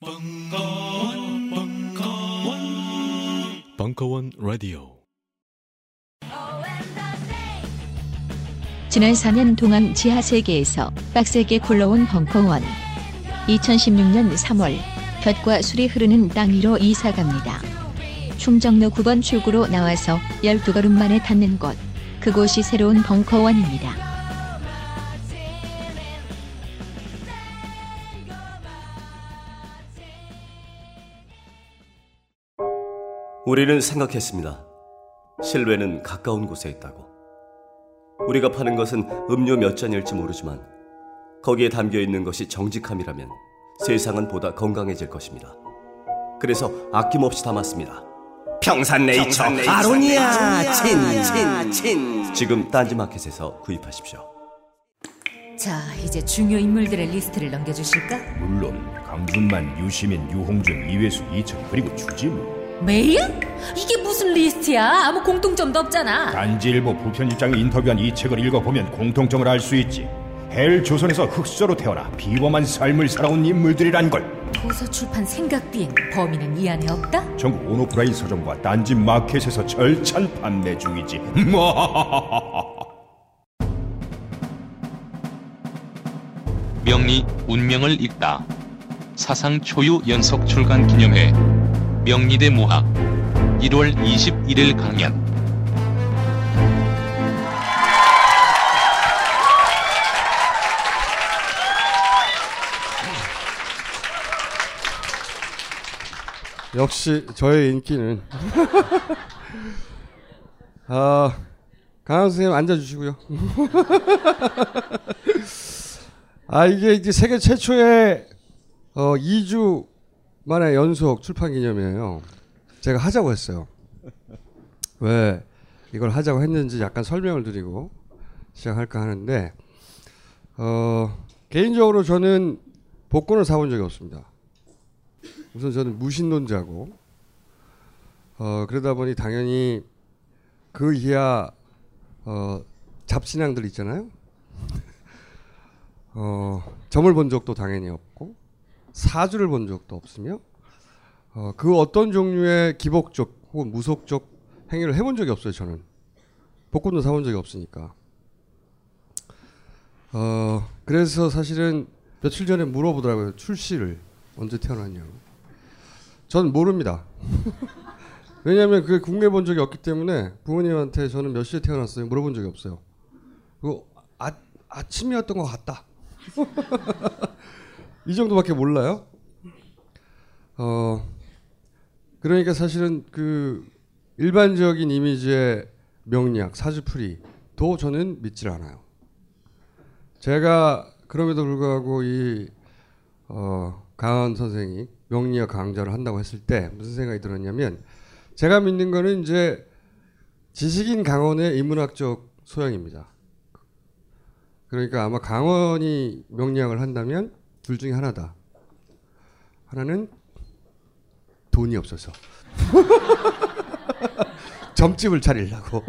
벙커원, 벙커원, 벙커원 라디오. 지난 4년 동안 지하 세계에서 빡세게 굴러온 벙커원. 2016년 3월 볕과 술이 흐르는 땅 위로 이사 갑니다. 충정로 9번 출구로 나와서 12걸음 만에 닿는 곳. 그곳이 새로운 벙커원입니다. 우리는 생각했습니다. 신뢰는 가까운 곳에 있다고. 우리가 파는 것은 음료 몇 잔일지 모르지만 거기에 담겨 있는 것이 정직함이라면 세상은 보다 건강해질 것입니다. 그래서 아낌없이 담았습니다. 평산네이처, 평산네이처 아로니아 진, 진, 진. 지금 딴지마켓에서 구입하십시오. 자, 이제 중요 인물들의 리스트를 넘겨주실까? 물론 강준만, 유시민, 유홍준, 이외수, 이철 그리고 주진우 메일? 이게 무슨 리스트야? 아무 공통점도 없잖아. 딴지일보 부편집장이 인터뷰한 이 책을 읽어보면 공통점을 알 수 있지 헬 조선에서 흙수저로 태어나 비범한 삶을 살아온 인물들이란 걸 도서 출판 생각 비행 범인은 이 안에 없다? 전국 온오프라인 서점과 딴지 마켓에서 절찬 판매 중이지 명리 운명을 읽다. 사상 초유 연속 출간 기념회. 명리대 모학. 1월 21일 강연. 역시 저의 인기는 아 강한 선생님 앉아주시고요. 아 이게 이제 세계 최초의 어 2주 만에 연속 출판 기념이에요. 제가 하자고 했어요. 왜 이걸 하자고 했는지 약간 설명을 드리고 시작할까 하는데 어 개인적으로 저는 복권을 사본 적이 없습니다. 우선 저는 무신론자고 어 그러다 보니 당연히 그 이하 어 잡신앙들 있잖아요. 어 점을 본 적도 당연히 없고 사주를 본 적도 없으며 어, 그 어떤 종류의 기복적 혹은 무속적 행위를 해본 적이 없어요. 저는 복권도 사본 적이 없으니까. 어 그래서 사실은 며칠 전에 물어보더라고요. 출시를 언제 태어났냐고. 저는 모릅니다. 왜냐하면 그 궁금해 본 적이 없기 때문에 부모님한테 저는 몇 시에 태어났어요 물어본 적이 없어요. 그 아, 아침이었던 것 같다. 이 정도밖에 몰라요. 어 그러니까 사실은 그 일반적인 이미지의 명리학 사주풀이도 저는 믿질 않아요. 제가 그럼에도 불구하고 이 어, 강한 선생이 명리학 강좌를 한다고 했을 때 무슨 생각이 들었냐면 제가 믿는 거는 이제 지식인 강원의 인문학적 소양입니다. 그러니까 아마 강원이 명리학을 한다면 둘 중에 하나다. 하나는 돈이 없어서 점집을 차리려고.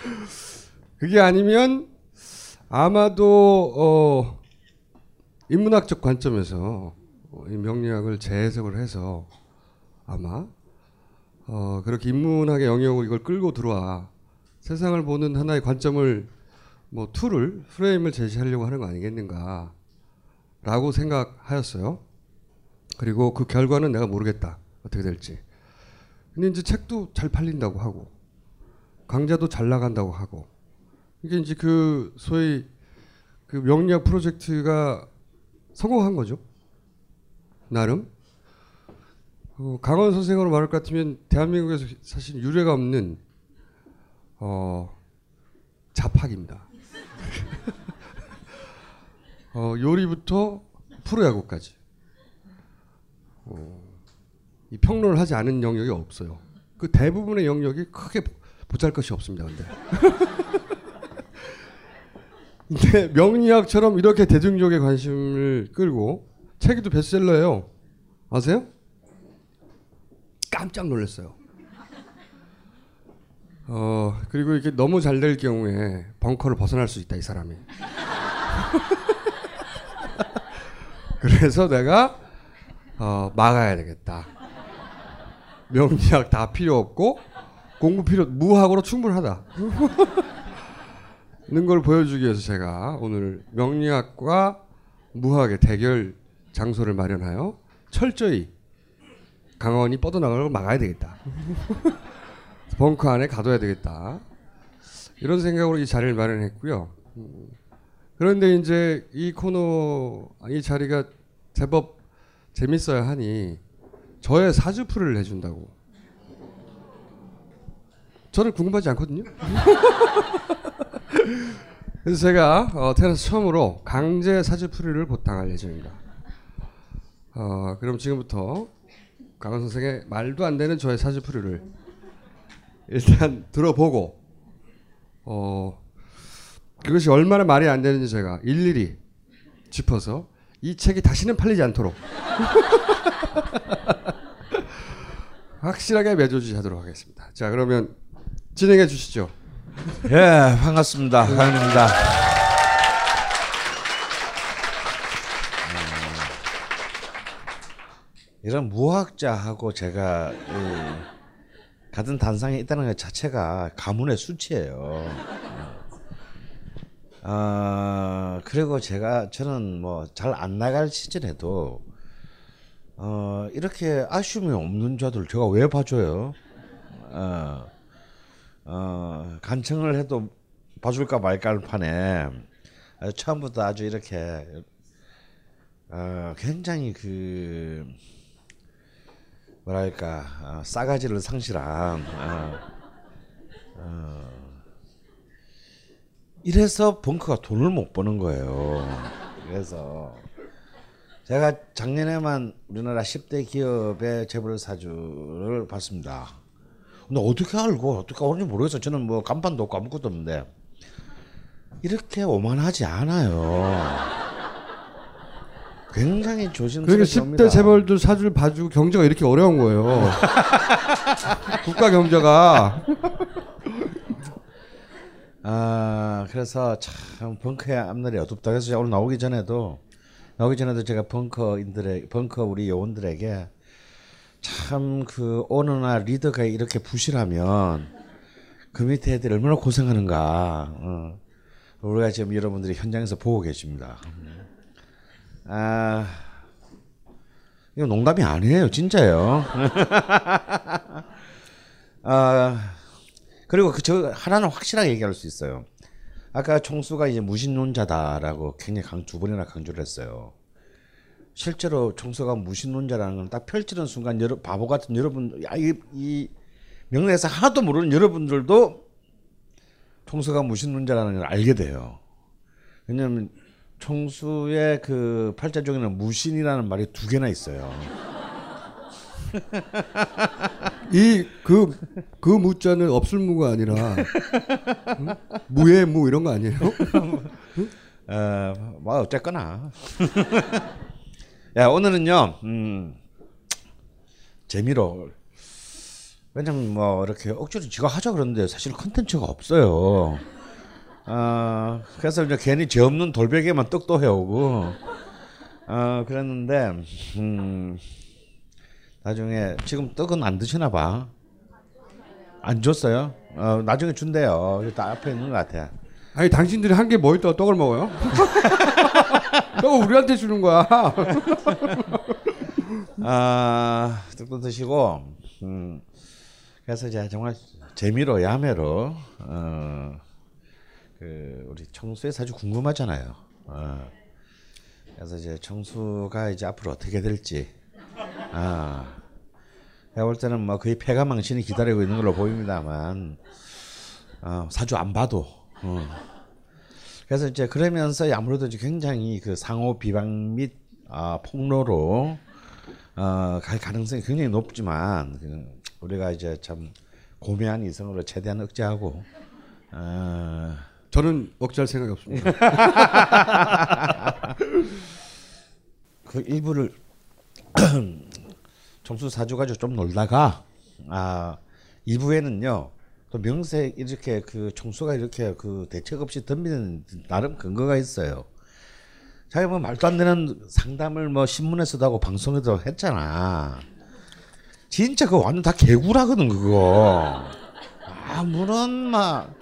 그게 아니면 아마도 어 인문학적 관점에서 이 명리학을 재해석을 해서 아마 어 그렇게 인문학의 영역으로 이걸 끌고 들어와 세상을 보는 하나의 관점을 뭐 tool을 프레임을 제시하려고 하는 거 아니겠는가라고 생각하였어요. 그리고 그 결과는 내가 모르겠다 어떻게 될지. 근데 이제 책도 잘 팔린다고 하고 강좌도 잘 나간다고 하고 이게 이제 그 소위 그 명리학 프로젝트가 성공한 거죠. 나름. 어, 강원 선생으로 말할 것 같으면 대한민국에서 사실 유례가 없는 어, 자팍입니다. 어, 요리부터 프로야구까지. 어, 이 평론을 하지 않은 영역이 없어요. 그 대부분의 영역이 크게 보잘 것이 없습니다. 근데. 근데 명리학처럼 이렇게 대중적의 관심을 끌고 책이도 베스트셀러예요. 아세요? 깜짝 놀랐어요. 어 그리고 이렇게 너무 잘 될 경우에 벙커를 벗어날 수 있다 이 사람이. 그래서 내가 어, 막아야 되겠다. 명리학 다 필요 없고 공부 필요 무학으로 충분하다. 는 걸 보여주기 위해서 제가 오늘 명리학과 무학의 대결 장소를 마련하여 철저히 강원이 뻗어나가는 걸 막아야 되겠다. 벙커 안에 가둬야 되겠다. 이런 생각으로 이 자리를 마련했고요. 음, 그런데 이제 이 코너 이 자리가 제법 재밌어야 하니 저의 사주풀을 해준다고. 저는 궁금하지 않거든요. 그래서 제가 어, 태어나서 처음으로 강제 사주풀이를 보탕할 예정입니다. 어, 그럼 지금부터 강원 선생의 말도 안 되는 저의 사주풀이를 일단 들어보고 어, 그것이 얼마나 말이 안 되는지 제가 일일이 짚어서 이 책이 다시는 팔리지 않도록 확실하게 매조지하도록 하겠습니다. 자 그러면 진행해 주시죠. 예, 반갑습니다. 황입니다. 이런 무학자하고 제가 이 같은 단상에 있다는 것 자체가 가문의 수치예요. 아 그리고 제가 저는 뭐 잘 안 나갈 시절에도 어 이렇게 아쉬움이 없는 자들 제가 왜 봐줘요? 어, 어 간청을 해도 봐줄까 말까 할 판에 처음부터 아주 이렇게 어 굉장히 그 뭐랄까 어, 싸가지를 상실한 어, 어, 이래서 벙커가 돈을 못 버는 거예요. 그래서 제가 작년에만 우리나라 10대 기업의 재벌 사주를 봤습니다. 근데 어떻게 알고 어떻게 알는지 모르겠어요. 저는 뭐 간판도 없고 아무것도 없는데 이렇게 오만하지 않아요. 굉장히 그러니까 조심스럽습니다. 10대 재벌들 사주를 봐주고 경제가 이렇게 어려운 거예요. 국가 경제가 아 그래서 참 벙커의 앞날이 어둡다. 그래서 오늘 나오기 전에도 나오기 전에도 제가 벙커인들의 벙커 우리 요원들에게 참그 오너나 리더가 이렇게 부실하면 그 밑에 애들이 얼마나 고생하는가. 어. 우리가 지금 여러분들이 현장에서 보고 계십니다. 아 이거 농담이 아니에요, 진짜요. 아 그리고 그 저 하나는 확실하게 얘기할 수 있어요. 아까 총수가 이제 무신론자다라고 굉장히 강, 두 번이나 강조를 했어요. 실제로 총수가 무신론자라는 건 딱 펼치는 순간 여러 바보 같은 여러분 야, 이, 이 명례에서 하나도 모르는 여러분들도 총수가 무신론자라는 걸 알게 돼요. 왜냐하면 총수의 그 팔자종에는 무신이라는 말이 두 개나 있어요. 이그그 무자는 없을 무가 아니라 응? 무의 무 이런 거 아니에요? 어, 뭐 어쨌거나. 야 오늘은요, 음, 재미로. 왜냐면 뭐 이렇게 억지로 지가 하자 그러는데 사실 컨텐츠가 없어요. 어, 그래서 이제 괜히 죄 없는 돌베개만 떡도 해오고, 어, 그랬는데, 음, 나중에 지금 떡은 안 드시나 봐. 안 줬어요? 어, 나중에 준대요. 딱 앞에 있는 것 같아. 아니 당신들이 한개뭐 있다고 떡을 먹어요? 떡을 우리한테 주는 거야. 아, 떡도 드시고, 음, 그래서 이제 정말 재미로 야매로, 어, 그 우리 청수의 사주 궁금하잖아요. 어, 그래서 이제 청수가 이제 앞으로 어떻게 될지, 아, 내가 볼 때는 뭐 거의 패가망신이 기다리고 있는 걸로 보입니다만, 어, 사주 안 봐도, 어. 그래서 이제 그러면서 아무래도 이제 굉장히 그 상호 비방 및 아, 폭로로 어, 갈 가능성이 굉장히 높지만 그 우리가 이제 참 고매한 이성으로 최대한 억제하고 어, 저는 억제할 생각이 없습니다. 그 일부를 정수 사주 가지고 좀 놀다가 아 2부에는요 또 명세 이렇게 그 총수가 이렇게 그 대책 없이 덤비는 나름 근거가 있어요. 자기 뭐 말도 안 되는 상담을 뭐 신문에서도 하고 방송에도 했잖아. 진짜 그거 완전 다 개구라거든 그거. 아무런 막,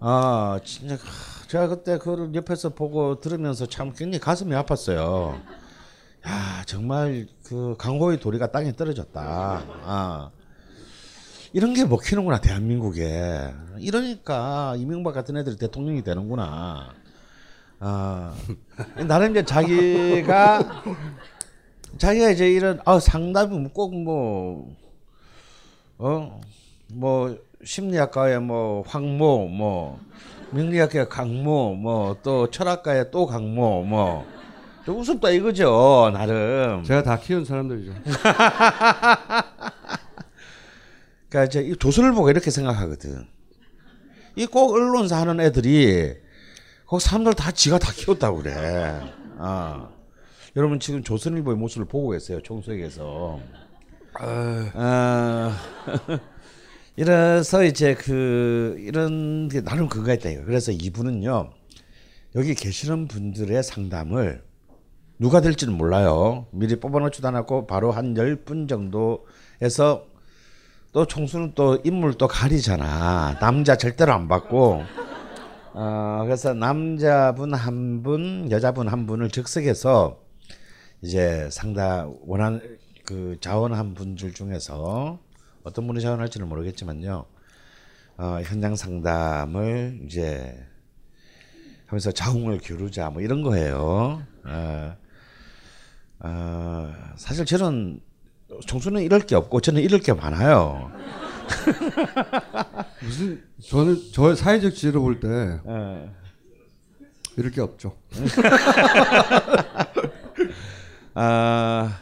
아 진짜 하, 제가 그때 그걸 옆에서 보고 들으면서 참 굉장히 가슴이 아팠어요. 야 정말 그 강호의 도리가 땅에 떨어졌다. 아. 이런 게 먹히는구나 대한민국에. 이러니까 이명박 같은 애들이 대통령이 되는구나. 아 나름 이제 자기가 자기가 이제 이런 아 상담이 꼭뭐 어 뭐 심리학과의 뭐 황모 뭐 명리학과의 강모 뭐 또 철학과의 또 강모 뭐 좀 우습다 이거죠 나름 제가 다 키운 사람들이죠. 그러니까 이제 이 조선을 보고 이렇게 생각하거든. 이 꼭 언론사 하는 애들이 그 사람들 다 지가 다 키웠다고 그래. 아. 여러분 지금 조선일보의 모습을 보고 계세요. 총수에게서. 아, 이래서 이제 그 이런 게 나름 그거가 있다 이거. 그래서 이분은요 여기 계시는 분들의 상담을 누가 될지는 몰라요. 미리 뽑아놓지도 않았고 바로 한 열 분 정도에서 또 총수는 또 인물 또 가리잖아. 남자 절대로 안 받고. 어, 그래서 남자분 한 분, 여자분 한 분을 즉석해서 이제 상담 원하는 그 자원한 분들 중에서 어떤 분이 자원할지는 모르겠지만요. 어, 현장 상담을 이제 하면서 자웅을 기르자 뭐 이런 거예요. 어, 어, 사실 저는 총수는 이럴 게 없고 저는 이럴 게 많아요. 무슨 저는 저 사회적 지혜로 볼때 예. 이럴 게 없죠. 아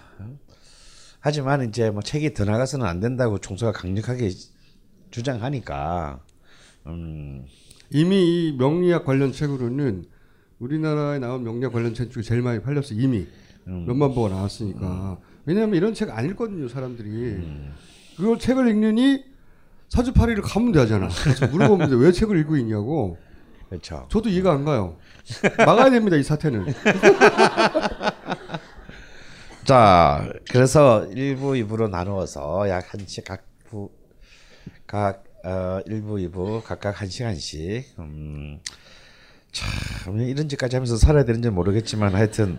하지만 이제 뭐 책이 더 나가서는 안 된다고 총수가 강력하게 주장하니까 음, 이미 이 명리학 관련 책으로는 우리나라에 나온 명리학 관련 책 중에 제일 많이 팔렸어 이미 몇만 부가 나왔으니까. 왜냐하면 이런 책 안 읽거든요 사람들이. 그걸 책을 읽느니 사주팔이를 가면 되잖아. 물어보면 왜 책을 읽고 있냐고. 그렇죠. 저도 이해가 안 가요. 막아야 됩니다 이 사태는. 자, 그래서 1부, 2부로 나누어서 약한 시, 각 부, 각, 어, 1부, 2부 각각 한 시간씩, 음, 참, 이런 짓까지 하면서 살아야 되는지 모르겠지만 하여튼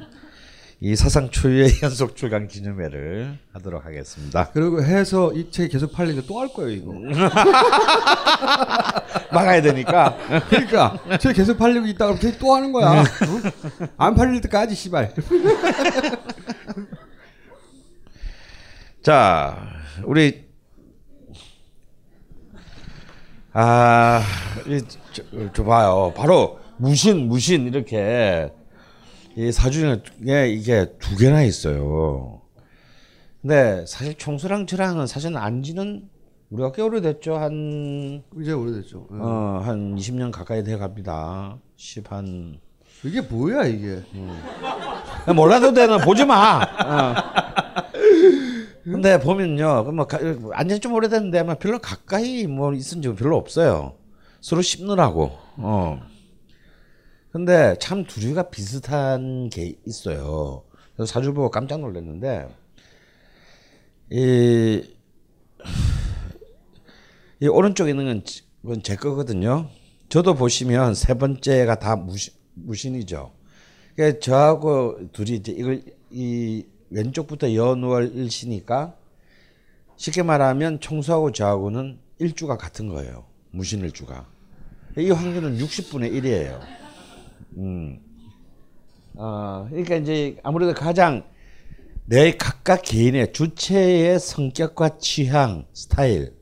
이 사상 초유의 연속 출간 기념회를 하도록 하겠습니다. 그리고 해서 이 책이 계속 팔리는데 또할 거예요 이거 막아야 되니까. 그러니까 책 계속 팔리고 있다가 계속 또 하는 거야 어? 안 팔릴 때까지 씨발 자, 우리 아, 이, 저, 저 봐요. 바로 무신, 무신 이렇게 이 사주에 이게 두 개나 있어요. 근데 사실 총수랑 저랑은 사실 안지는 우리가 꽤 오래됐죠. 한, 이제 오래됐죠 예. 어, 한 20년 가까이 돼 갑니다. 10 한. 이게 뭐야 이게 몰라도 되는 보지 마. 어. 근데 보면요, 그뭐 안전 좀 오래됐는데 아마 별로 가까이 뭐 있은 적 별로 없어요. 서로 씹느라고. 어. 근데 참 둘이가 비슷한 게 있어요. 그래서 사주 보고 깜짝 놀랐는데 이, 이 오른쪽에 있는 건 제 거거든요. 저도 보시면 세 번째가 다 무신, 무신이죠. 그러니까 저하고 둘이 이제 이걸 이 왼쪽부터 연월 일시니까 쉽게 말하면 총수하고 저하고는 일주가 같은 거예요. 무신 일주가. 이 확률은 60분의 1이에요. 음. 어, 그러니까 이제 아무래도 가장 내 각각 개인의 주체의 성격과 취향, 스타일,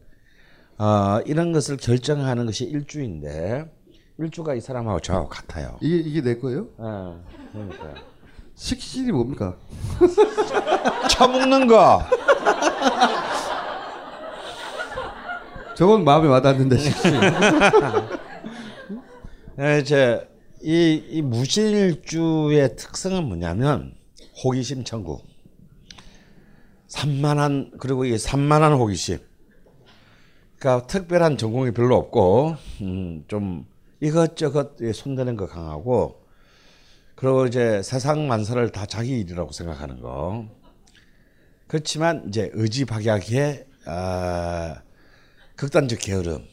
어, 이런 것을 결정하는 것이 일주인데, 일주가 이 사람하고 저하고 같아요. 이게 이게 내 거예요? 어, 그러니까요. 식신이 뭡니까? 처먹는 거. 저건 마음에 와닿는데 식신. 네, 이제 이, 이 무실주의 특성은 뭐냐면 호기심 천국. 산만한 그리고 이 산만한 호기심. 그러니까 특별한 전공이 별로 없고 음, 좀 이것저것 손대는 거 강하고 그리고 이제 세상 만사를 다 자기 일이라고 생각하는 거. 그렇지만 이제 의지박약의 아, 극단적 게으름,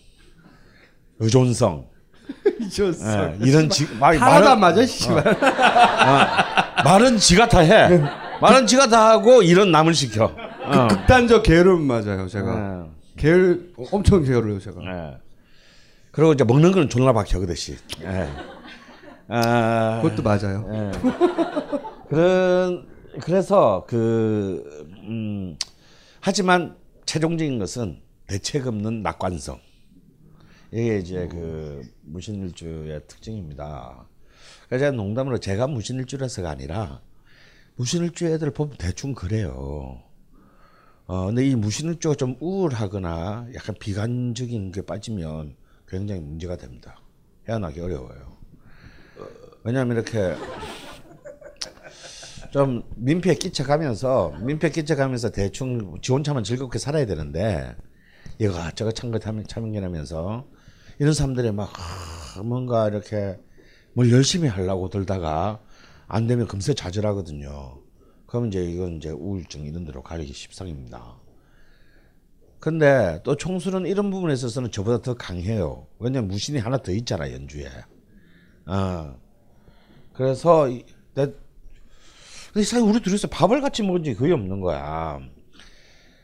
의존성, 예, 이런 지, 말, 하나도 맞아 씨발. 어, 말은 지가 다 해. 말은 지가 다 하고 일은 남을 시켜. 어. 극단적 게으름 맞아요 제가. 예, 게을 엄청 게을러요 제가. 예. 그리고 이제 먹는 거는 존나 박혀 그 대신. 예. 아, 그것도 맞아요. 예. 그런 그래서 그 음, 하지만 최종적인 것은 대책 없는 낙관성. 이게 이제 그 무신일주의 특징입니다. 그래서 제가 농담으로 제가 무신일주라서가 아니라 무신일주 애들 보면 대충 그래요. 어, 근데 이 무신일주가 좀 우울하거나 약간 비관적인 게 빠지면 굉장히 문제가 됩니다. 헤어나기 어려워요. 왜냐하면 이렇게 좀 민폐 끼쳐가면서 민폐 끼쳐가면서 대충 지 혼자만 즐겁게 살아야 되는데 이거 저거 참거 참견하면서 이런 사람들이 막 하, 뭔가 이렇게 뭘 열심히 하려고 들다가 안 되면 금세 좌절하거든요. 그럼 이제 이건 이제 우울증 이런 데로 가리기 십상입니다. 근데 또 총수는 이런 부분에 있어서는 저보다 더 강해요. 왜냐면 무신이 하나 더 있잖아 연주에. 어. 그래서 이- 내 근데 사실 우리 둘이서 밥을 같이 먹은 적이 거의 없는 거야.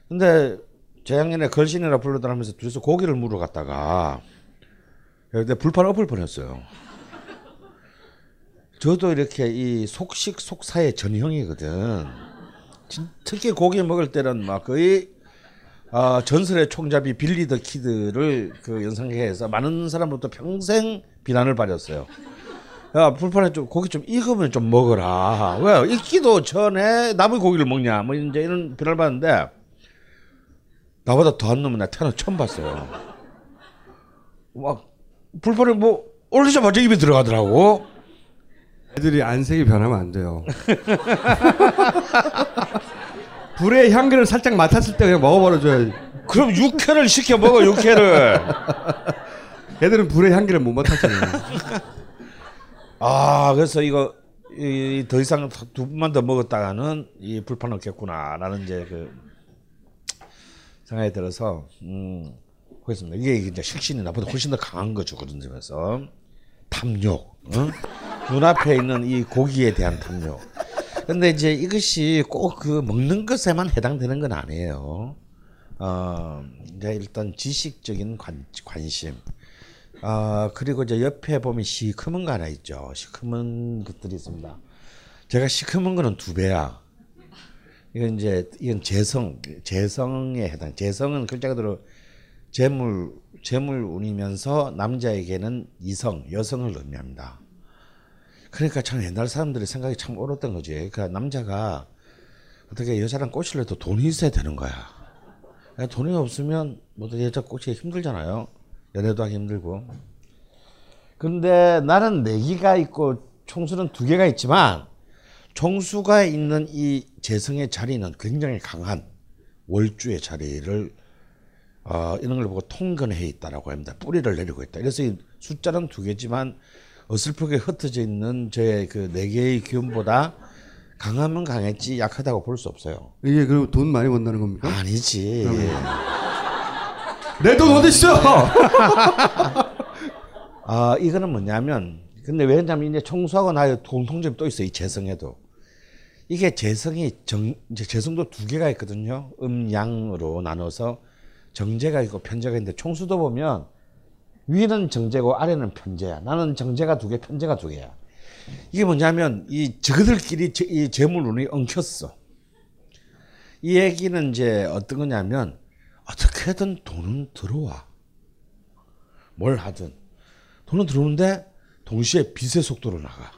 근데 재작년에 걸신이라 불러달라면서 둘이서 고기를 물어 갔다가 근데 불판 엎을 뻔했어요. 저도 이렇게 이 속식 속사의 전형이거든. 진- 특히 고기 먹을 때는 막 거의 아, 전설의 총잡이 빌리 더 키드를 그 연상해서 많은 사람부터 평생 비난을 받았어요. 야 불판에 좀 고기 좀 익으면 좀 먹어라. 왜 익기도 전에 남의 고기를 먹냐? 뭐 이제 이런 비난을 받는데 나보다 더한 놈은 나 태어나 처음 봤어요. 막 불판에 뭐 올리자마자 입에 들어가더라고. 애들이 안색이 변하면 안 돼요. 불의 향기를 살짝 맡았을 때 그냥 먹어버려줘야지. 그럼 육회를 시켜 먹어 육회를. 애들은 불의 향기를 못 맡았잖아요. 아 그래서 이거 이, 더 이상 두 분만 더 먹었다가는 이 불판 없겠구나라는 이제 그 생각이 들어서 음 그렇습니다. 이게 이제 식신이 나보다 훨씬 더 강한 거죠 그런 점에서 탐욕, 어? 눈앞에 있는 이 고기에 대한 탐욕. 근데 이제 이것이 꼭 그 먹는 것에만 해당되는 건 아니에요. 어 이제 일단 지식적인 관, 관심. 아 그리고 이제 옆에 보면 시커먼 거 하나 있죠. 시커먼 것들이 있습니다. 제가 시커먼 거는 두 배야. 이건 이제 이건 재성 재성에 해당. 재성은 글자 그대로 재물 재물 운이면서 남자에게는 이성 여성을 의미합니다. 그러니까 참 옛날 사람들의 생각이 참 옳았던 거지. 그러니까 남자가 어떻게 여자랑 꼬시려도 돈이 있어야 되는 거야. 돈이 없으면 뭐 여자 꼬시기 힘들잖아요. 연애도 하기 힘들고. 근데 나는 네 개가 있고 총수는 두 개가 있지만 총수가 있는 이 재성의 자리는 굉장히 강한 월주의 자리를 어, 이런 걸 보고 통근해 있다라고 합니다. 뿌리를 내리고 있다. 그래서 이 숫자는 두 개지만 어설프게 흩어져 있는 저의 그 네 개의 기운보다 강하면 강했지 약하다고 볼 수 없어요. 이게 그럼 돈 많이 번다는 겁니까? 아니지. 내 돈 어디 있어? 아 이거는 뭐냐면 근데 왜냐면 이제 총수하고 나의 공통점이 또 있어 이 재성에도 이게 재성이 정 이제 재성도 두 개가 있거든요 음양으로 나눠서 정제가 있고 편제가 있는데 총수도 보면 위는 정제고 아래는 편제야. 나는 정제가 두 개 편제가 두 개야. 이게 뭐냐면 이 저들끼리 제- 이 재물운이 엉켰어. 이 얘기는 이제 어떤 거냐면 어떻게든 돈은 들어와. 뭘 하든. 돈은 들어오는데 동시에 빛의 속도로 나가.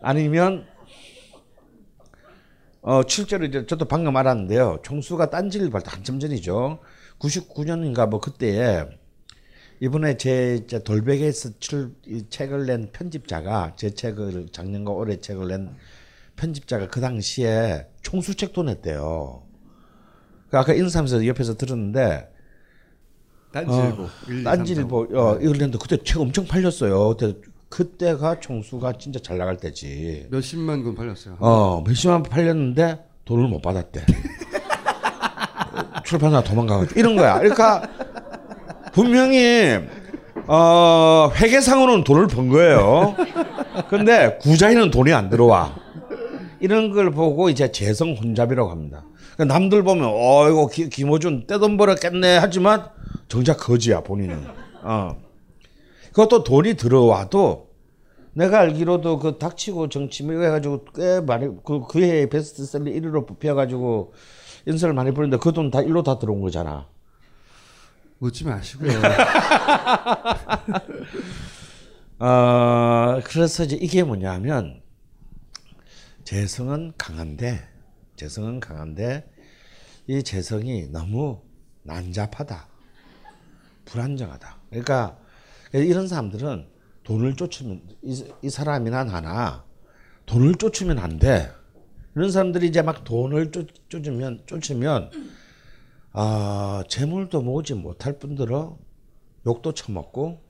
아니면 어 실제로 이제 저도 방금 알았는데요. 총수가 딴지일보 때 한참 전이죠. 99년인가 뭐 그때에 이번에 제 이제 돌베개에서 출, 이 책을 낸 편집자가 제 책을 작년과 올해 책을 낸 편집자가 그 당시에 총수책도 냈대요. 그 아까 인사하면서 옆에서 들었는데 딴지일보. 1, 2, 3, 딴지일보 어, 이걸 냈는데 그때 책 엄청 팔렸어요. 그때 그때가 총수가 진짜 잘 나갈 때지. 몇십만 권 팔렸어요. 어 몇십만 팔렸는데 돈을 못 받았대. 출판사 도망가가지고 이런 거야. 그러니까 분명히 어 회계상으로는 돈을 번 거예요. 근데 구자에는 돈이 안 들어와. 이런 걸 보고 이제 재성 혼잡이라고 합니다. 그러니까 남들 보면 어 이거 기- 김호준 떼돈 벌었겠네 하지만 정작 거지야 본인은. 어. 그것도 돈이 들어와도 내가 알기로도 그 닥치고 정치 뭐 해가지고 꽤 많이 그 그해 베스트셀러 1위로 뽑혀가지고 인설을 많이 부르는데 그 돈 다 일로 다 들어온 거잖아. 묻지 마시고요. 어 그래서 이제 이게 뭐냐면 재성은 강한데 재성은 강한데 이 재성이 너무 난잡하다, 불안정하다. 그러니까 이런 사람들은 돈을 쫓으면 이, 이 사람이나 나나 돈을 쫓으면 안 돼. 이런 사람들이 이제 막 돈을 쫓, 쫓으면 쫓으면 아 재물도 모으지 못할 뿐더러 욕도 처먹고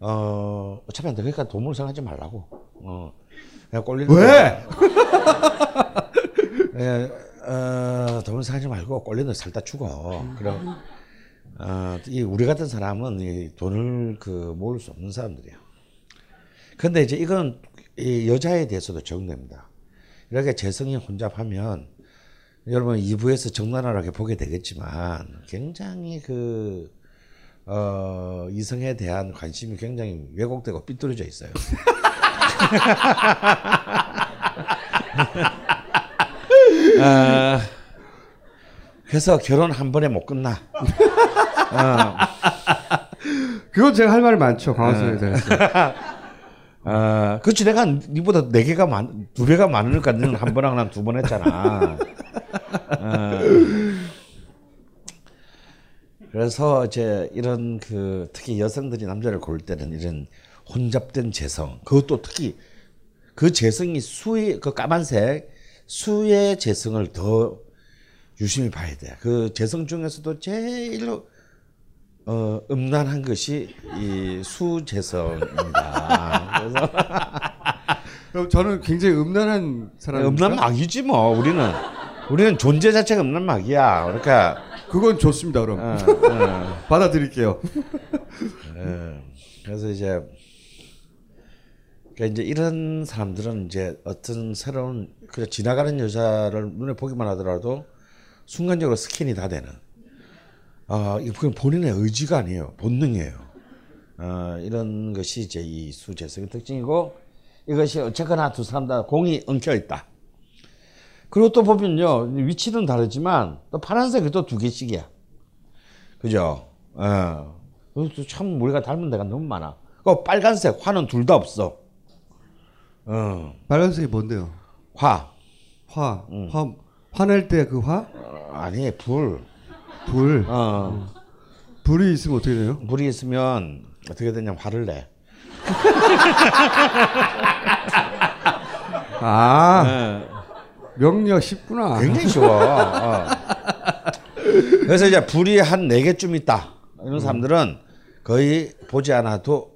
어 어차피 안 돼. 그러니까 돈을 생각하지 말라고. 어 그냥 꼴리는 왜? 예, 어, 돈을 생각하지 말고 꼴리는 데 살다 죽어. 그럼 어, 이 우리 같은 사람은 이 돈을 그 모을 수 없는 사람들이에요. 근데 이제 이건 이 여자에 대해서도 적용됩니다. 이렇게 재성이 혼잡하면 여러분 2부에서 적나라하게 보게 되겠지만 굉장히 그 어, 이성에 대한 관심이 굉장히 왜곡되고 삐뚤어져 있어요. 아, 그래서 결혼 한 번에 못 끝나. 어, 그건 제가 할 말이 많죠. 강화선에 대해서. 아, 그렇지 내가 니보다 네 개가 많, 두 배가 많으니까 너는 한 번하고 난 두 번 했잖아. 어. 그래서 이제 이런 그 특히 여성들이 남자를 고를 때는 이런 혼잡된 재성, 그것도 특히 그 재성이 수의 그 까만색 수의 재성을 더 유심히 봐야 돼. 그 재성 중에서도 제일로 어, 음란한 것이 이 수재성입니다. 그래서 저는 굉장히 음란한 사람입니까? 음란 막이지 뭐 우리는 우리는 존재 자체가 음란 막이야. 그러니까 그건 좋습니다. 그럼 어, 어, 받아들일게요. 어. 그래서 이제 그러니까 이제 이런 사람들은 이제 어떤 새로운 그냥 지나가는 여자를 눈에 보기만 하더라도 순간적으로 스캔이 다 되는. 아, 그냥 본인의 의지가 아니에요. 본능이에요. 어, 이런 것이 이제 이 수재성의 특징이고 이것이 어쨌거나 두 사람 다 공이 엉켜 있다. 그리고 또 보면요 위치는 다르지만 또 파란색이 또 두 개씩이야. 그죠? 어. 참 우리가 닮은 데가 너무 많아. 그 빨간색 화는 둘 다 없어. 어. 빨간색이 뭔데요? 화. 화. 화. 화낼 때 그 화? 어, 아니 불. 불. 어. 불이 있으면 어떻게 돼요? 불이 있으면 어떻게 되냐면 화를 내. 아. 명령 쉽구나. 굉장히 쉬워. 어. 그래서 이제 불이 한 네 개쯤 있다. 이런 사람들은 거의 보지 않아도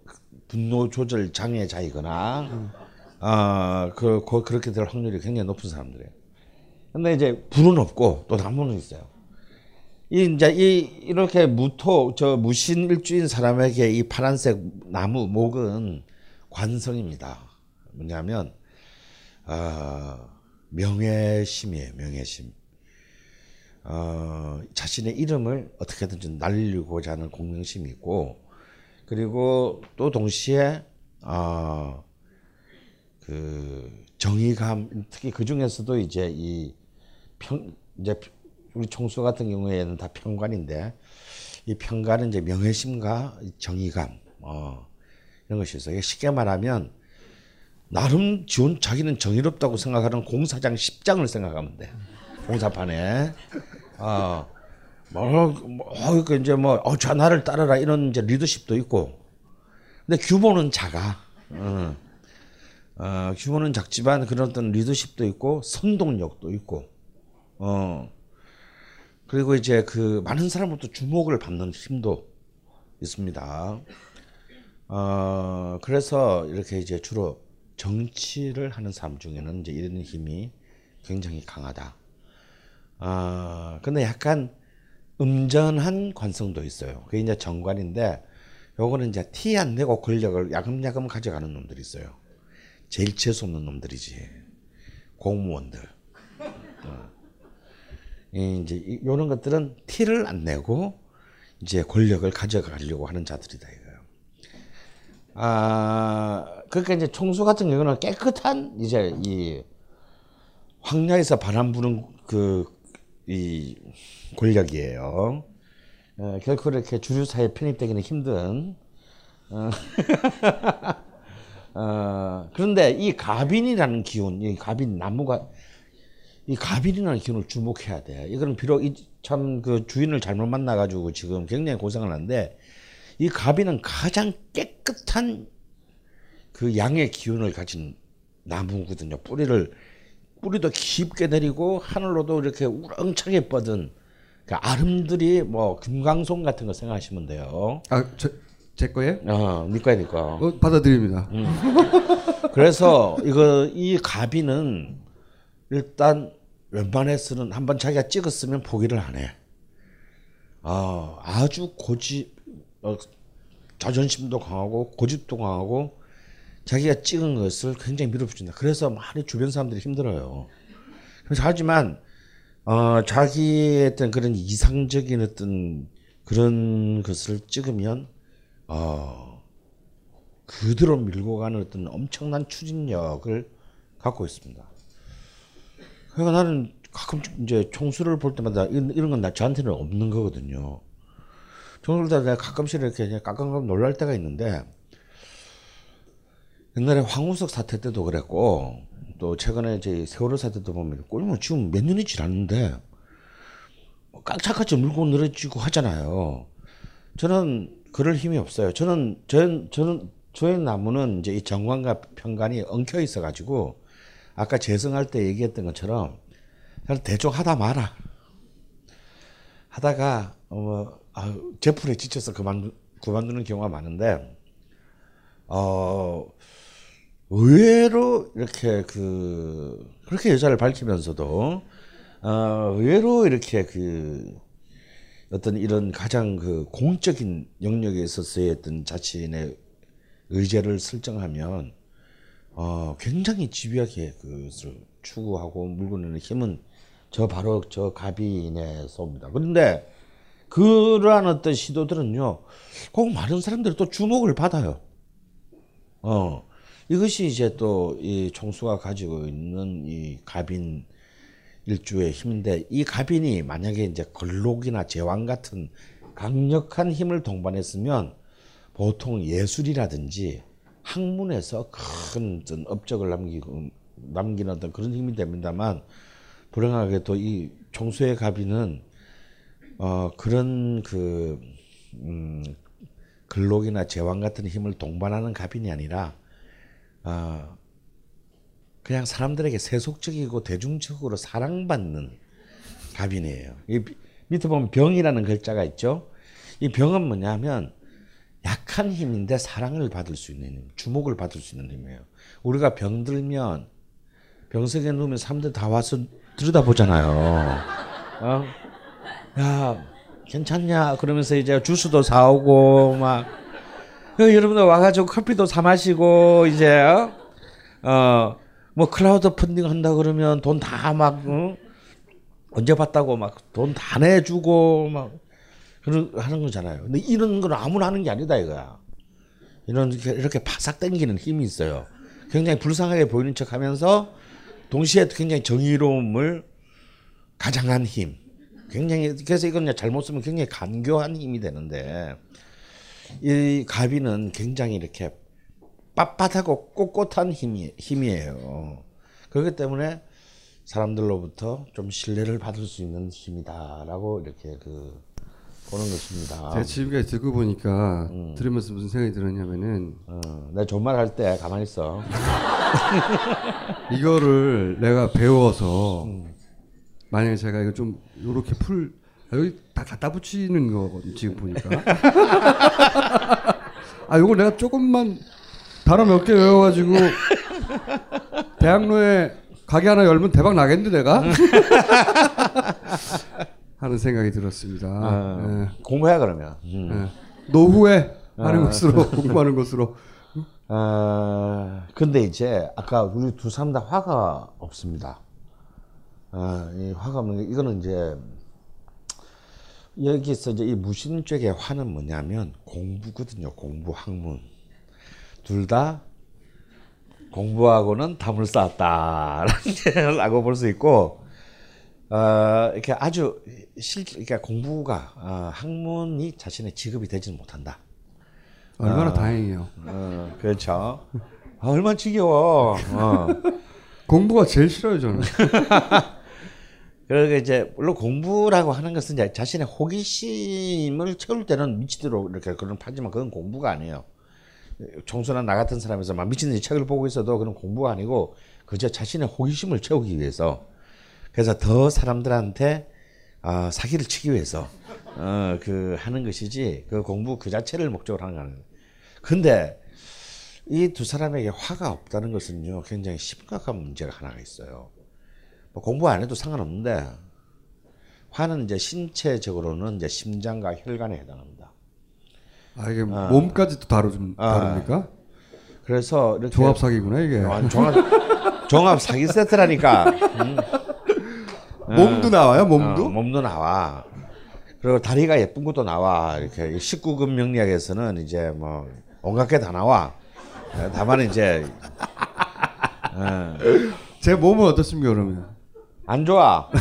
분노 조절 장애 자이거나 어, 그, 그 그렇게 될 확률이 굉장히 높은 사람들이에요. 근데 이제 불은 없고 또 나무는 있어요. 이 이제 이 이렇게 무토 저 무신 일주인 사람에게 이 파란색 나무 목은 관성입니다. 뭐냐면 어, 명예심이에요. 명예심. 어, 자신의 이름을 어떻게든지 날리고자 하는 공명심이 있고 그리고 또 동시에 어, 그 정의감 특히 그 중에서도 이제 이 평 이제 우리 총수 같은 경우에는 다 평관인데 이 평관은 이제 명예심과 이 정의감 어, 이런 것이 있어요. 쉽게 말하면 나름 지원 자기는 정의롭다고 생각하는 공사장 10장을 생각하면 돼. 공사판에. 어, 뭐, 뭐, 그 이제 뭐, 어, 저 나를 따르라 이런 이제 리더십도 있고. 근데 규모는 작아. 어, 어, 규모는 작지만 그런 어떤 리더십도 있고, 선동력도 있고, 어, 그리고 이제 그 많은 사람부터 주목을 받는 힘도 있습니다. 어 그래서 이렇게 이제 주로 정치를 하는 사람 중에는 이제 이런 힘이 굉장히 강하다. 아 근데 약간 음전한 관성도 있어요. 그게 이제 정관인데 요거는 이제 티 안 내고 권력을 야금야금 가져가는 놈들이 있어요. 제일 재수 없는 놈들이지. 공무원들. 어. 이 이제 이- 요런 것들은 티를 안 내고 이제 권력을 가져가려고 하는 자들이다 이거예요. 아, 그러니까 이제 총수 같은 경우는 깨끗한 이제 이 황야에서 바람 부는 그 이 권력이에요. 어, 결코 이렇게 주류 사회에 편입되기는 힘든. 어, 어, 그런데 이 가빈이라는 기운, 이 가빈 나무가 이 가빈이라는 기운을 주목해야 돼. 이거는 비록 참 그 주인을 잘못 만나가지고 지금 굉장히 고생을 하는데 이 가빈은 가장 깨끗한 그 양의 기운을 가진 나무거든요. 뿌리를 뿌리도 깊게 내리고 하늘로도 이렇게 우렁차게 뻗은 그 아름들이 뭐 금강송 같은 거 생각하시면 돼요. 아제 제 거예요? 어, 니꺼야 니꺼. 어, 받아들입니다. 그래서 이거 이 가비는 일단 웬만해서는 한번 자기가 찍었으면 포기를 안 해. 아, 아주 고집, 어, 자존심도 강하고 고집도 강하고 자기가 찍은 것을 굉장히 밀어붙인다. 그래서 많이 주변 사람들이 힘들어요. 그래서 하지만 어, 자기의 어떤 그런 이상적인 어떤 그런 것을 찍으면 어, 그대로 밀고 가는 어떤 엄청난 추진력을 갖고 있습니다. 그러니까 나는 가끔 이제 총수를 볼 때마다 이런, 이런 건 나, 저한테는 없는 거거든요. 총수를 다 내가 가끔씩 이렇게 깜깜깜 놀랄 때가 있는데 옛날에 황우석 사태 때도 그랬고 또 최근에 이제 세월호 사태 때 보면 꼴면 지금 몇 년이 지났는데 뭐 깍차같이 물고 늘어지고 하잖아요. 저는 그럴 힘이 없어요. 저는 전 저는 저의 나무는 이제 이 정관과 편관이 엉켜 있어 가지고 아까 재성할 때 얘기했던 것처럼 대충 하다 마라. 하다가 어 아, 제풀에 지쳐서 그만 그만두는 경우가 많은데 어 의외로 이렇게 그 그렇게 여자를 밝히면서도 어 의외로 이렇게 그 어떤 이런 가장 그 공적인 영역에 있어서의 어떤 자신의 의제를 설정하면 어 굉장히 집요하게 그것을 추구하고 물고내는 힘은 저 바로 저 가빈의 쏘입니다. 그런데 그러한 어떤 시도들은요, 꼭 많은 사람들이 또 주목을 받아요. 어 이것이 이제 또 이 총수가 가지고 있는 이 가빈 일주의 힘인데 이 가빈이 만약에 이제 걸록이나 제왕 같은 강력한 힘을 동반했으면 보통 예술이라든지 학문에서 큰 어떤 업적을 남기고 남기는 어떤 그런 힘이 됩니다만 불행하게도 이 총수의 가빈은 어 그런 그 음, 근록이나 제왕 같은 힘을 동반하는 가빈이 아니라 어, 그냥 사람들에게 세속적이고 대중적으로 사랑받는 가빈이에요. 이 비- 밑에 보면 병이라는 글자가 있죠. 이 병은 뭐냐면 약한 힘인데 사랑을 받을 수 있는 힘, 주목을 받을 수 있는 힘이에요. 우리가 병들면 병석에 누우면 사람들 다 와서 들여다보잖아요. 어? 야, 괜찮냐? 그러면서 이제 주스도 사오고 막그 여러분들 와가지고 커피도 사 마시고 이제 어? 어, 뭐 클라우드 펀딩 한다 그러면 돈 다막 언제 봤다고 막 돈 다 내주고 막 그런 하는 거잖아요. 근데 이런 건 아무나 하는 게 아니다 이거야. 이런 이렇게, 이렇게 바삭 당기는 힘이 있어요. 굉장히 불쌍하게 보이는 척하면서 동시에 굉장히 정의로움을 가장한 힘. 굉장히 그래서 이건 그냥 잘못 쓰면 굉장히 간교한 힘이 되는데 이 가비는 굉장히 이렇게 빳빳하고 꼿꼿한 힘이 힘이에요. 그렇기 때문에 사람들로부터 좀 신뢰를 받을 수 있는 힘이다라고 이렇게 그 보는 것입니다. 제가 지금까지 듣고 보니까 들으면서 무슨 생각이 들었냐면은 어, 내가 좋은 말할 때 가만히 있어. 이거를 내가 배워서 만약에 제가 이거 좀 요렇게 풀 아, 여기 다 갖다 붙이는 거거든 지금 보니까 아 요거 내가 조금만 단어 몇 개 외워가지고 대학로에 가게 하나 열면 대박 나겠는데 내가 하는 생각이 들었습니다. 어, 예. 공부해 그러면. 음. 예. 노후에 하는 아. 것으로 공부하는 것으로 어, 근데 이제 아까 우리 두 사람 다 화가 없습니다. 어, 이 화가 없는 게 이거는 이제 여기서 이제 이 무신 쪽의 화는 뭐냐면 공부거든요. 공부 학문 둘 다 공부하고는 담을 쌓았다라고 볼 수 있고 어, 이렇게 아주 실 그러니까 공부가 어, 학문이 자신의 직업이 되지는 못한다. 얼마나 아. 다행이에요. 어, 그렇죠. 아, 얼마나 지겨워. 어. 공부가 제일 싫어요 저는. 그러니까 이제 물론 공부라고 하는 것은 이제 자신의 호기심을 채울 때는 미치도록 이렇게 그런 하지만 그건 공부가 아니에요. 청소나 나 같은 사람에서 막 미친 듯이 책을 보고 있어도 그건 공부가 아니고 그저 자신의 호기심을 채우기 위해서 그래서 더 사람들한테 아, 사기를 치기 위해서 어, 그 하는 것이지 그 공부 그 자체를 목적으로 하는 거 아니에요. 근데 이 두 사람에게 화가 없다는 것은요 굉장히 심각한 문제가 하나가 있어요. 뭐 공부 안 해도 상관없는데 화는 이제 신체적으로는 이제 심장과 혈관에 해당합니다. 아 이게 몸까지도 다루좀 아. 다룹니까? 그래서 이렇게 조합 사기구나 이게. 아, 종합 종합 사기 세트라니까. 음. 몸도 나와요 몸도? 어, 몸도 나와. 그리고 다리가 예쁜 것도 나와. 이렇게 19금 명리학에서는 이제 뭐 온갖 게 다 나와. 어, 다만 이제 어, 제 몸은 어떻습니까 그러면? 안 좋아.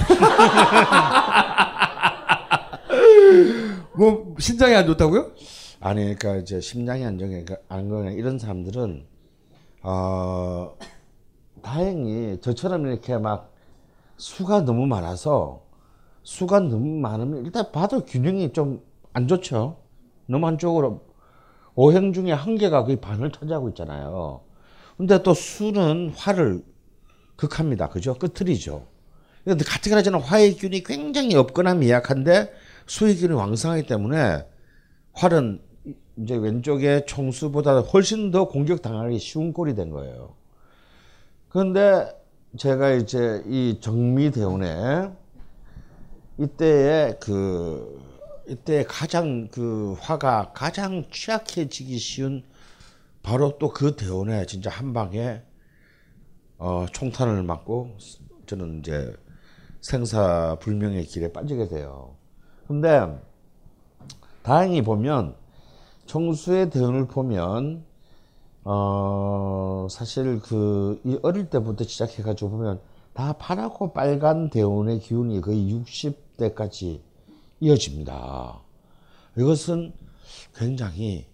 뭐 신장이 안 좋다고요? 아니 그러니까 이제 심장이 안정해 안 거냐 이런 사람들은 어 다행히 저처럼 이렇게 막 수가 너무 많아서 수가 너무 많으면 일단 봐도 균형이 좀 안 좋죠. 너무 한쪽으로 오행 중에 한 개가 거의 반을 차지하고 있잖아요. 근데 또 수는 화를 극합니다. 그죠? 끄트리죠. 근데 같은 하지는 화의 균이 굉장히 없거나 미약한데 수의 균이 왕성하기 때문에 활은 이제 왼쪽의 총수보다 훨씬 더 공격 당하기 쉬운 꼴이 된 거예요. 그런데 제가 이제 이 정미대운에 이때에 그 이때 가장 그 화가 가장 취약해지기 쉬운 바로 또 그 대운에 진짜 한 방에 어 총탄을 맞고 저는 이제 생사 불명의 길에 빠지게 돼요. 근데 다행히 보면 청수의 대운을 보면 어 사실 그이 어릴 때부터 시작해 가지고 보면 다 파랗고 빨간 대운의 기운이 거의 60대까지 이어집니다. 이것은 굉장히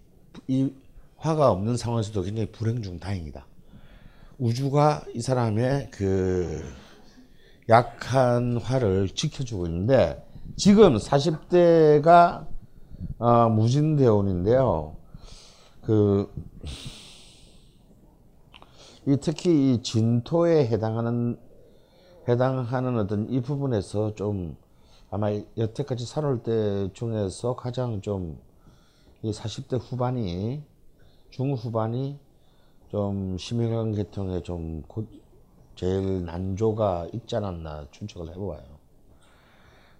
이 화가 없는 상황에서도 굉장히 불행 중 다행이다. 우주가 이 사람의 그 약한 화를 지켜주고 있는데 지금 40대가 어, 무진대운인데요. 그, 이 특히 이 진토에 해당하는, 해당하는 어떤 이 부분에서 좀 아마 여태까지 살아올 때 중에서 가장 좀 이 40대 후반이, 중후반이 좀 심혈관 계통에 좀곧 제일 난조가 있지 않았나 추측을 해보아요.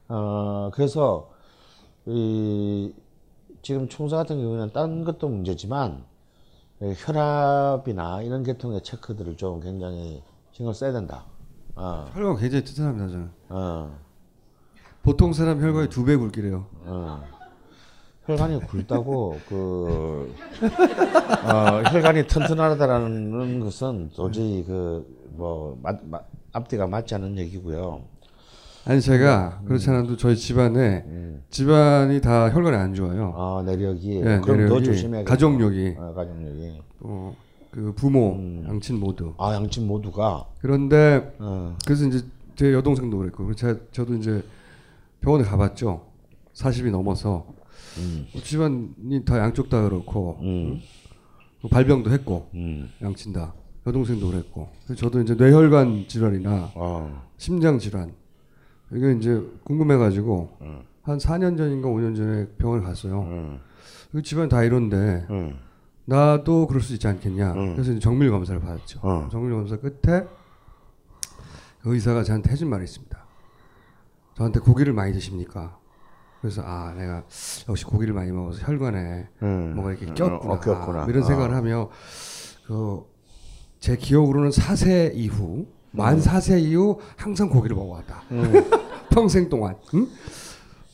어, 그래서 이 지금 총사 같은 경우에는 다른 것도 문제지만 이 혈압이나 이런 계통의 체크들을 좀 굉장히 신경 써야 된다. 어, 혈관 굉장히 튼튼합니다 저는. 어, 보통 사람 혈관이 두 배 굵기래요. 어. 혈관이 굵다고 그 어, 혈관이 튼튼하다라는 것은 도저히 그 뭐 앞뒤가 맞지 않는 얘기고요. 아니 제가 그렇지 않아도 저희 집안에 집안이 다 혈관이 안 좋아요. 아 내력이? 예, 그럼 더 내력이, 조심해야 가족력이. 어, 가족력이. 어, 그 부모, 양친 모두. 아 양친 모두가? 그런데 어, 그래서 이제 제 여동생도 그랬고 제가 저도 이제 병원에 가봤죠. 40이 넘어서. 뭐 집안이 다 양쪽 다 그렇고 음, 뭐 발병도 했고 음, 양친 다. 여동생도 그랬고. 그래서 저도 이제 뇌혈관 질환이나 어, 심장 질환 이게 이제 궁금해가지고 한 4년 전인가 5년 전에 병원을 갔어요. 음, 그 집안 다 이런데 음, 나도 그럴 수 있지 않겠냐. 음. 그래서 정밀 검사를 받았죠. 어. 정밀 검사 끝에 그 의사가 저한테 해준 말이 있습니다. 저한테 고기를 많이 드십니까? 그래서 아 내가 역시 고기를 많이 먹어서 혈관에 음. 뭐가 이렇게 어, 꼈구나, 어, 꼈구나. 이런 생각을 어. 하며 그 제 기억으로는 4세 이후 만 4세 이후 항상 고기를 먹어왔다. 평생 동안. 응?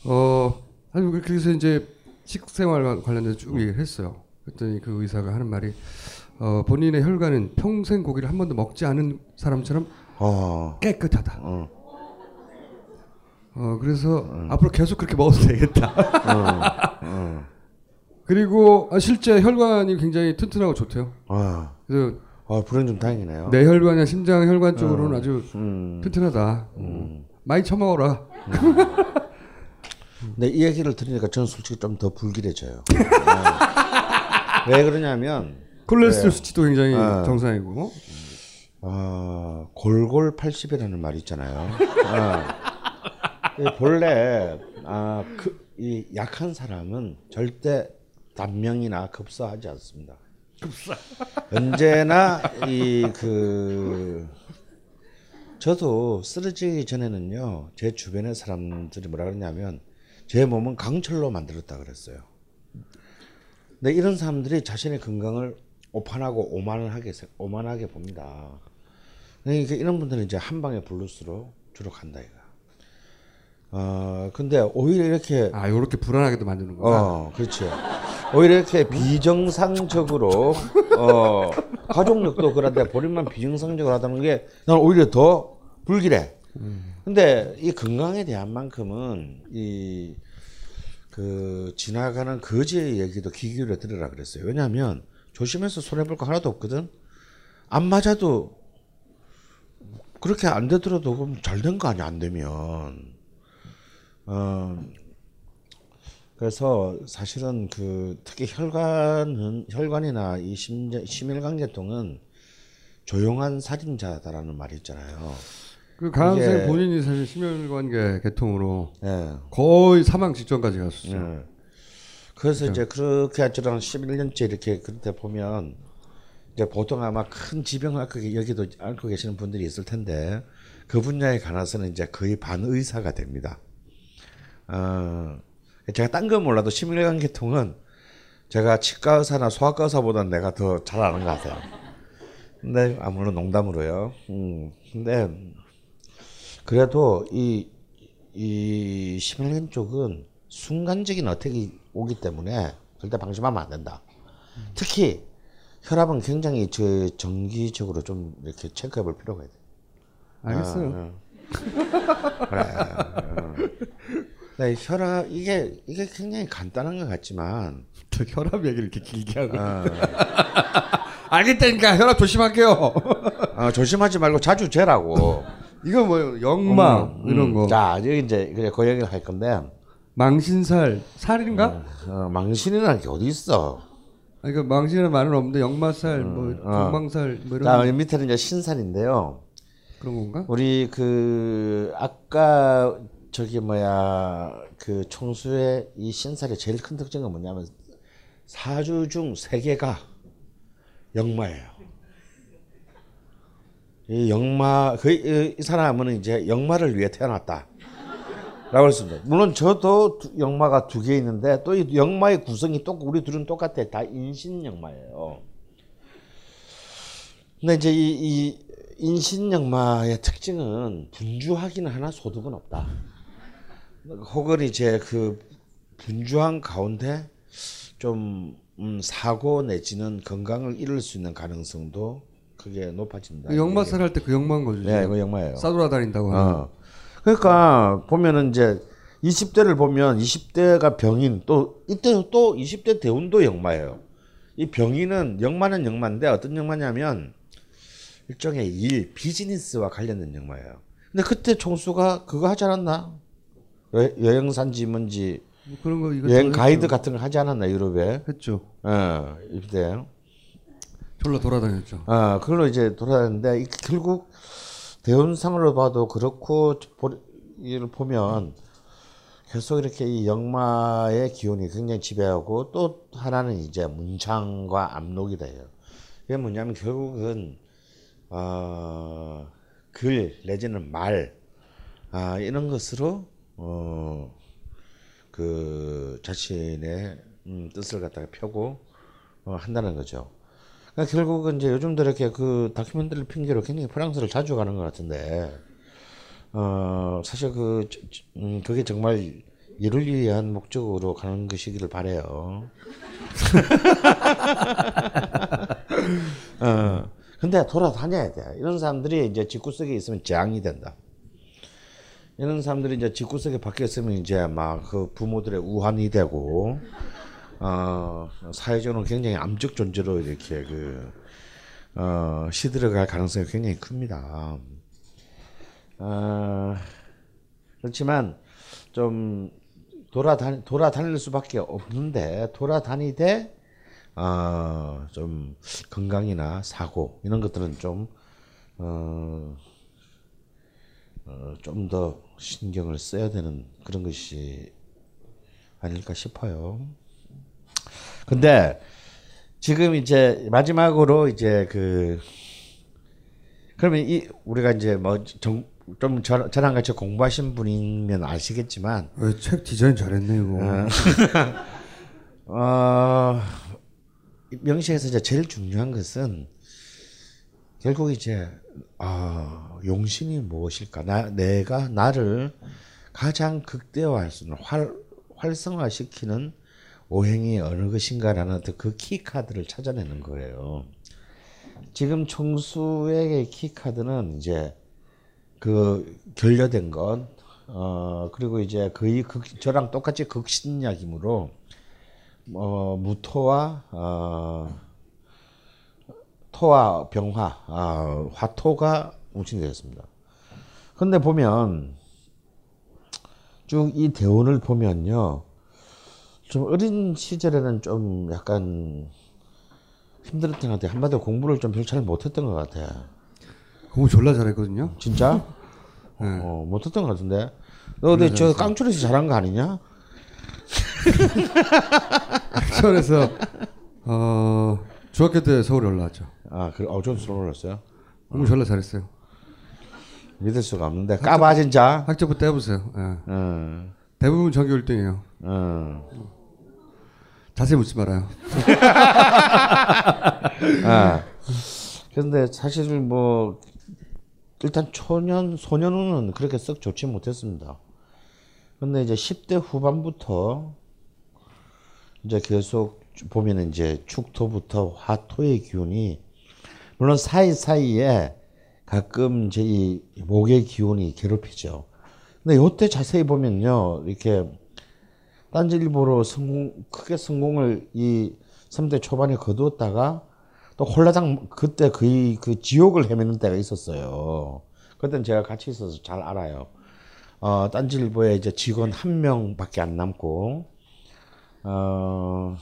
어 아니 그렇게 해서 이제 식생활 관련해서 쭉 얘기를 했어요. 그랬더니 그 의사가 하는 말이 어, 본인의 혈관은 평생 고기를 한 번도 먹지 않은 사람처럼 어. 깨끗하다. 어. 어 그래서 앞으로 계속 그렇게 먹어도 되겠다. 어. 그리고 아, 실제 혈관이 굉장히 튼튼하고 좋대요. 아. 그래서 아, 불행 좀 다행이네요. 뇌혈관이나 심장 혈관 쪽으로는 아주 음. 튼튼하다. 음. 많이 처먹어라. 근데 이 얘기를 들으니까 저는 솔직히 좀 더 불길해져요. 네. 왜 그러냐면 콜레스테롤 수치도 굉장히 어. 정상이고. 어, 골골 80이라는 말이 있잖아요. 어. 이 본래 아, 그, 이 약한 사람은 절대 단명이나 급사하지 않습니다. 언제나 이 그 저도 쓰러지기 전에는요 제 주변의 사람들이 뭐라 그러냐면 제 몸은 강철로 만들었다 그랬어요. 근데 이런 사람들이 자신의 건강을 오판하고 오만하게 세- 오만하게 봅니다. 그러니까 이런 분들은 이제 한 방에 블루스로 주로 간다 이거. 어 근데 오히려 이렇게 아, 요렇게 불안하게도 만드는구나. 어 그렇죠. 오히려 이렇게 비정상적으로 어 가족력도 그런데 본인만 비정상적으로 하다는 게 나는 오히려 더 불길해. 근데 이 건강에 대한 만큼은 이 그 지나가는 거지의 얘기도 귀 기울여 들으라 그랬어요. 왜냐하면 조심해서 손해 볼 거 하나도 없거든. 안 맞아도 그렇게 안 되더라도 그럼 잘 된 거 아니야 안 되면. 어 그래서 사실은 그 특히 혈관은 혈관이나 이 심장 심혈관계통은 조용한 살인자다라는 말이 있잖아요. 그 강한 이게- 선생 본인이 사실 심혈관계 개통으로 예. 거의 사망 직전까지 갔었죠. 예. 그래서 이제 그렇게 저랑 11년째 이렇게 그때 보면 이제 보통 아마 큰 지병을 앓고 여기도 앓고 계시는 분들이 있을 텐데 그 분야에 관해서는 이제 거의 반의사가 됩니다. 어, 제가 딴 건 몰라도 심혈관계통은 제가 치과 의사나 소아과 의사보다 내가 더 잘 아는 것 같아요. 근데 아 물론 농담으로요. 음, 근데 그래도 이, 이 심혈관 쪽은 순간적인 어택이 오기 때문에 절대 방심하면 안 된다. 특히 혈압은 굉장히 저 정기적으로 좀 이렇게 체크해 볼 필요가 있다. 알겠어요. 그래. 어. 네, 혈압 이게 이게 굉장히 간단한 것 같지만 저 혈압 얘기를 이렇게 길게 하고. 어, 알겠다니까 혈압 조심할게요. 어, 조심하지 말고 자주 재라고. 이거 뭐예요? 영막 이런 거. 자, 여기 이제 그래 그 얘기를 할 건데 망신살 살인가? 어, 망신이라는 게 어디 있어? 아니 그 망신이라는 말은 없는데 역마살, 뭐 어. 정망살 뭐 이런 자, 여기 밑에는 이제 신살인데요. 그런 건가? 우리 그 아까 저기 뭐야 그 총수의 이 신살의 제일 큰 특징은 뭐냐면 사주 중 세 개가 역마예요. 이 역마 그이 이 사람은 이제 역마를 위해 태어났다. 라고 했습니다. 물론 저도 두- 역마가 두 개 있는데 또 이 역마의 구성이 똑 우리 둘은 똑같아. 다 인신 역마예요. 근데 이제 이, 이 인신 역마의 특징은 분주하기는 하나 소득은 없다. 혹은 이제 그 분주한 가운데 좀 음, 사고 내지는 건강을 잃을 수 있는 가능성도 크게 높아진다. 그 역마살 할 때 그 역마인 거죠. 네, 그 역마예요. 싸돌아다닌다고 하는. 어. 그러니까 보면은 이제 20대를 보면 20대가 병인 또 이때 또 20대 대운도 역마예요. 이 병인은 역마는 역마인데 어떤 역마냐면 일종의 일 비즈니스와 관련된 역마예요. 근데 그때 총수가 그거 하지 않았나? 여, 여행 산지 뭔지 뭐 그런 거 여행 가이드 같은 거 하지 않았나 유럽에? 했죠. 어 이때. 졸라 돌아다녔죠. 아, 그걸로 이제 돌아다녔는데 이- 결국 대운상으로 봐도 그렇고 보- 이를 보면 계속 이렇게 이 역마의 기운이 굉장히 지배하고 또 하나는 이제 문창과 압록이래요. 이게 뭐냐면 결국은 어, 글 내지는 말 아, 이런 것으로 어, 그 자신의 음, 뜻을 갖다가 펴고 어, 한다는 거죠. 그러니까 결국은 이제 요즘도 이렇게 그 다큐멘터리 핑계로 굉장히 프랑스를 자주 가는 것 같은데 어 사실 그 음, 그게 정말 이를 위한 목적으로 가는 것이기를 바래요. 어 근데 돌아다녀야 돼. 이런 사람들이 이제 집구석에 있으면 재앙이 된다. 이런 사람들이 이제 집구석에 박혀 있으면 이제 막 그 부모들의 우환이 되고 어, 사회적으로 굉장히 암적 존재로 이렇게 그, 어, 시들어갈 가능성이 굉장히 큽니다. 어, 그렇지만 좀 돌아다니, 돌아다닐 수밖에 없는데 돌아다니되 어, 좀 건강이나 사고 이런 것들은 좀 어, 어, 좀 더 신경을 써야 되는 그런 것이 아닐까 싶어요. 근데 지금 이제 마지막으로 이제 그 그러면 이 우리가 이제 뭐좀 저랑 같이 공부하신 분이면 아시겠지만 어, 책 디자인 잘했네 이거. 어 명시에서 이제 제일 중요한 것은 결국 이제 아 용신이 무엇일까 나 내가 나를 가장 극대화할 수 있는 활 활성화시키는 오행이 어느 것인가라는 그 키카드를 찾아내는 거예요. 지금 청수의 키카드는 이제 그 결여된 것, 어 그리고 이제 거의 극, 저랑 똑같이 극신약이므로 어 무토와 어 토와 병화, 아, 화토가 뭉친이 되었습니다. 근데 보면 쭉 이 대운을 보면요. 좀 어린 시절에는 좀 약간 힘들었던 것 같아요. 한마디로 공부를 좀 별 잘 못했던 것 같아요. 공부 졸라 잘했거든요. 진짜? 어, 못했던 것 같은데. 너 근데 저 깡촌에서 잘한 거 아니냐? 서울에서 어, 중학교 때 서울에 올라왔죠. 아, 그래. 어, 좀 서울 올랐어요. 공부 졸라 잘했어요. 믿을 수가 없는데. 까봐, 진짜. 학점부터 해보세요. 예. 어, 대부분 전교 1등이에요. 어. 자세히 묻지 말아요. 아. 근데 사실 뭐 일단 초년 소년은 그렇게 썩 좋지 못했습니다. 근데 이제 10대 후반부터 이제 계속 보면 이제 축토부터 화토의 기운이 물론 사이사이에 가끔 이제 이 목의 기운이 괴롭히죠. 근데 요때 자세히 보면요. 이렇게 딴지일보로 성공 크게 성공을 이 3대 초반에 거두었다가 또 홀라당 그때 거의 그 지옥을 헤매는 때가 있었어요. 그때는 제가 같이 있어서 잘 알아요. 어, 딴지일보에 이제 직원 한 명밖에 안 남고 어,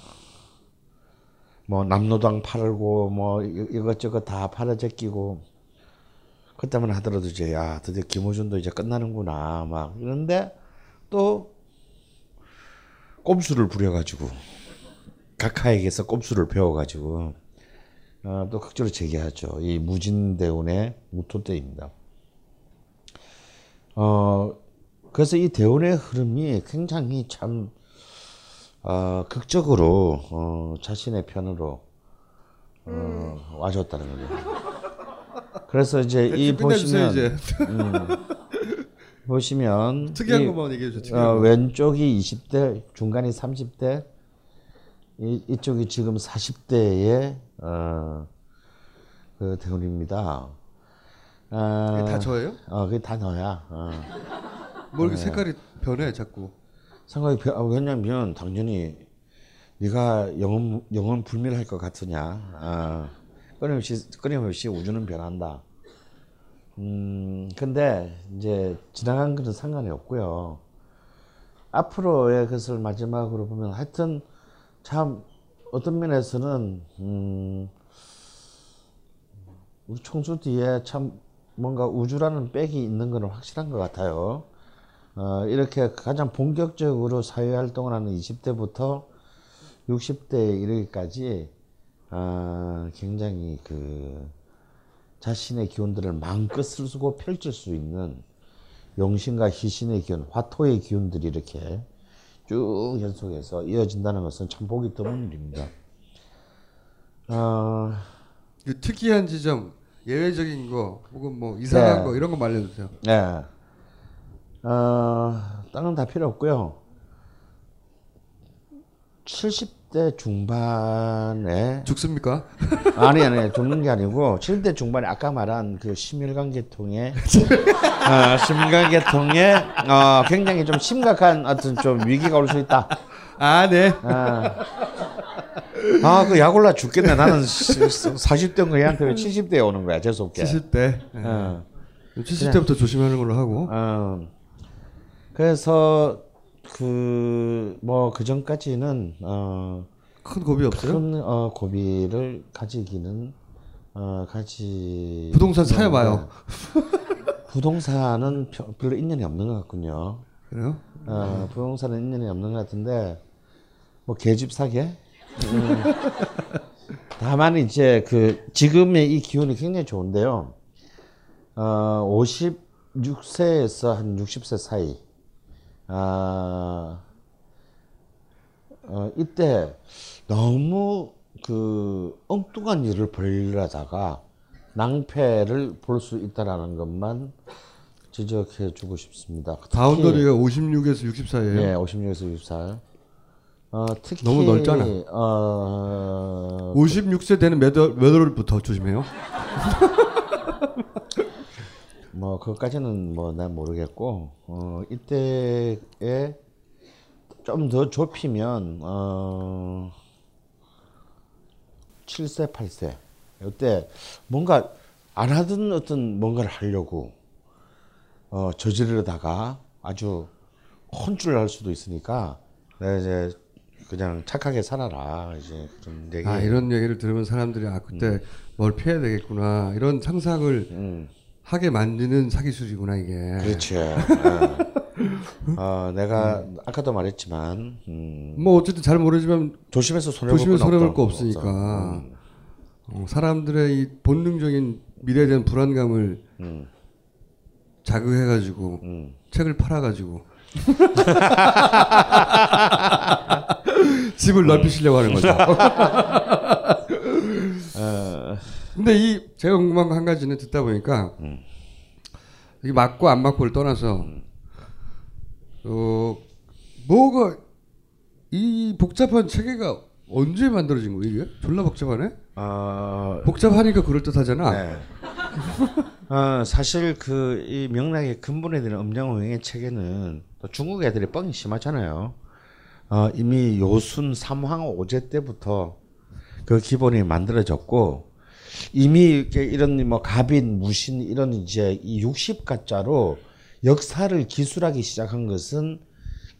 뭐 남노당 팔고 뭐 이- 이것저것 다 팔아 제 끼고 그때만 하더라도 이제 야 드디어 김호준도 이제 끝나는구나 막 이런데 또 꼼수를 부려가지고 각하에게서 꼼수를 배워가지고 어, 또 극적으로 재기하죠. 이 무진대운의 무토 때입니다. 어, 그래서 이 대운의 흐름이 굉장히 참 어, 극적으로 어, 자신의 편으로 어, 와줬다는 거죠. 그래서 이제 이 보시면 이제. 보시면 특이한 이- 것만 얘기해. 특이한 어, 거. 왼쪽이 20대, 중간이 30대, 이, 이쪽이 지금 40대의 어, 그 대운입니다. 어, 다 저예요? 어, 그게 다 너야. 어. 뭐 이렇게 색깔이 변해 자꾸. 생각이 벼- 아, 당연히 네가 영혼 영혼 불멸할 것 같으냐. 아, 끊임없이 끊임없이 우주는 변한다. 음, 근데 이제 지나간 것은 상관이 없고요. 앞으로의 것을 마지막으로 보면 하여튼 참 어떤 면에서는 음, 우리 총수 뒤에 참 뭔가 우주라는 백이 있는 거는 확실한 것 같아요. 어, 이렇게 가장 본격적으로 사회 활동을 하는 20대부터 60대에 이르기까지 어, 굉장히 그 자신의 기운들을 마음껏 쓰고 펼칠 수 있는 용신과 희신의 기운, 화토의 기운들이 이렇게 쭉 연속해서 이어진다는 것은 참 보기 드문 일입니다. 어, 그 특이한 지점, 예외적인 거 혹은 뭐 이상한 네. 거 이런 거 말해주세요. 네. 어, 다른 다 필요 없고요. 70대 중반에 죽습니까? 아니 아니 죽는 게 아니고 70대 중반에 아까 말한 그 심혈관계통에 어, 심혈관계통에 어, 굉장히 좀 심각한 어떤 좀 위기가 올 수 있다. 아 네. 아, 그 약올라 죽겠네. 나는 40대인 거 얘한테 왜 70대에 오는 거야? 재수 없게. 70대. 어. 70대부터 조심하는 걸로 하고. 어. 그래서 그 뭐 그 전까지는 어, 큰 고비 없어요? 큰 어, 고비를 가지기는 어, 가지 부동산 사여봐요. 부동산은 벼- 별로 인연이 없는 것 같군요. 그래요? 어, 부동산은 인연이 없는 것 같은데 뭐 개집 사게. 음. 다만 이제 그 지금의 이 기운이 굉장히 좋은데요. 어, 56세에서 한 60세 사이. 아, 어, 이때 너무 그 엉뚱한 일을 벌이려다가 낭패를 볼 수 있다라는 것만 지적해 주고 싶습니다. 바운더리가 56에서 64예요. 예, 56에서 64. 어, 특히 너무 넓잖아. 어, 56세 되는 몇 월부터 조심해요. 뭐 그것까지는 뭐 난 모르겠고 어, 이때에 좀 더 좁히면 어 7세, 8세. 이때 뭔가 안 하던 어떤 뭔가를 하려고 어, 저지르다가 아주 혼쭐 날 수도 있으니까 내가 이제 그냥 착하게 살아라. 이제 그런 얘기. 아 이런 얘기를 들으면 사람들이 아 그때 뭘 피해야 되겠구나. 이런 상상을 하게 만드는 사기술이구나 이게. 그렇죠. 예. 어, 내가 아까도 말했지만 음, 뭐 어쨌든 잘 모르지만 조심해서 손해볼 조심해서 손해볼 거. 없으니까 음. 어, 사람들의 이 본능적인 미래에 대한 불안감을 자극해가지고 음. 책을 팔아가지고 집을 넓히시려고 하는 거죠. 근데 이 제가 궁금한 거한 가지는 듣다 보니까 이 맞고 안 맞고를 떠나서 어 뭐가 이 복잡한 체계가 언제 만들어진 거예요 이게? 졸라 복잡하네? 어, 복잡하니까 그럴 듯하잖아. 네. 어, 사실 그 이 명락의 근본에 대한 음양오행의 체계는 또 중국 애들이 뻥이 심하잖아요. 어, 이미 요순 삼황 오제 때부터 그 기본이 만들어졌고 이미 이렇게 이런 뭐 갑인 무신 이런 이제 이 60가짜로 역사를 기술하기 시작한 것은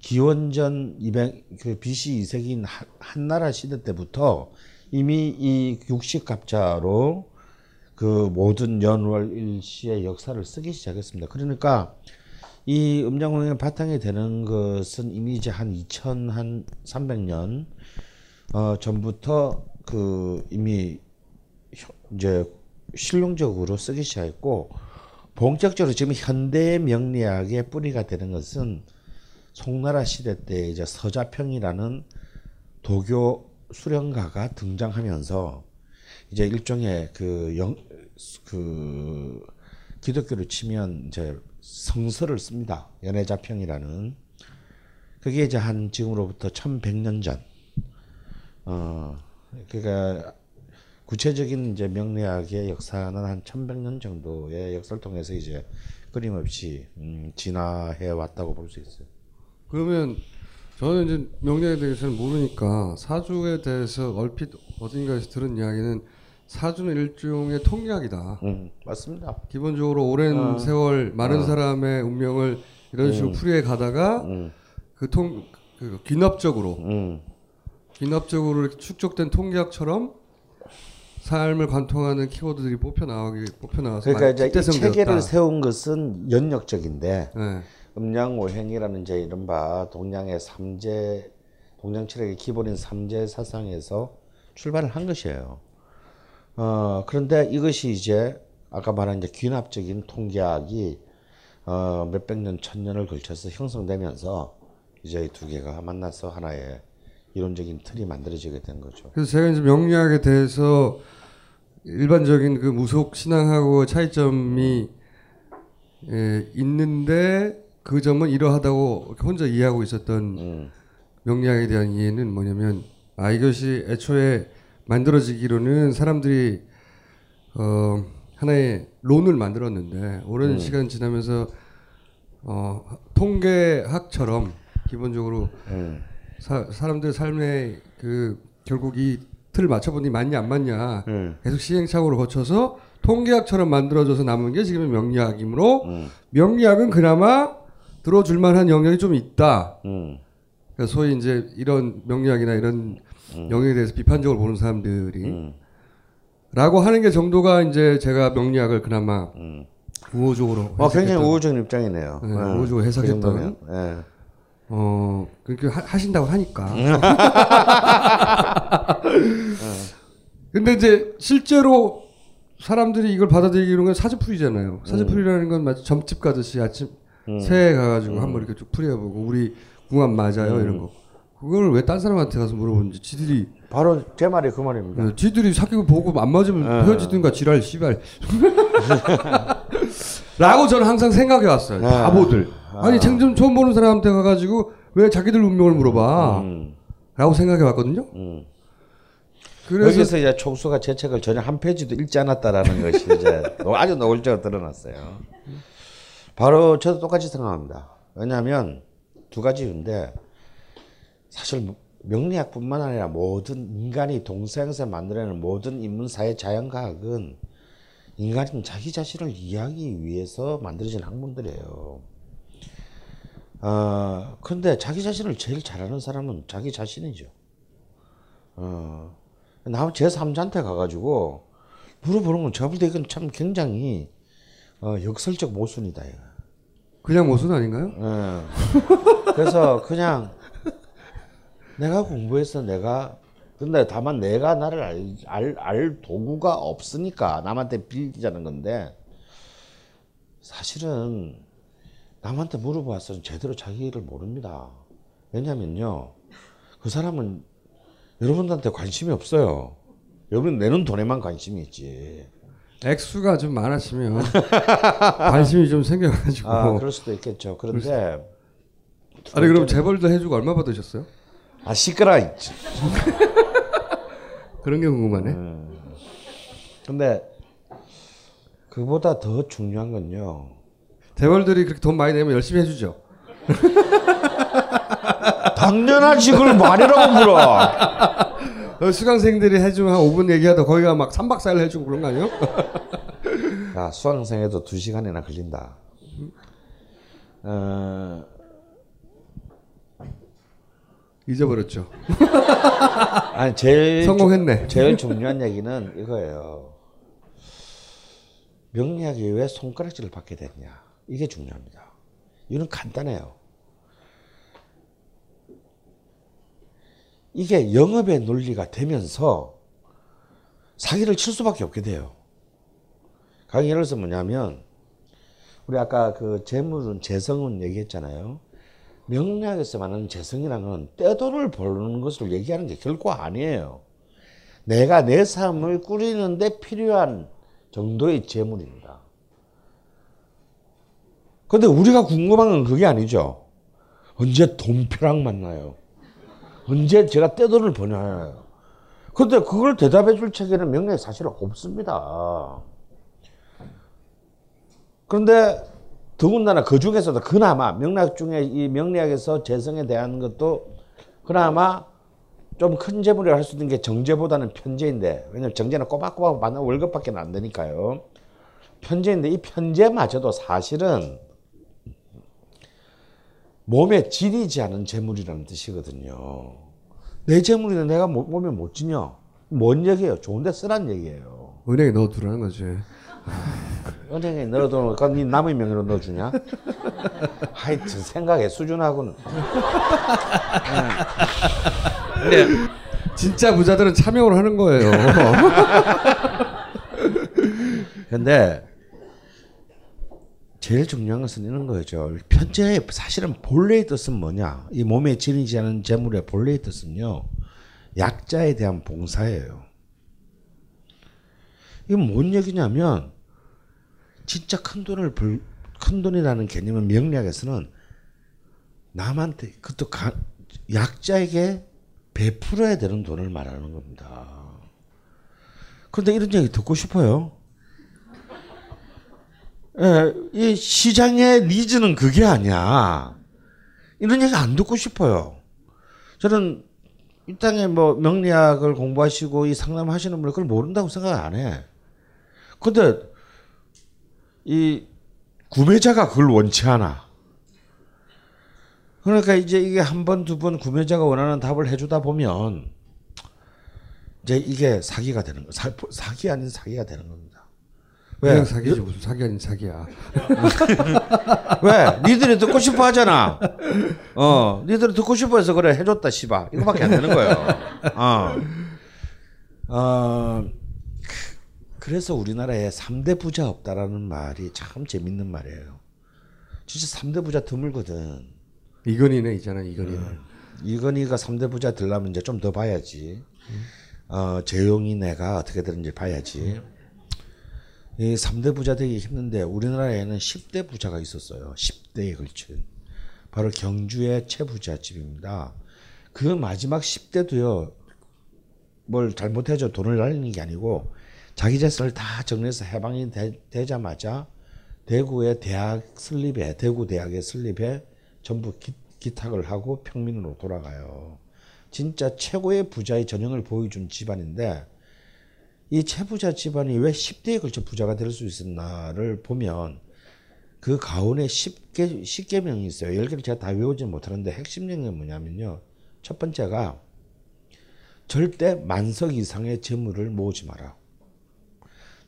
기원전 200, 그 BC 2세기인 한- 한나라 시대 때부터 이미 이 60갑자로 그 모든 연월 일시의 역사를 쓰기 시작했습니다. 그러니까 이 음양공의 바탕이 되는 것은 이미 이제 한 2000 한 300년 어 전부터 그 이미 혀- 이제 실용적으로 쓰기 시작했고 본격적으로 지금 현대 명리학의 뿌리가 되는 것은 송나라 시대 때 이제 서자평이라는 도교 수령가가 등장하면서 이제 일종의 그 영, 그 기독교로 치면 이제 성서를 씁니다. 연애자평이라는 그게 이제 한 지금으로부터 1100년 전. 어, 그러니까 구체적인 이제 명리학의 역사는 한 1100년 정도의 역사를 통해서 이제 끊임없이 음, 진화해 왔다고 볼 수 있어요. 그러면 저는 이제 명령에 대해서는 모르니까 사주에 대해서 얼핏 어딘가에서 들은 이야기는 사주는 일종의 통약이다. 음, 맞습니다. 기본적으로 오랜 세월 많은 사람의 운명을 이런 식으로 풀이해 가다가 그통 그 귀납적으로 음, 귀납적으로 이렇게 축적된 통계학처럼 삶을 관통하는 키워드들이 뽑혀 나오기 뽑혀 나와서 그러니까 이제. 체계를 세운 것은 연역적인데 네. 음양오행이라는 이제 이른바 동양의 삼재 동양 철학의 기본인 삼재 사상에서 출발을 한 것이에요. 어, 그런데 이것이 이제 아까 말한 이제 귀납적인 통계학이 어, 몇백 년, 천 년을 걸쳐서 형성되면서 이제 이 두 개가 만나서 하나의 이론적인 틀이 만들어지게 된 거죠. 그래서 제가 이제 명리학에 대해서 일반적인 그 무속 신앙하고 차이점이 예, 있는데 그 점은 이러하다고 혼자 이해하고 있었던 명리학에 대한 이해는 뭐냐면 아 이것이 애초에 만들어지기로는 사람들이 어 하나의 론을 만들었는데 오랜 시간 지나면서 어 통계학처럼 기본적으로 사, 사람들 삶의 그 결국 이 틀을 맞춰보니 맞냐 안 맞냐 계속 시행착오를 거쳐서 통계학처럼 만들어져서 남은 게 지금의 명리학이므로 명리학은 그나마 들어줄 만한 영역이 좀 있다. 음. 소위 이제 이런 명리학이나 이런 영역에 대해서 비판적으로 보는 사람들이 라고 하는 게 정도가 이제 제가 명리학을 그나마 우호적으로 어, 굉장히 우호적인 입장이네요. 네, 예. 우호적으로 그 해석했던 예. 어 그렇게 하, 하신다고 하니까. 근데 이제 실제로 사람들이 이걸 받아들이는 건 사주풀이잖아요. 사주풀이라는 건 마치 점집 가듯이 아침 새해 가가지고 한번 이렇게 쭉 풀이해보고 우리 궁합 맞아요 이런 거. 그걸 왜 딴 사람한테 가서 물어보는지 지들이 바로 제 말이 그 말입니다. 어, 지들이 사귀고 보고 안 맞으면 헤어지든가 지랄 씨발. 라고 저는 항상 생각해 왔어요. 바보들. 아 니 생전 처음 보는 사람한테 가가지고 왜 자기들 운명을 물어봐. 음. 라고 생각해 왔거든요. 음. 그래서 여기서 이제 총수가 제 책을 전혀 한 페이지도 읽지 않았다라는 것이 이제 아주 노골적으로 드러났어요. 바로 저도 똑같이 생각합니다. 왜냐하면 두 가지 이유인데 사실 명리학뿐만 아니라 모든 인간이 동서양에서 만들어내는 모든 인문사회 자연과학은 인간이 자기 자신을 이해하기 위해서 만들어진 학문들이에요. 어, 근데 자기 자신을 제일 잘하는 사람은 자기 자신이죠. 어, 나 제3자한테 가가지고 물어보는 건 제가 볼 때 이건 참 굉장히 어, 역설적 모순이다. 이거. 그냥 모순 아닌가요? 예. 그래서 그냥 내가 공부해서 내가 근데 다만 내가 나를 알, 알, 알 도구가 없으니까 남한테 빌리자는 건데 사실은 남한테 물어봐서 제대로 자기를 모릅니다. 왜냐면요. 그 사람은 여러분들한테 관심이 없어요. 여러분 내는 돈에만 관심이 있지. 액수가 좀 많아지면 관심이 좀 생겨가지고. 아, 그럴 수도 있겠죠. 그런데 아니 그럼 재벌도 해주고 얼마 받으셨어요? 아 있지. 그런 게 궁금하네. 근데 그보다 더 중요한 건요. 재벌들이 그렇게 돈 많이 내면 열심히 해주죠. 당연하지 그걸 말이라고 물어. 어, 수강생들이 해주면 한 5분 얘기하다 거기가 막 3박 4일 해주고 그런 거 아니에요? 야 수강생에도 두 시간이나 걸린다. 어, 잊어버렸죠. 아니 제일 성공했네. 주- 제일 중요한 얘기는 이거예요. 명리학이 왜 손가락질을 받게 됐냐 이게 중요합니다. 이유는 간단해요. 이게 영업의 논리가 되면서 사기를 칠 수밖에 없게 돼요. 가령 예를 들어서 뭐냐면 우리 아까 그 재물은 재성은 얘기했잖아요. 명리학에서 말하는 재성이라는 건 떼돈을 벌는 것을 얘기하는 게 결코 아니에요. 내가 내 삶을 꾸리는데 필요한 정도의 재물입니다. 근데 우리가 궁금한 건 그게 아니죠. 언제 돈벼락 만나요? 언제 제가 떼돈을 버냐요? 근데 그걸 대답해 줄 체계는 명리에 사실 없습니다. 그런데 더군다나 그 중에서도 그나마 명리학 중에 이 명리학에서 재성에 대한 것도 그나마 좀 큰 재물이라 할수 있는 게 정제보다는 편제인데 왜냐면 정제는 꼬박꼬박 받는 월급밖에 안 되니까요. 편제인데 이 편제마저도 사실은 몸에 지니지 않은 재물이라는 뜻이거든요. 내 재물인데 내가 모- 몸에 못 지냐? 뭔 얘기예요? 좋은데 쓰란 얘기예요. 은행에 넣어두라는 거지. 은행에 넣어도 그네 남의 명의로 넣어주냐? 하여튼 생각의 수준하고는. 근데 진짜 부자들은 차명을 하는 거예요. 근데 제일 중요한 것은 이런 거죠. 편제의 사실은 본래의 뜻은 뭐냐? 이 몸에 지니지 않은 재물의 본래의 뜻은요. 약자에 대한 봉사예요. 이건 뭔 얘기냐면 진짜 큰 돈을 벌, 큰 돈이라는 개념은 명리학에서는 남한테 그것도 가, 약자에게 베풀어야 되는 돈을 말하는 겁니다. 그런데 이런 얘기 듣고 싶어요. 예, 이 시장의 니즈는 그게 아니야. 이런 얘기 안 듣고 싶어요. 저는 이 땅에 뭐 명리학을 공부하시고 이 상담 하시는 분들 그걸 모른다고 생각 안 해. 근데 이 구매자가 그걸 원치 않아. 그러니까 이제 이게 한 번, 두 번 구매자가 원하는 답을 해주다 보면 이제 이게 사기가 되는 거. 사, 사기 아닌 사기가 되는 겁니다. 그냥 사기지 무슨 사기 아닌 사기야. 왜? 니들이 듣고 싶어 하잖아. 어, 니들이 듣고 싶어 해서 그래, 해줬다, 씨바. 이거밖에 안 되는 거예요. 어. 어, 그- 그래서 우리나라에 3대 부자 없다라는 말이 참 재밌는 말이에요. 진짜 3대 부자 드물거든. 이건희네 있잖아 이건희는. 이건희가 3대 부자 되려면 이제 좀 더 봐야지. 어, 재용이 내가 어떻게 되는지 봐야지. 이 3대 부자 되기 힘든데 우리나라에는 10대 부자가 있었어요. 10대에 걸친. 바로 경주의 최부자 집입니다. 그 마지막 10대도요. 뭘 잘못해서 돈을 날리는 게 아니고 자기 재산을 다 정리해서 해방이 되, 자마자 대구의 대학 설립에 대구 대학의 설립에 전부 기, 기탁을 하고 평민으로 돌아가요. 진짜 최고의 부자의 전형을 보여준 집안인데 이 최부자 집안이 왜 10대에 걸쳐 부자가 될 수 있었나를 보면 그 가운데 10개, 10개명이 있어요. 10개를 제가 다 외우지는 못하는데 핵심 내용이 뭐냐면요. 첫 번째가 절대 만석 이상의 재물을 모으지 마라.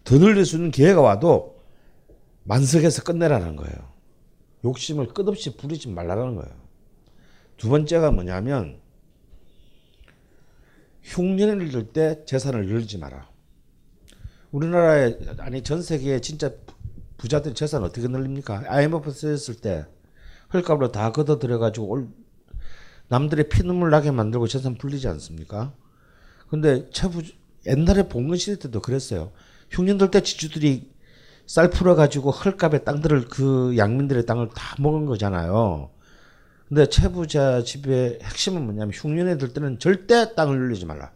더 늘릴 수 있는 기회가 와도 만석에서 끝내라는 거예요. 욕심을 끝없이 부리지 말라는 거예요. 두 번째가 뭐냐면 흉년을 잃을 때 재산을 늘리지 마라. 우리나라에 아니 전 세계에 진짜 부자들 재산 어떻게 늘립니까? IMF 쓰였을 때 헐값으로 다 걷어 들여 가지고 올 남들의 피눈물 나게 만들고 재산 불리지 않습니까? 근데 최부 옛날에 봉건 시대 때도 그랬어요. 흉년들 때 지주들이 쌀 풀어 가지고 헐값에 땅들을 그 양민들의 땅을 다 먹은 거잖아요. 근데 최부자 집의 핵심은 뭐냐면 흉년에 들 때는 절대 땅을 늘리지 말라.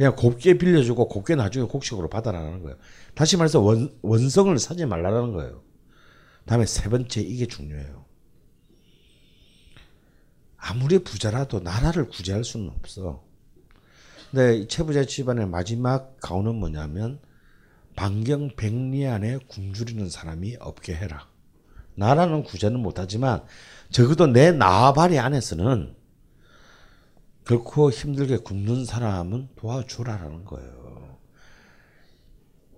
그냥 곱게 빌려주고 곱게 나중에 곡식으로 받아라는 거예요. 다시 말해서 원, 원성을 사지 말라는 거예요. 다음에 세 번째 이게 중요해요. 아무리 부자라도 나라를 구제할 수는 없어. 근데 이 최부자 집안의 마지막 가오는 뭐냐면 반경 백리 안에 굶주리는 사람이 없게 해라. 나라는 구제는 못하지만 적어도 내 나발이 안에서는 결코 힘들게 굶는 사람은 도와주라라는 거예요.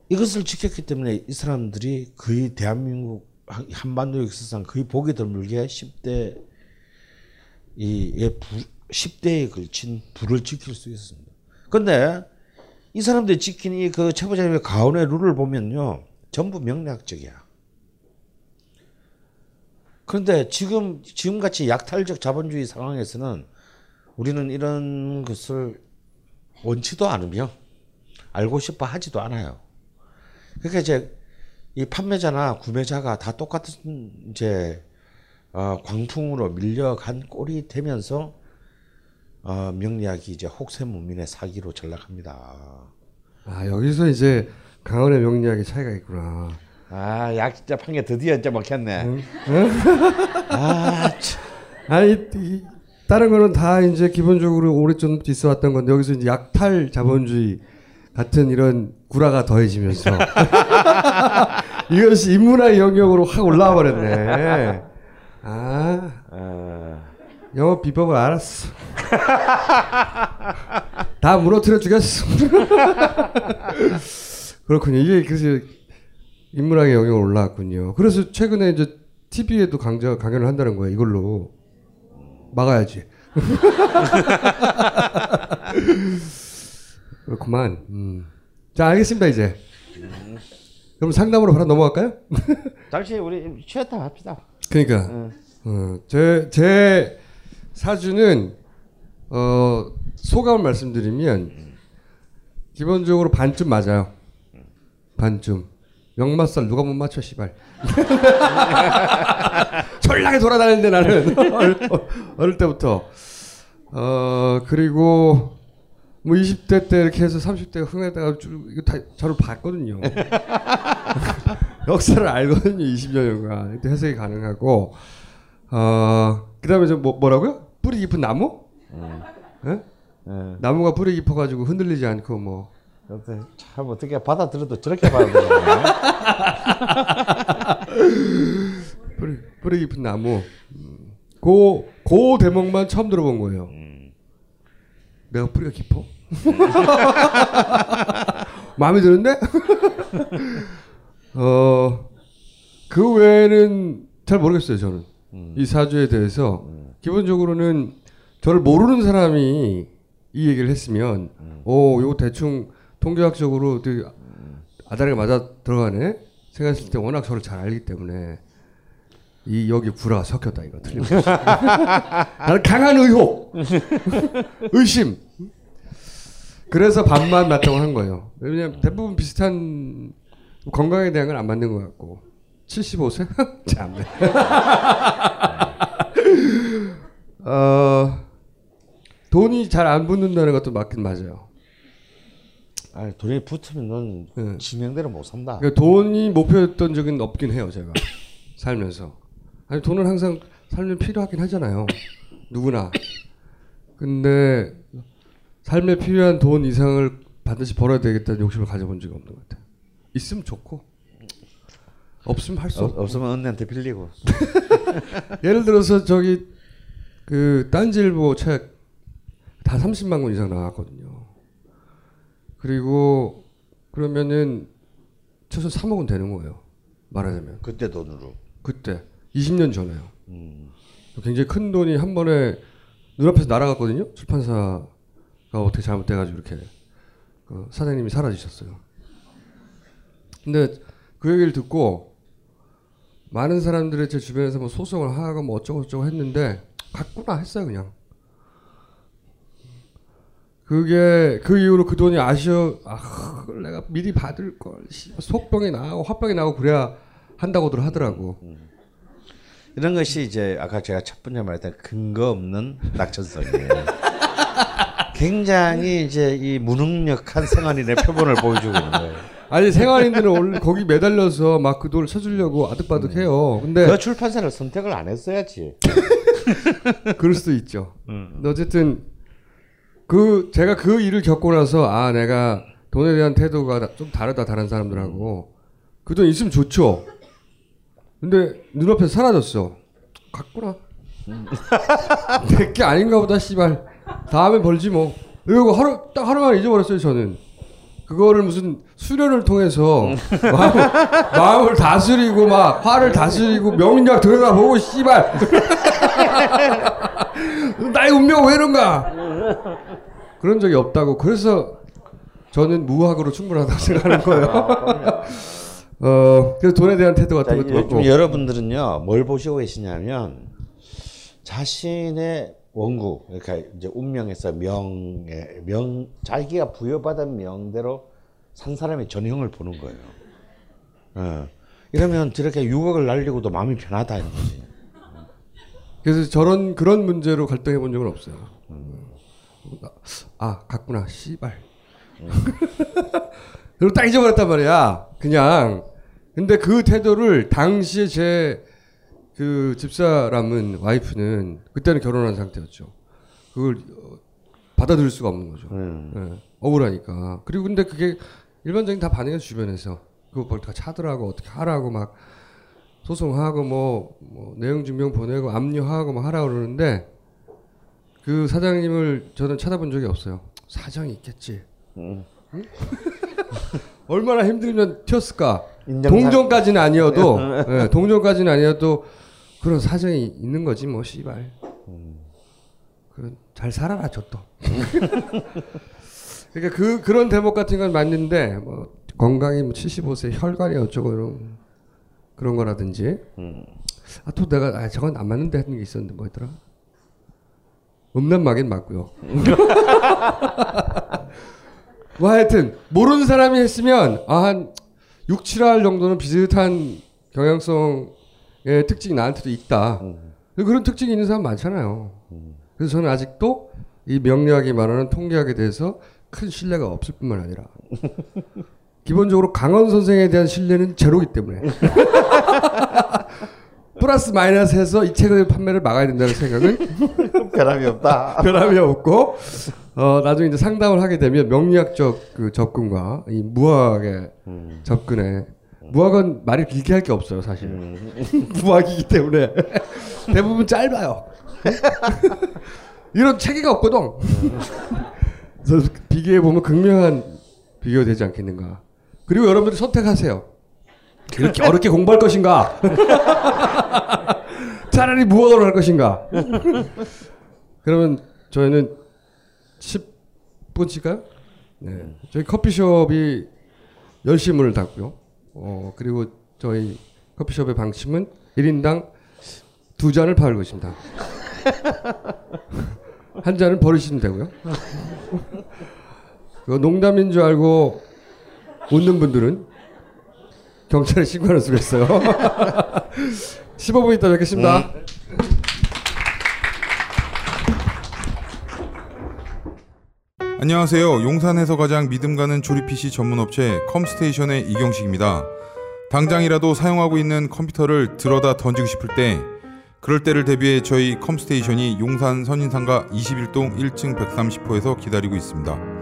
이것을 지켰기 때문에 이 사람들이 거의 대한민국 한- 한반도 역사상 거의 보기 드물게 10대 이의 부, 10대에 걸친 불을 지킬 수 있었습니다. 근데 이 사람들이 지킨 이그 최부자님의 가온의 룰을 보면요. 전부 명리학적이야. 그런데 지금 지금같이 약탈적 자본주의 상황에서는 우리는 이런 것을 원치도 않으며 알고 싶어 하지도 않아요. 그러니까 이제 이 판매자나 구매자가 다 똑같은 이제 어, 광풍으로 밀려간 꼴이 되면서 어, 명리학이 이제 혹세무민의 사기로 전락합니다. 아 여기서 이제 강원의 명리학의 차이가 있구나. 아, 약자 판게 드디어 이제 먹혔네. 아니 이, 다른 거는 다 이제 기본적으로 오래전부터 있어 왔던 건데 여기서 이제 약탈 자본주의 같은 이런 구라가 더해지면서 이것이 인문화의 영역으로 확 올라와 버렸네. 아 영업 비법을 알았어. 다 무너뜨려 주겠어. 그렇군요. 이게 그래서 인문학의 영역으로 올라왔군요. 그래서 최근에 이제 TV에도 강좌 강연을 한다는 거예요. 이걸로 막아야지. 그렇구만. 음. 자 알겠습니다 이제. 그럼 상담으로 바로 넘어갈까요? 당시 우리 쉬었다 합시다. 그러니까 어, 제, 제 사주는 어, 소감을 말씀드리면 기본적으로 반쯤 맞아요. 반쯤. 역마살 누가 못 맞춰 씨발. 철나게 돌아다니는데 나는 어릴, 어릴 때부터. 어 그리고 뭐 20대 때 이렇게 해서 30대가 흥하다가 쭉 이거 다 저를 봤거든요. 역사를 알거든요. 20년간 이때 해석이 가능하고 어 그다음에 저 뭐, 뭐라고요? 뿌리 깊은 나무? 예? 예. 나무가 뿌리 깊어가지고 흔들리지 않고 뭐 참 어떻게 받아들여도 저렇게 받아들여요. 뿌리, 뿌리 깊은 나무. 음. 고, 고 대목만 처음 들어본 거예요. 내가 뿌리가 깊어? 마음에 드는데? 어, 그 외에는 잘 모르겠어요, 저는. 이 사주에 대해서. 기본적으로는 저를 모르는 사람이 이 얘기를 했으면, 오, 이거 대충 통계학적으로 되게 아다리가 맞아 들어가네? 생각했을 때 워낙 저를 잘 알기 때문에 이 여기 구라가 섞였다 이거. 틀림없이 나는 강한 의혹 의심. 그래서 반만 맞다고 한 거예요. 왜냐면 대부분 비슷한 건강에 대한 건 안 맞는 것 같고. 75세? 참네. 어 돈이 잘 안 붙는다는 것도 맞긴 맞아요 아, 돈이 붙으면 넌 네. 진행대로 못 산다. 그러니까 돈이 목표였던 적은 없긴 해요, 제가. 살면서. 아니, 돈은 항상 살면 필요하긴 하잖아요. 누구나. 근데 삶에 필요한 돈 이상을 반드시 벌어야 되겠다는 욕심을 가져본 적이 없는 것 같아요. 있으면 좋고 없으면 할수 어, 없고. 없으면 언니한테 빌리고. 예를 들어서 저기 그 딴지일보 책 다 30만 권 이상 나왔거든요. 그리고 그러면은 최소 3억은 되는 거예요. 말하자면. 그때 돈으로. 그때 20년 전에요. 굉장히 큰 돈이 한 번에 눈앞에서 날아갔거든요. 출판사가 어떻게 잘못돼가지고 이렇게 그 사장님이 사라지셨어요. 근데 그 얘기를 듣고 많은 사람들의 제 주변에서 뭐 소송을 하고 뭐 어쩌고 저쩌고 했는데 갔구나 했어요 그냥. 그게 그 이후로 그 돈이 아쉬워 아 내가 미리 받을 걸 씨, 속병이 나고 화병이 나고 그래야 한다고들 하더라고. 이런 것이 이제 아까 제가 첫 번째 말했던 근거 없는 낙천성이에요. 굉장히 이제 이 무능력한 생활인의 표본을 보여주고 있는 거예요. 아니 생활인들은 원래 거기 매달려서 막 그 돈을 쳐주려고 아득바득해요. 근데 그 출판사를 선택을 안 했어야지. 그럴 수도 있죠. 근데 어쨌든 그 제가 그 일을 겪고 나서 아 내가 돈에 대한 태도가 좀 다르다 다른 사람들하고 그 돈 있으면 좋죠. 근데 눈앞에서 사라졌어. 갔구나. 내게 아닌가 보다 씨발. 다음에 벌지 뭐. 이러고 하루 딱 하루만 잊어버렸어요 저는. 그거를 무슨 수련을 통해서 마음, 마음을 다스리고 막 화를 다스리고 명작 들여다보고 씨발 나의 운명 왜 이런가 그런 적이 없다고 그래서 저는 무학으로 충분하다고 생각하는 거예요. 어 그래서 돈에 대한 태도 자, 같은 것도 요즘 없고 여러분들은요 뭘 보시고 계시냐면 자신의 원구 그러니까 이제 운명에서 명에 명 자기가 부여받은 명대로 산 사람의 전형을 보는 거예요. 어. 이러면 저렇게 6억을 날리고도 마음이 편하다 이런 거지. 그래서 저런 그런 문제로 갈등해 본 적은 없어요. 아 갔구나 씨발. 그리고 딱 잊어버렸단 말이야. 그냥 근데 그 태도를 당시에 제 그 집사람은 와이프는 그때는 결혼한 상태였죠. 그걸 어, 받아들일 수가 없는 거죠. 예, 억울하니까. 그리고 근데 그게 일반적인 다 반응이 주변에서 그거 뭘다 차더라고 어떻게 하라고 막 소송하고 뭐, 뭐 내용 증명 보내고 압류하고 막 하라 그러는데 그 사장님을 저는 찾아본 적이 없어요. 사정이 있겠지. 응? 얼마나 힘들면 튀었을까? 인정사- 동정까지는 아니어도 예, 동정까지는 아니어도 그런 사정이 있는 거지 뭐 씨발. 그런 잘 살아라 저또. 그러니까 그 그런 대목 같은 건 맞는데 뭐 건강이 뭐 75세 혈관이 어쩌고 이런 그런 거라든지. 아또 내가 아 저건 안 맞는데 했던 게 있었는데 뭐였더라? 음란마긴 맞고요. 뭐 하여튼 모르는 사람이 했으면 아, 한 6, 7할 정도는 비슷한 경향성의 특징이 나한테도 있다. 그런 특징이 있는 사람 많잖아요. 그래서 저는 아직도 이 명리학이 말하는 통계학에 대해서 큰 신뢰가 없을 뿐만 아니라 기본적으로 강원 선생에 대한 신뢰는 제로기 때문에 플러스 마이너스 해서 이 책의 판매를 막아야 된다는 생각은 변함이 없다. 변함이 없고 어 나중에 이제 상담을 하게 되면 명리학적 그 접근과 이 무학의 접근에 무학은 말이 길게 할 게 없어요 사실은. 무학이기 때문에. 대부분 짧아요. 이런 체계가 없거든. 그래서 비교해 보면 극명한 비교가 되지 않겠는가. 그리고 여러분들이 선택하세요 그렇게 어렵게 공부할 것인가 차라리 무학으로 할 것인가 그러면 저희는 10분 칠까요? 네. 저희 커피숍이 10시 문을 닫고요. 어, 그리고 저희 커피숍의 방침은 1인당 두 잔을 팔고 있습니다. 한 잔은 버리시면 되고요. 농담인 줄 알고 웃는 분들은 경찰에 신고할 수가 있어요. 15분 있다 뵙겠습니다. 안녕하세요. 용산에서 가장 믿음 가는 조립 PC 전문 업체 컴스테이션의 이경식입니다. 당장이라도 사용하고 있는 컴퓨터를 들어다 던지고 싶을 때 그럴 때를 대비해 저희 컴스테이션이 용산 선인상가 21동 1층 130호에서 기다리고 있습니다.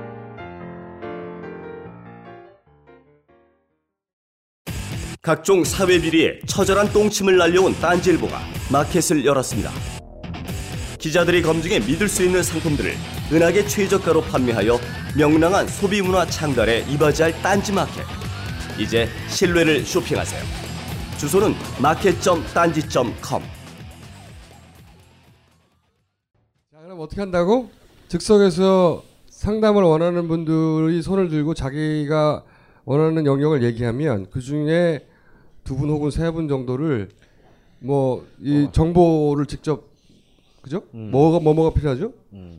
각종 사회 비리에 처절한 똥침을 날려온 딴지일보가 마켓을 열었습니다. 기자들이 검증해 믿을 수 있는 상품들을 은하계 최저가로 판매하여 명랑한 소비 문화 창달에 이바지할 딴지 마켓. 이제 신뢰를 쇼핑하세요. 주소는 마켓.딴지.com. 자, 그럼 어떻게 한다고? 즉석에서 상담을 원하는 분들이 손을 들고 자기가 원하는 영역을 얘기하면 그 중에 두 분 혹은 세 분 정도를 뭐 이 정보를 직접 그죠? 뭐가 뭐뭐가 필요하죠?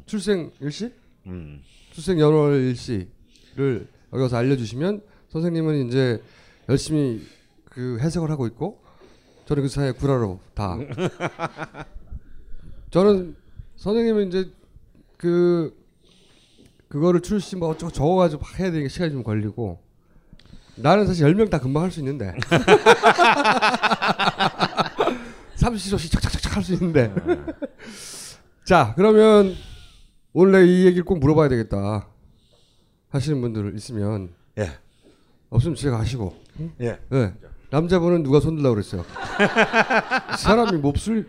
출생 일시, 음. 출생 연월 일시를 여기 와서 알려주시면 선생님은 이제 열심히 그 해석을 하고 있고 저는 그 사이에 구라로 다. 저는 선생님은 이제 그 그거를 출시 뭐 어쩌고 적어가지고 막 해야 되니까 시간이 좀 걸리고 나는 사실 열명다 금방 할 수 있는데 30초씩 착착착착 할 수 있는데 자 그러면 원래 이 얘기를 꼭 물어봐야 되겠다 하시는 분들 있으면 예. 없으면 제가 하시고 예. 네. 남자분은 누가 손들라고 그랬어요 사람이 몹쓸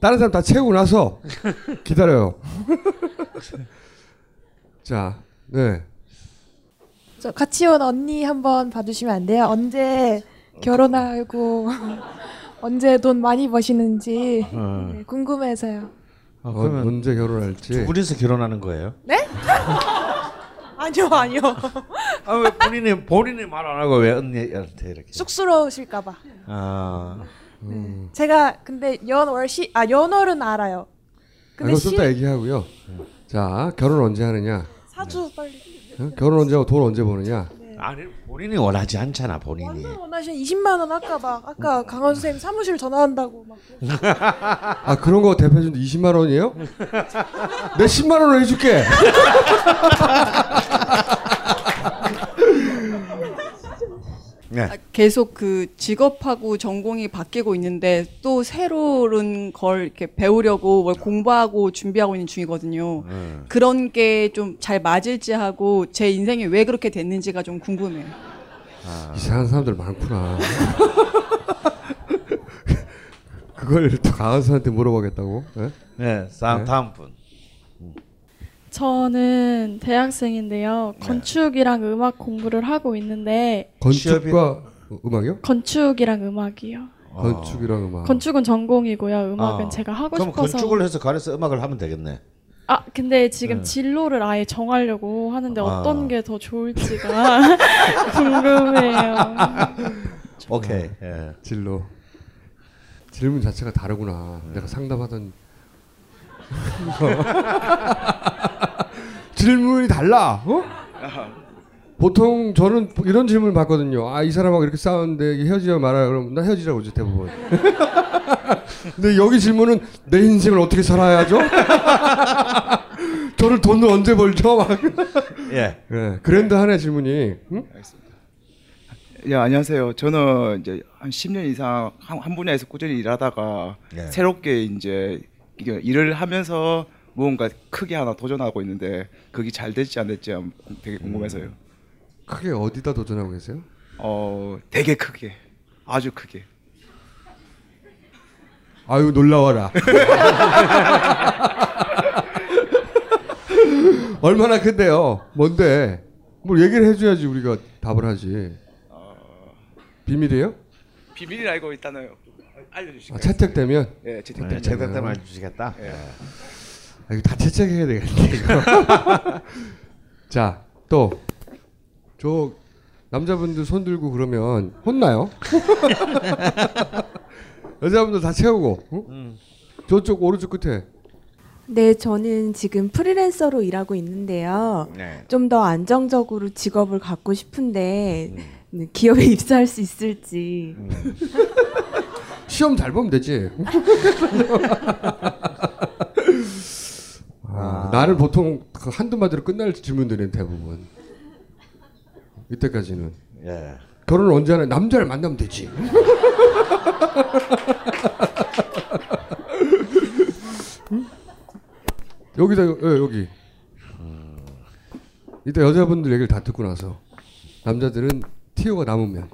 다른 사람 다 채우고 나서 기다려요. 자, 네. 저 같이 온 언니 한번 봐주시면 안 돼요? 언제 결혼하고 언제 돈 많이 버시는지 어. 네, 궁금해서요. 아, 어, 그러면 언제 결혼할지. 두 분이서 결혼하는 거예요? 네? 아니요, 아니요. 아, 왜 본인이 본인이 말 안 하고 왜 언니한테 이렇게? 쑥스러우실까봐. 아, 제가 근데 연월 시, 아 연월은 알아요. 아, 근데 이거 시 좀 이따 얘기하고요. 자, 결혼 언제 하느냐? 사주 빨리. 어? 결혼 언제 하고 돈 언제 버느냐? 아니 본인이 원하지 않잖아 본인이. 완전 원하시는 20만 원 아까 막 아까 강원 선생님 사무실 전화한다고 막. 아 그런 거 대표준 20만 원이에요? 내 10만 원을 해줄게. 네. 계속 그 직업하고 전공이 바뀌고 있는데 또 새로운 걸 이렇게 배우려고 뭘 공부하고 준비하고 있는 중이거든요. 네. 그런 게 좀 잘 맞을지 하고 제 인생이 왜 그렇게 됐는지가 좀 궁금해요. 이상한 사람들 많구나. 그걸 또 강한수한테 물어보겠다고? 네? 네, 다음 네. 다음 분. 저는 대학생인데요. 건축이랑 음악 공부를 하고 있는데 건축과 음악이요? 건축이랑 음악이요. 건축이랑 음악. 건축은 전공이고요. 음악은 아, 제가 하고 그럼 싶어서. 건축을 해서 가려서 음악을 하면 되겠네. 아 근데 지금 네. 진로를 아예 정하려고 하는데 아. 어떤 게더 좋을지가 궁금해요. 오케이. 예. 진로. 질문 자체가 다르구나. 내가 상담하던 질문이 달라. 어? 보통 저는 이런 질문을 받거든요. 아, 이 사람하고 이렇게 싸웠는데 헤어지자 말아요. 그럼 나 헤어지라고 그러죠, 대부분. 근데 여기 질문은 내 인생을 어떻게 살아야죠? 저를 돈을 언제 벌죠? 막. 예. 네, 그랜드 한해 질문이. 응? 예, 안녕하세요. 저는 이제 한 10년 이상 한, 한 분야에서 꾸준히 일하다가 네. 새롭게 이제 이게 일을 하면서 무언가 크게 하나 도전하고 있는데 그게 잘 될지 안 될지 되게 궁금해서요. 크게 어디다 도전하고 계세요? 어, 되게 크게. 아주 크게. 아유 놀라워라. 얼마나 큰데요? 뭔데? 뭘 얘기를 해줘야지 우리가 답을 하지. 비밀이에요? 비밀이 알고 있다나요? 알려주실까요? 아, 채택되면? 예, 네, 채택되면. 채택되면 알려주시겠다. 예. 아, 이거 다 채택해야 되겠네 이거. 자, 또 저 남자분들 손 들고 그러면 혼나요? 여자분들 다 채우고. 응? 저쪽 오른쪽 끝에. 네, 저는 지금 프리랜서로 일하고 있는데요. 네. 좀더 안정적으로 직업을 갖고 싶은데 네, 기업에 입사할 수 있을지. 시험 잘 보면 되지. 아, 나를 보통 그 한두 마디로 끝날 질문들은 대부분. 이때까지는. 예. 결혼을 언제 하나 남자를 만나면 되지. 응? 여기다 예, 여기. 이따 여자분들 얘기를 다 듣고 나서 남자들은 티오가 남으면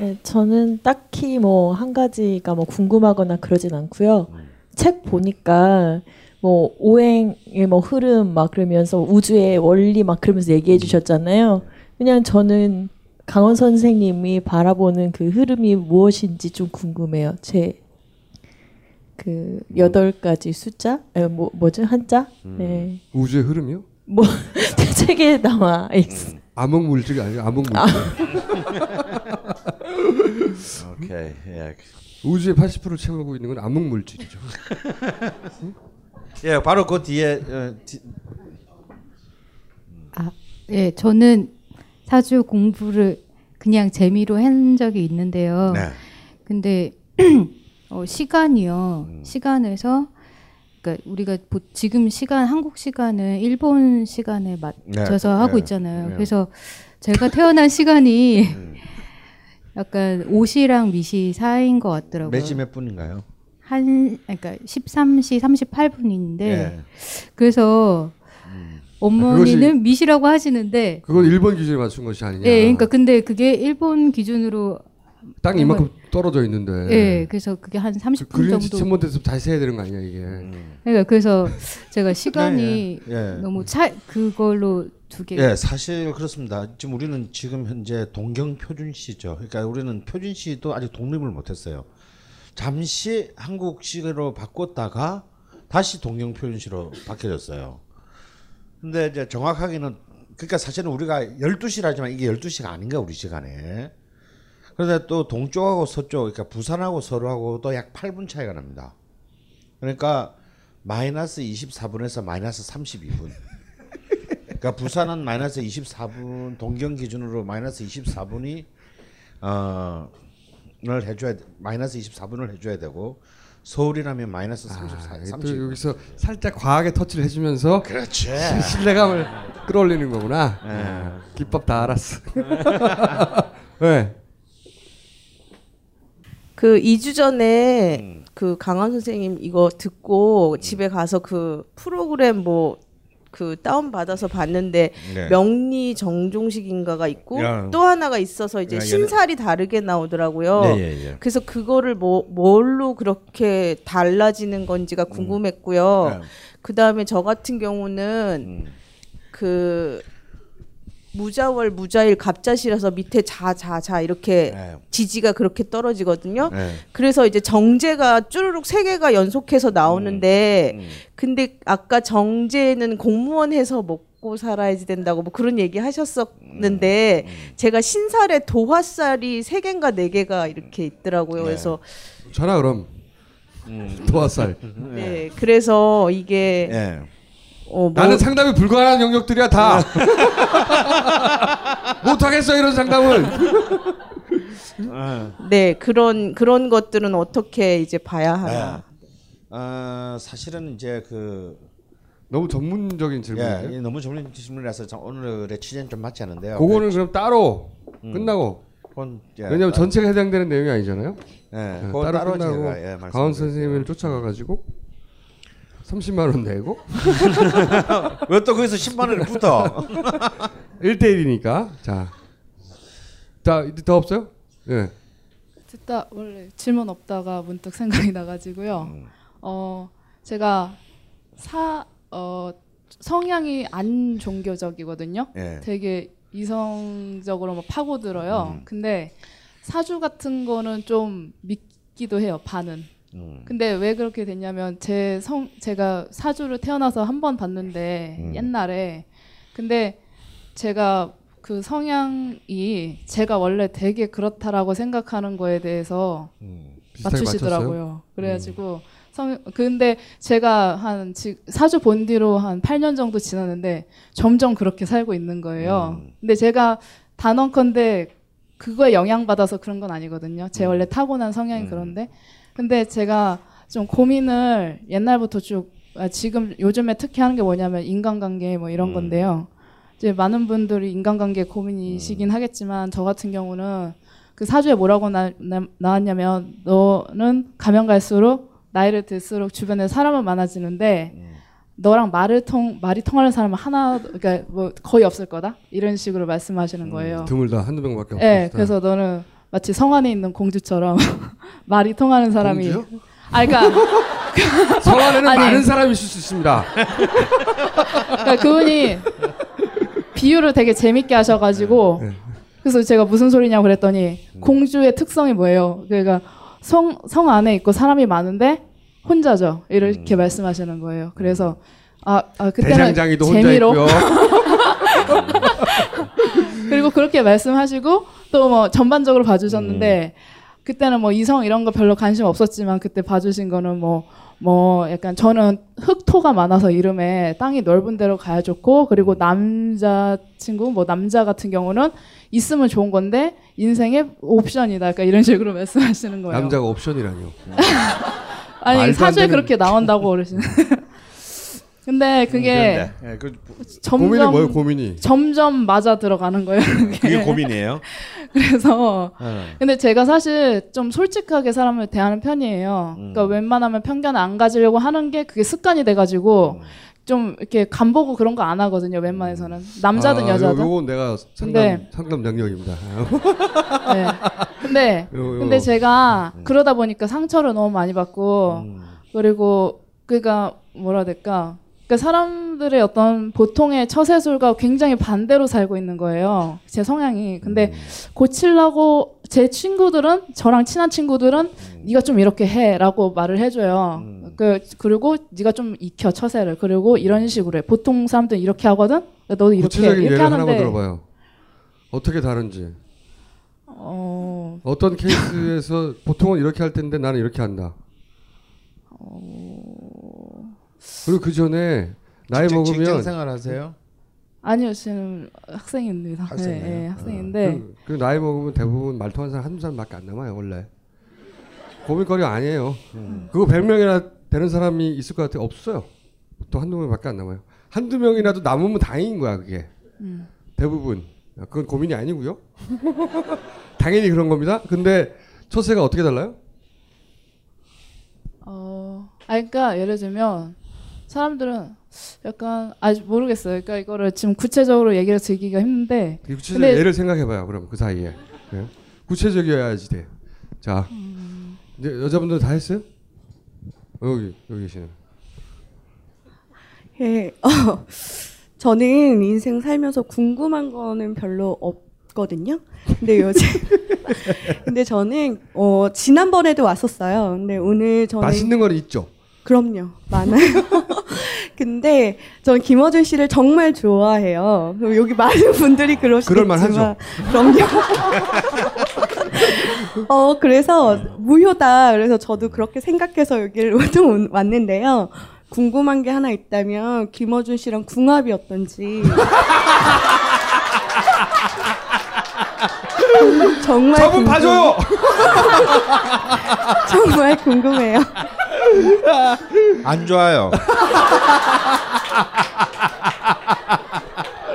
네, 저는 딱히 뭐 한 가지가 뭐 궁금하거나 그러진 않고요. 책 보니까 뭐 오행의 뭐 흐름 막 그러면서 우주의 원리 막 그러면서 얘기해 주셨잖아요. 그냥 저는 강원 선생님이 바라보는 그 흐름이 무엇인지 좀 궁금해요. 제 그 여덟 가지 숫자? 아니, 뭐 뭐죠 한자? 네. 우주의 흐름이요? 뭐 책에 나와 있. 암흑 물질이 아니라 암흑 물질. 오케이. 예. 우주의 80%를 채우고 있는 건 암흑 물질이죠. 예, 바로 그 뒤에 어, 뒤, 아, 예, 저는 사주 공부를 그냥 재미로 한 적이 있는데요. 네. 근데 어, 시간이요. 음. 시간에서 그러니까 우리가 보- 지금 시간 한국 시간은 일본 시간에 맞춰서 네, 하고 네, 있잖아요. 네. 그래서 제가 태어난 시간이 음. 약간 오시랑 미시 사이인 것 같더라고요. 몇 시 몇 분인가요? 한 그러니까 13시 38분인데 예. 그래서 어머니는 미시라고 하시는데 그건 일본 기준에 맞춘 것이 아니냐. 예, 그러니까 근데 그게 일본 기준으로 땅이 이만큼 떨어져 있는데. 예, 그래서 그게 한 30분 그림 정도. 지천 못해서 다시 해야 되는 거 아니야 이게. 그러니까 그래서 제가 시간이 네, 예, 예. 너무 차 그걸로 두 개. 예, 사실 그렇습니다. 지금 우리는 지금 현재 동경 표준시죠. 그러니까 우리는 표준시도 아직 독립을 못했어요. 잠시 한국식으로 바꿨다가 다시 동경 표준시로 바뀌어졌어요. 근데 이제 정확하게는 그러니까 사실은 우리가 12시라지만 이게 12시가 아닌가 우리 시간에. 그런데 또 동쪽하고 서쪽 그러니까 부산하고 서울하고도 약 8분 차이가 납니다. 그러니까 마이너스 24분에서 마이너스 32분. 그러니까 부산은 마이너스 24분, 동경 기준으로 마이너스 24분이 어를 해줘야 돼. 마이너스 24분을 해줘야 되고 서울이라면 마이너스 34, 아, 30. 또 여기서 살짝 과하게 터치를 해주면서 그렇지. 신뢰감을 끌어올리는 거구나. 예. 아, 기법 다 알았어. 네. 그 2주 전에 그 강원 선생님 이거 듣고 집에 가서 그 프로그램 뭐 그 다운 받아서 봤는데 네. 명리 정종식인가가 있고 야. 또 하나가 있어서 이제 야, 신살이 다르게 나오더라고요. 네, 예, 예. 그래서 그거를 뭐 뭘로 그렇게 달라지는 건지가 궁금했고요. 네. 그 다음에 저 같은 경우는 그 무자월 무자일 갑자시라서 밑에 자자자 이렇게 네. 지지가 그렇게 떨어지거든요. 네. 그래서 이제 정제가 쭈르륵 세 개가 연속해서 나오는데 음, 근데 아까 정제는 공무원 해서 먹고 살아야지 된다고 뭐 그런 얘기 하셨었는데 음, 제가 신살에 도화살이 세 개인가 네 개가 이렇게 있더라고요. 그래서 전화 그럼. 도화살. 네 그래서 이게 예. 어, 뭐- 나는 상담이 불가능한 영역들이야 다. 못하겠어 이런 상담을. 네 그런 그런 것들은 어떻게 이제 봐야 하나. 어, 사실은 이제 그 너무 전문적인 질문인데. 예, 이 너무 전문적인 질문이라서 좀 오늘의 취재는 좀 맞지 않은데요. 그거는 그럼 따로 음. 끝나고. 그건, 예, 왜냐면 따로. 전체가 해당되는 내용이 아니잖아요. 예, 네, 그건 따로 따로 끝나고 제가, 예. 강원 선생님을 쫓아가가지고 30만 원 내고. 왜 또 거기서 10만 원을 붙어? 1대1이니까. 자. 자, 이제 더 없어요? 예. 듣다 원래 질문 없다가 문득 생각이 나 가지고요. 음. 어 제가 사 어 성향이 안 종교적이거든요. 예. 되게 이성적으로 막 파고들어요. 음. 근데 사주 같은 거는 좀 믿기도 해요. 반은. 음. 근데 왜 그렇게 됐냐면 제 성 제가 사주를 태어나서 한 번 봤는데 음. 옛날에 근데 제가 그 성향이 제가 원래 되게 그렇다라고 생각하는 거에 대해서 음. 맞추시더라고요. 맞췄어요? 그래가지고 성 근데 제가 한 지, 사주 본 뒤로 한 8년 정도 지났는데 점점 그렇게 살고 있는 거예요. 음. 근데 제가 단언컨대 그거에 영향받아서 그런 건 아니거든요. 음. 제 원래 타고난 성향이 그런데 근데 제가 좀 고민을 옛날부터 쭉 아, 지금 요즘에 특히 하는 게 뭐냐면 인간관계 뭐 음. 이런 건데요. 이제 많은 분들이 인간관계 고민이시긴 하겠지만 저 같은 경우는 그 사주에 뭐라고 나, 나, 나 왔냐면 너는 가면 갈수록 나이를 들수록 주변에 사람은 많아지는데 너랑 말을 통 말이 통하는 사람은 하나 그러니까 뭐 거의 없을 거다 이런 식으로 말씀하시는 거예요. 드물다 한두 명밖에 없다. 네, 그래서 너는 마치 성 안에 있는 공주처럼 말이 통하는 사람이. 공주요? 아, 그러니까 성 안에는 아니. 많은 사람이 있을 수 있습니다. 그러니까 그분이 비유를 되게 재밌게 하셔가지고 네. 그래서 제가 무슨 소리냐고 그랬더니 공주의 특성이 뭐예요? 그러니까 성, 성 안에 있고 사람이 많은데 혼자죠. 이렇게 말씀하시는 거예요. 그래서 아, 아 그때는 재미로. 그리고 그렇게 말씀하시고 또 뭐 전반적으로 봐주셨는데 그때는 뭐 이성 이런 거 별로 관심 없었지만 그때 봐주신 거는 뭐뭐 약간 저는 흑토가 많아서 이름에 땅이 넓은 데로 가야 좋고 그리고 남자 친구 뭐 남자 같은 경우는 있으면 좋은 건데 인생의 옵션이다. 그러니까 이런 식으로 말씀하시는 거예요. 남자가 옵션이라뇨. 아니 사주에 되는- 그렇게 나온다고 그러시는. 근데 그게 예, 그, 점점 고민이 뭐예요, 고민이? 점점 맞아 들어가는 거예요. 그게. 그게 고민이에요. 그래서 네. 근데 제가 사실 좀 솔직하게 사람을 대하는 편이에요. 음. 그러니까 웬만하면 편견을 안 가지려고 하는 게 그게 습관이 돼가지고 좀 이렇게 간 보고 그런 거 안 하거든요. 웬만해서는 남자든 아, 여자든. 요, 요건 내가 상담 근데 상담 능력입니다. 네. 근데 요, 요. 근데 제가 그러다 보니까 상처를 너무 많이 받고 그리고 그니까 뭐라 해야 될까? 그러니까 사람들의 어떤 보통의 처세술과 굉장히 반대로 살고 있는 거예요. 제 성향이. 근데 고치려고 제 친구들은 저랑 친한 친구들은 네가 좀 이렇게 해라고 말을 해줘요. 그 그리고 네가 좀 익혀 처세를. 그리고 이런 식으로 해. 보통 사람들 은 이렇게 하거든. 너도 이렇게 이렇게 하는데 들어봐요. 어떻게 다른지. 어, 어떤 케이스에서 보통은 이렇게 할 텐데 나는 이렇게 한다. 그리고 그 전에 나이 직장- 먹으면 직장 생활 하세요? 아니요, 저는 학생입니다. 학생이에요? 네, 네, 학생인데 그, 그 나이 먹으면 대부분 말통하는 사람 한두 사람밖에 안 남아요 원래. 고민거리 아니에요. 그거 100명이나 되는 사람이 있을 것 같아요. 없어요. 또 한두 명밖에 안 남아요. 한두 명이라도 남으면 다행인 거야 그게. 음. 대부분. 그건 고민이 아니고요. 당연히 그런 겁니다. 근데 처세가 어떻게 달라요? 어, 아, 그러니까 예를 들면 사람들은 약간 아직 모르겠어요. 그러니까 이거를 지금 구체적으로 얘기를 드리기가 힘든데. 그 구체적 근데 예를 생각해봐요. 그럼 그 사이에 네? 구체적이어야지 돼. 자, 음. 이제 여자분들 다 했어요? 여기 여기 계시는. 예, 어, 저는 인생 살면서 궁금한 거는 별로 없거든요. 근데 요즘, 근데 저는 어, 지난번에도 왔었어요. 근데 오늘 저는 맛있는 거는 있죠. 그럼요, 많아요. 근데 전 김어준 씨를 정말 좋아해요. 여기 많은 분들이 그러시겠지만, 그럴만하죠. 그럼요. 어 그래서 무효다. 그래서 저도 그렇게 생각해서 여기를 좀 왔는데요. 궁금한 게 하나 있다면 김어준 씨랑 궁합이 어떤지. 정말 저분 봐줘요. 정말 궁금해요. 안 좋아요.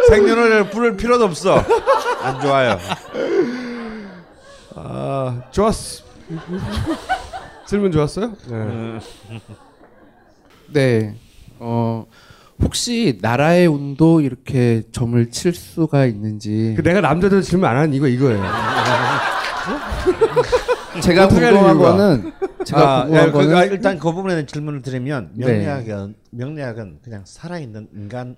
생년월일 부를 필요도 없어. 안 좋아요. 아 좋았어. 질문 좋았어요? 네. 네. 어 혹시 나라의 운도 이렇게 점을 칠 수가 있는지. 그 내가 남자들 질문 안 하는 이거 이거예요. 제가 궁금한? 거는 제가 아, 궁금한 예, 그, 거는 아, 일단 그 부분에 질문을 드리면 네. 명리학은 명리학은 그냥 살아있는 인간에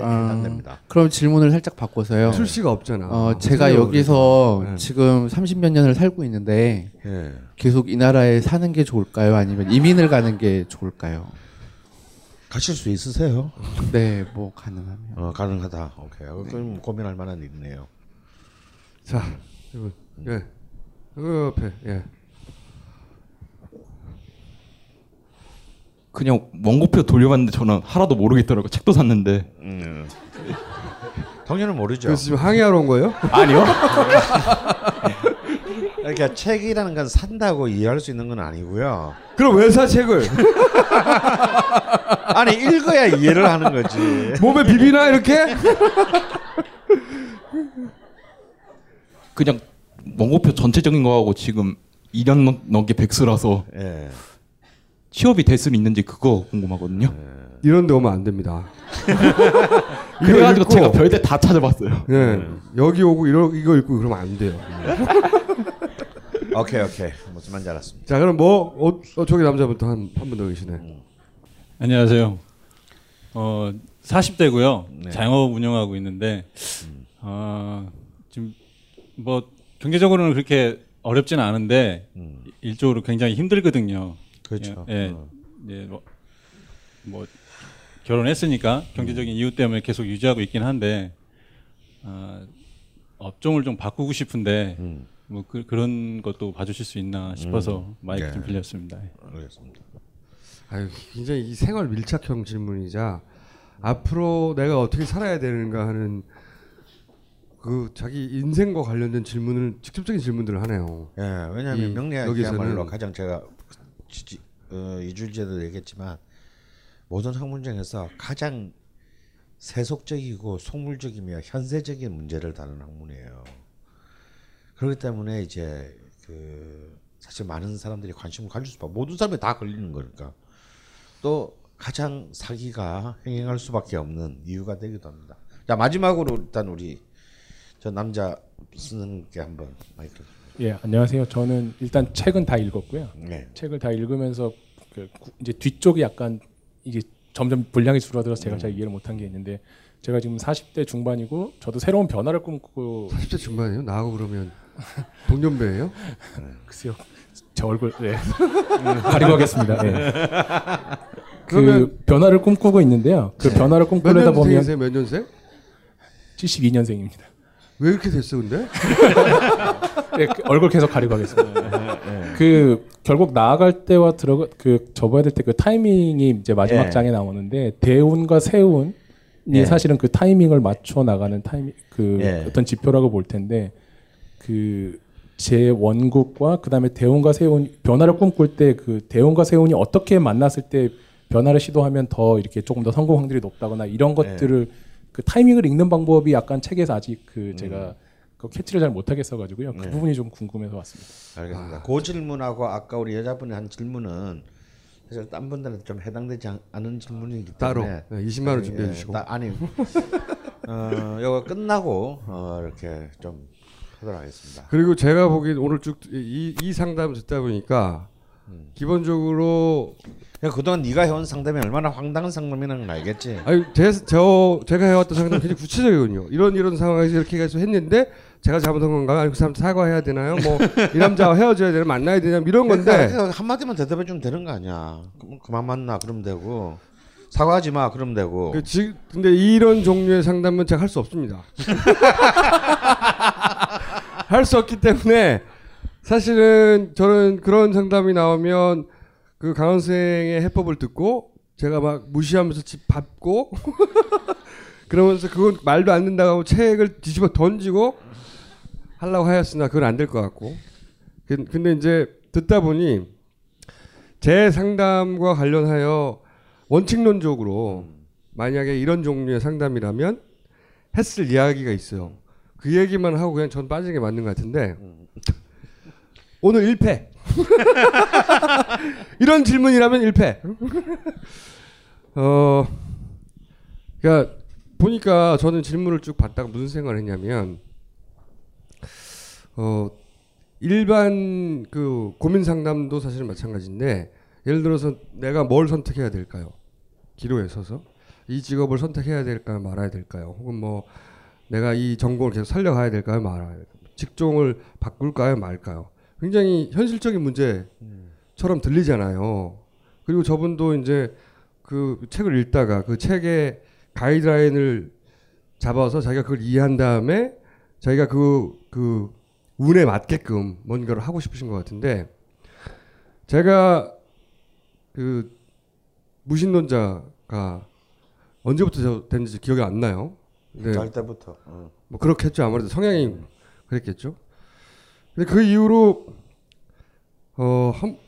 아, 해당됩니다. 그럼 질문을 살짝 바꿔서요. 출시가 없잖아. 어, 제가 여기서 그래. 네. 지금 30몇 년을 살고 있는데 예. 계속 이 나라에 사는 게 좋을까요? 아니면 이민을 가는 게 좋을까요? 가실 수 있으세요? 네, 뭐 가능하면. 어, 가능하다. 오케이. 그럼 고민할 만한 일이네요. 자, 이분. 예. 그 옆에. 예. 그냥 원고표 돌려봤는데 저는 하나도 모르겠더라고. 책도 샀는데. 음. 당연히 모르죠. 그래서 지금 항의하러 온 거예요? 아니요. 그러니까 책이라는 건 산다고 이해할 수 있는 건 아니고요. 그럼 왜 사 책을? 아니 읽어야 이해를 하는 거지. 몸에 비비나 이렇게? 그냥 원고표 전체적인 거하고 지금 2년 넘- 넘게 백수라서 예. 취업이 될수 있는지 그거 궁금하거든요. 이런 데 오면 안 됩니다. 그래가지고 제가 별데 다 찾아봤어요. 예. 여기 오고 이러, 이거 읽고 그러면 안 돼요. 오케이 오케이 무슨 말인지 알았습니다. 자, 그럼 뭐 어, 어, 저기 남자부터 한한 분 더 계시네. 안녕하세요. 어, 40대고요. 네. 자영업 운영하고 있는데 어, 지금 뭐 경제적으로는 그렇게 어렵지는 않은데 일적으로 굉장히 힘들거든요. 그렇죠. 예, 예, 예, 뭐, 뭐 결혼했으니까 경제적인 이유 때문에 계속 유지하고 있긴 한데 어, 업종을 좀 바꾸고 싶은데 뭐 그, 그런 것도 봐주실 수 있나 싶어서 음. 마이크 네. 좀 빌렸습니다. 알겠습니다. 아유, 굉장히 이 생활 밀착형 질문이자 앞으로 내가 어떻게 살아야 되는가 하는 그 자기 인생과 관련된 질문을 직접적인 질문들을 하네요. 예, 왜냐하면 이- 명리학이야말로 가장 제가 지, 어, 전에도 얘기했지만 모든 학문중에서 가장 세속적이고 속물적이며 현세적인 문제를 다루는 학문이에요. 그렇기 때문에 이제 그 사실 많은 사람들이 관심을 가질 수밖에 모든 사람이 다 걸리는 거니까 또 가장 사기가 행행할 수밖에 없는 이유가 되기도 합니다. 자 마지막으로 일단 우리 저 남자 쓰는 게 한번 마이크. 예 안녕하세요. 저는 일단 책은 다 읽었고요. 네. 책을 다 읽으면서 그 구- 이제 뒤쪽이 약간 이게 점점 분량이 줄어들어서 제가 잘 이해를 못한 게 있는데 제가 지금 40대 중반이고 저도 새로운 변화를 꿈꾸고 40대 중반이요? 나하고 그러면 동년배예요? 글쎄요. 제 얼굴 네. 가리고 하겠습니다. 네. 그 변화를 꿈꾸고 있는데요. 그 변화를 몇 꿈꾸려다 보면? 몇 년생? 72년생입니다. 왜 이렇게 됐어 근데? 네, 그 얼굴 계속 가리고 하겠습니다. 그 결국 나아갈 때와 들어가 그 접어야 될 때 그 타이밍이 이제 마지막 예. 장에 나오는데 대운과 세운이 예. 사실은 그 타이밍을 맞춰 나가는 타이밍 그 예. 어떤 지표라고 볼 텐데 그 제 원국과 그다음에 대운과 세운 변화를 꿈꿀 때 그 대운과 세운이 어떻게 만났을 때 변화를 시도하면 더 이렇게 조금 더 성공 확률이 높다거나 이런 것들을 그 타이밍을 읽는 방법이 약간 책에서 아직 그 제가 그 캐치를 잘 못하겠어 가지고요. 그 네. 부분이 좀 궁금해서 왔습니다. 알겠습니다. 그 질문하고 아까 우리 여자분이 한 질문은 사실 딴 분들은 좀 해당되지 않- 않은 질문이기 따로, 때문에 네, 20만 원 예, 준비해 예, 주시고. 따- 아니 어 이거 끝나고 어, 이렇게 좀 하도록 하겠습니다. 그리고 제가 보기엔 오늘 쭉이 이 상담 듣다 보니까 기본적으로 야, 그동안 네가 해온 상담이 얼마나 황당한 상담이라는 걸 알겠지. 아니 제, 저 제가 해왔던 상담 굉장히 구체적이거든요. 이런 이런 상황에서 이렇게 해서 했는데 제가 잘못한 건가요? 아니 그 사람 사과해야 되나요? 뭐 이 남자와 헤어져야 되나 만나야 되나 뭐 이런 건데 그러니까 한 마디만 대답해 주면 되는 거 아니야. 그럼 그만 만나 그러면 되고 사과하지 마 그러면 되고. 그 지, 근데 이런 종류의 상담은 제가 할 수 없습니다. 할 수 없기 때문에 사실은 저는 그런 상담이 나오면 그 강원 생의 해법을 듣고 제가 막 무시하면서 집 밟고 그러면서 그건 말도 안 된다고 하고 책을 뒤집어 던지고 하려고 하였으나 그건 안 될 것 같고. 근- 근데 이제 듣다 보니 제 상담과 관련하여 원칙론적으로 만약에 이런 종류의 상담이라면 했을 이야기가 있어요. 그 얘기만 하고 그냥 전 빠지는 게 맞는 것 같은데 오늘 1패. 이런 질문이라면 1패. 어 그러니까 보니까 저는 질문을 쭉 받다가 무슨 생각을 했냐면 어 일반 그 고민 상담도 사실 마찬가지인데 예를 들어서 내가 뭘 선택해야 될까요? 기로에 서서 이 직업을 선택해야 될까요? 말아야 될까요? 혹은 뭐 내가 이 전공을 계속 살려가야 될까요? 말아야 될까요? 직종을 바꿀까요? 말까요? 굉장히 현실적인 문제처럼 들리잖아요. 그리고 저분도 이제 그 책을 읽다가 그 책의 가이드라인을 잡아서 자기가 그걸 이해한 다음에 자기가 그, 그 운에 맞게끔 뭔가를 하고 싶으신 것 같은데 제가 그 무신론자가 언제부터 저 됐는지 기억이 안 나요. 네. 잘 때부터. 어. 뭐 그렇겠죠. 아무래도 성향이 그랬겠죠. 근데 그 이후로 어 한,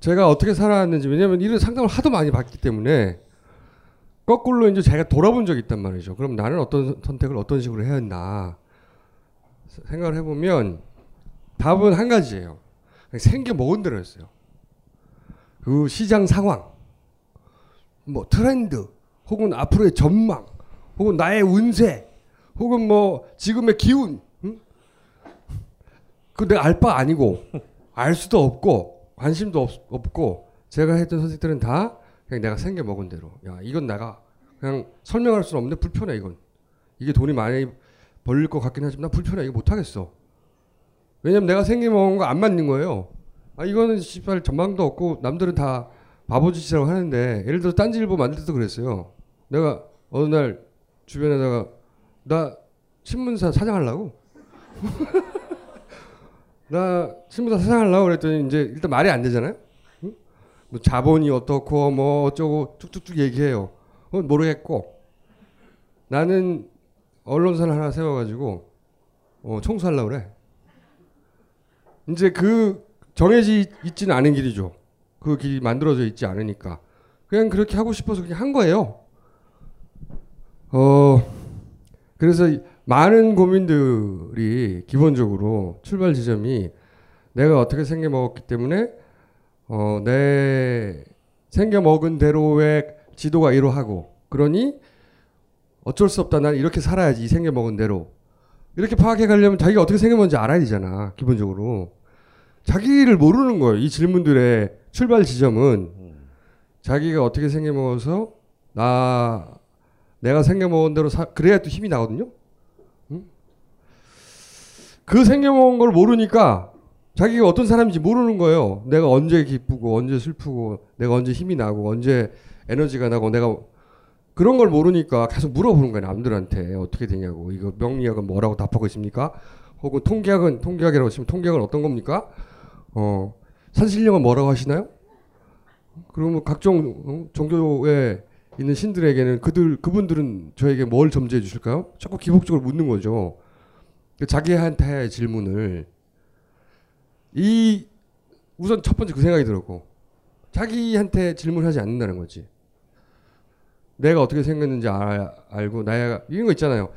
제가 어떻게 살아왔는지 왜냐하면 이런 상담을 하도 많이 받기 때문에 거꾸로 이제 제가 돌아본 적이 있단 말이죠. 그럼 나는 어떤 선택을 어떤 식으로 해야 했나 생각을 해보면 답은 한 가지예요. 생겨 먹은 대로였어요. 그 시장 상황, 뭐 트렌드, 혹은 앞으로의 전망, 혹은 나의 운세, 혹은 뭐 지금의 기운, 응? 그 내가 알 바 아니고 알 수도 없고 관심도 없, 없고 제가 했던 선택들은 다 그냥 내가 생겨 먹은 대로. 야 이건 내가 그냥 설명할 수는 없는데 불편해 이건. 이게 돈이 많이 벌릴 것 같긴 하지만 나 불편해 이거 못 하겠어. 왜냐면 내가 생겨 먹은 거 안 맞는 거예요. 아 이거는 씨발 전망도 없고 남들은 다 바보짓이라고 하는데 예를 들어 딴지일보 만들 때도 그랬어요. 내가 어느 날 주변에다가 나 신문사 사장하려고 나 신문사 사장하려고 그랬더니 이제 일단 말이 안 되잖아요. 응? 뭐 자본이 어떻고 뭐 어쩌고 쭉쭉쭉 얘기해요. 그건 모르겠고 나는 언론사를 하나 세워가지고 어, 청소하려고 그래. 이제 그 정해져 있지는 않은 길이죠. 그 길이 만들어져 있지 않으니까 그냥 그렇게 하고 싶어서 그냥 한 거예요. 어 그래서 이 많은 고민들이 기본적으로 출발 지점이 내가 어떻게 생겨 먹었기 때문에 어 내 생겨 먹은 대로의 지도가 이러하고 그러니 어쩔 수 없다. 난 이렇게 살아야지 이 생겨 먹은 대로 이렇게 파악해 가려면 자기가 어떻게 생겨먹는지 알아야 되잖아 기본적으로 자기를 모르는 거예요. 이 질문들의 출발 지점은 자기가 어떻게 생겨먹어서 나 내가 생겨먹은 대로 사, 그래야 또 힘이 나거든요. 응? 그 생겨먹은 걸 모르니까 자기가 어떤 사람인지 모르는 거예요. 내가 언제 기쁘고 언제 슬프고 내가 언제 힘이 나고 언제 에너지가 나고 내가 그런 걸 모르니까 계속 물어보는 거예요. 남들한테 어떻게 되냐고 이거 명리학은 뭐라고 답하고 있습니까? 혹은 통계학은 통계학이라고 치면 통계학은 어떤 겁니까? 어 산신령은 뭐라고 하시나요? 그러면 각종 어, 종교에 있는 신들에게는 그들 그분들은 저에게 뭘 점지해 주실까요? 자꾸 기복적으로 묻는 거죠. 그 자기한테 질문을 이 우선 첫 번째 그 생각이 들었고 자기한테 질문하지 않는다는 거지. 내가 어떻게 생겼는지 알, 알고 나야 이런 거 있잖아요.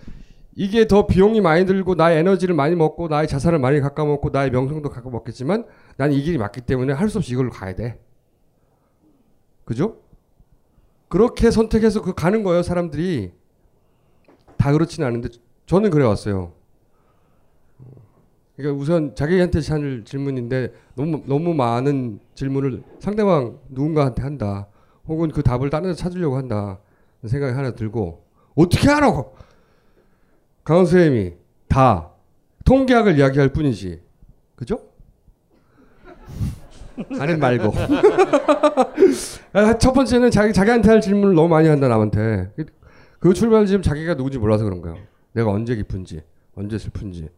이게 더 비용이 많이 들고 나의 에너지를 많이 먹고 나의 자산을 많이 깎아 먹고 나의 명성도 깎아 먹겠지만 난 이 길이 맞기 때문에 할 수 없이 이걸로 가야 돼. 그죠? 그렇게 선택해서 그 가는 거예요, 사람들이. 다 그렇지는 않은데 저는 그래 왔어요. 그러니까 우선 자기한테 하는 질문인데 너무 너무 많은 질문을 상대방 누군가한테 한다. 혹은 그 답을 다른 데서 찾으려고 한다. 생각이 하나 들고 어떻게 하라고? 강원 선생님이 다 통계학을 이야기할 뿐이지. 그죠? 아는 말고. 아, 첫 번째는 자기 자기한테 할 질문을 너무 많이 한다 남한테. 그 출발 지점 자기가 누군지 몰라서 그런 거예요. 내가 언제 기쁜지, 언제 슬픈지.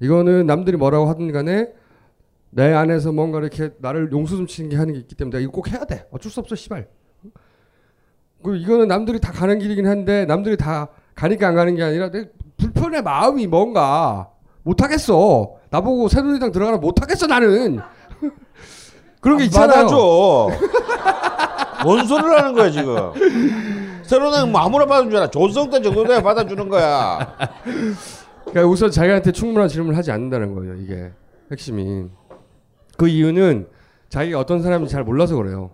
이거는 남들이 뭐라고 하든 간에 내 안에서 뭔가 이렇게 나를 용수 좀 치는 게 하는 게 있기 때문에 내가 이거 꼭 해야 돼. 어쩔 수 없어, 씨발. 그 이거는 남들이 다 가는 길이긴 한데 남들이 다 가니까 안 가는 게 아니라 내 불편의 마음이 뭔가 못 하겠어. 나보고 새누리당 들어가라 못 하겠어 나는. 그런 게 있잖아요. 받아줘. 뭔 소리를 하는 거야 지금? 새로는 뭐 아무나 받아주잖아 조성 때 정도 돼야 받아주는 거야. 그러니까 우선 자기한테 충분한 질문을 하지 않는다는 거예요. 이게 핵심이. 그 이유는 자기가 어떤 사람인지 잘 몰라서 그래요.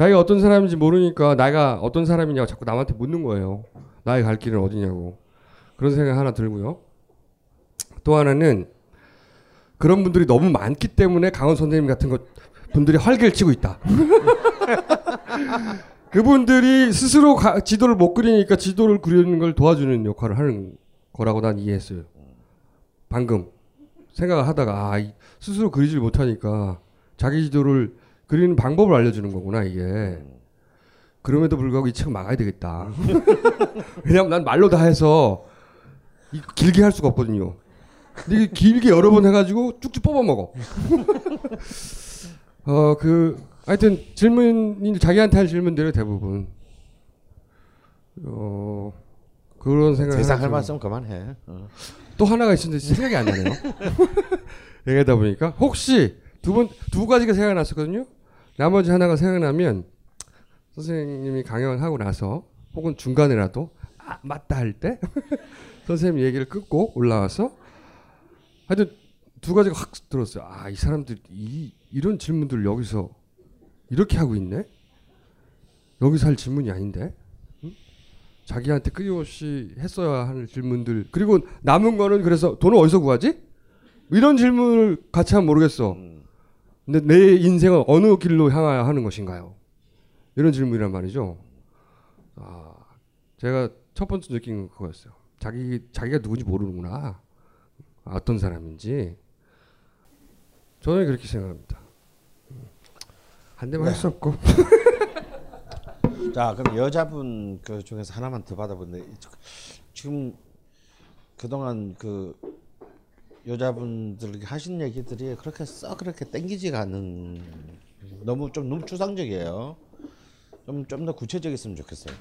자기가 어떤 사람인지 모르니까 나가 어떤 사람이냐고 자꾸 남한테 묻는 거예요. 나의 갈 길은 어디냐고. 그런 생각 하나 들고요. 또 하나는 그런 분들이 너무 많기 때문에 강원 선생님 같은 것 분들이 활개를 치고 있다. 그분들이 스스로 가, 지도를 못 그리니까 지도를 그리는 걸 도와주는 역할을 하는 거라고 난 이해했어요. 방금 생각을 하다가 아, 이- 스스로 그리질 못하니까 자기 지도를 그리는 방법을 알려주는 거구나 이게. 그럼에도 불구하고 이 책은 막아야 되겠다. 왜냐면 난 말로 다 해서 이- 길게 할 수가 없거든요. 근데 이게 길게 여러 번 해가지고 쭉쭉 뽑아 먹어. 어 그 하여튼 질문이 자기한테 할 질문들은 대부분 어 그런 생각. 세상 할 말씀 그만해. 어. 또 하나가 있었는데 생각이 안 나네요. 얘기하다 보니까 혹시 두 번두 가지가 생각났었거든요. 나머지 하나가 생각나면 선생님이 강연하고 나서 혹은 중간에라도 아, 맞다 할 때 선생님 얘기를 끊고 올라와서 하여튼 두 가지가 확 들었어요. 아 이 사람들 이 이런 질문들 여기서 이렇게 하고 있네. 여기서 할 질문이 아닌데. 응? 자기한테 끊임없이 했어야 하는 질문들 그리고 남은 거는 그래서 돈을 어디서 구하지? 이런 질문을 같이 하면 모르겠어. 근데 내 인생은 어느 길로 향하여 하는 것인가요? 이런 질문이란 말이죠. 아, 제가 첫 번째 느낀 건 그거였어요. 자기 자기가 누군지 모르는구나. 아, 어떤 사람인지. 저는 그렇게 생각합니다. 한 대만 할수 없고. 자 그럼 여자분 그 중에서 하나만 더 받아보는데 지금 그동안 그 여자분들 하신 얘기들이 그렇게 썩 그렇게 땡기지가 않는 너무 좀 너무 추상적이에요. 좀 좀 더 구체적이었으면 좋겠어요.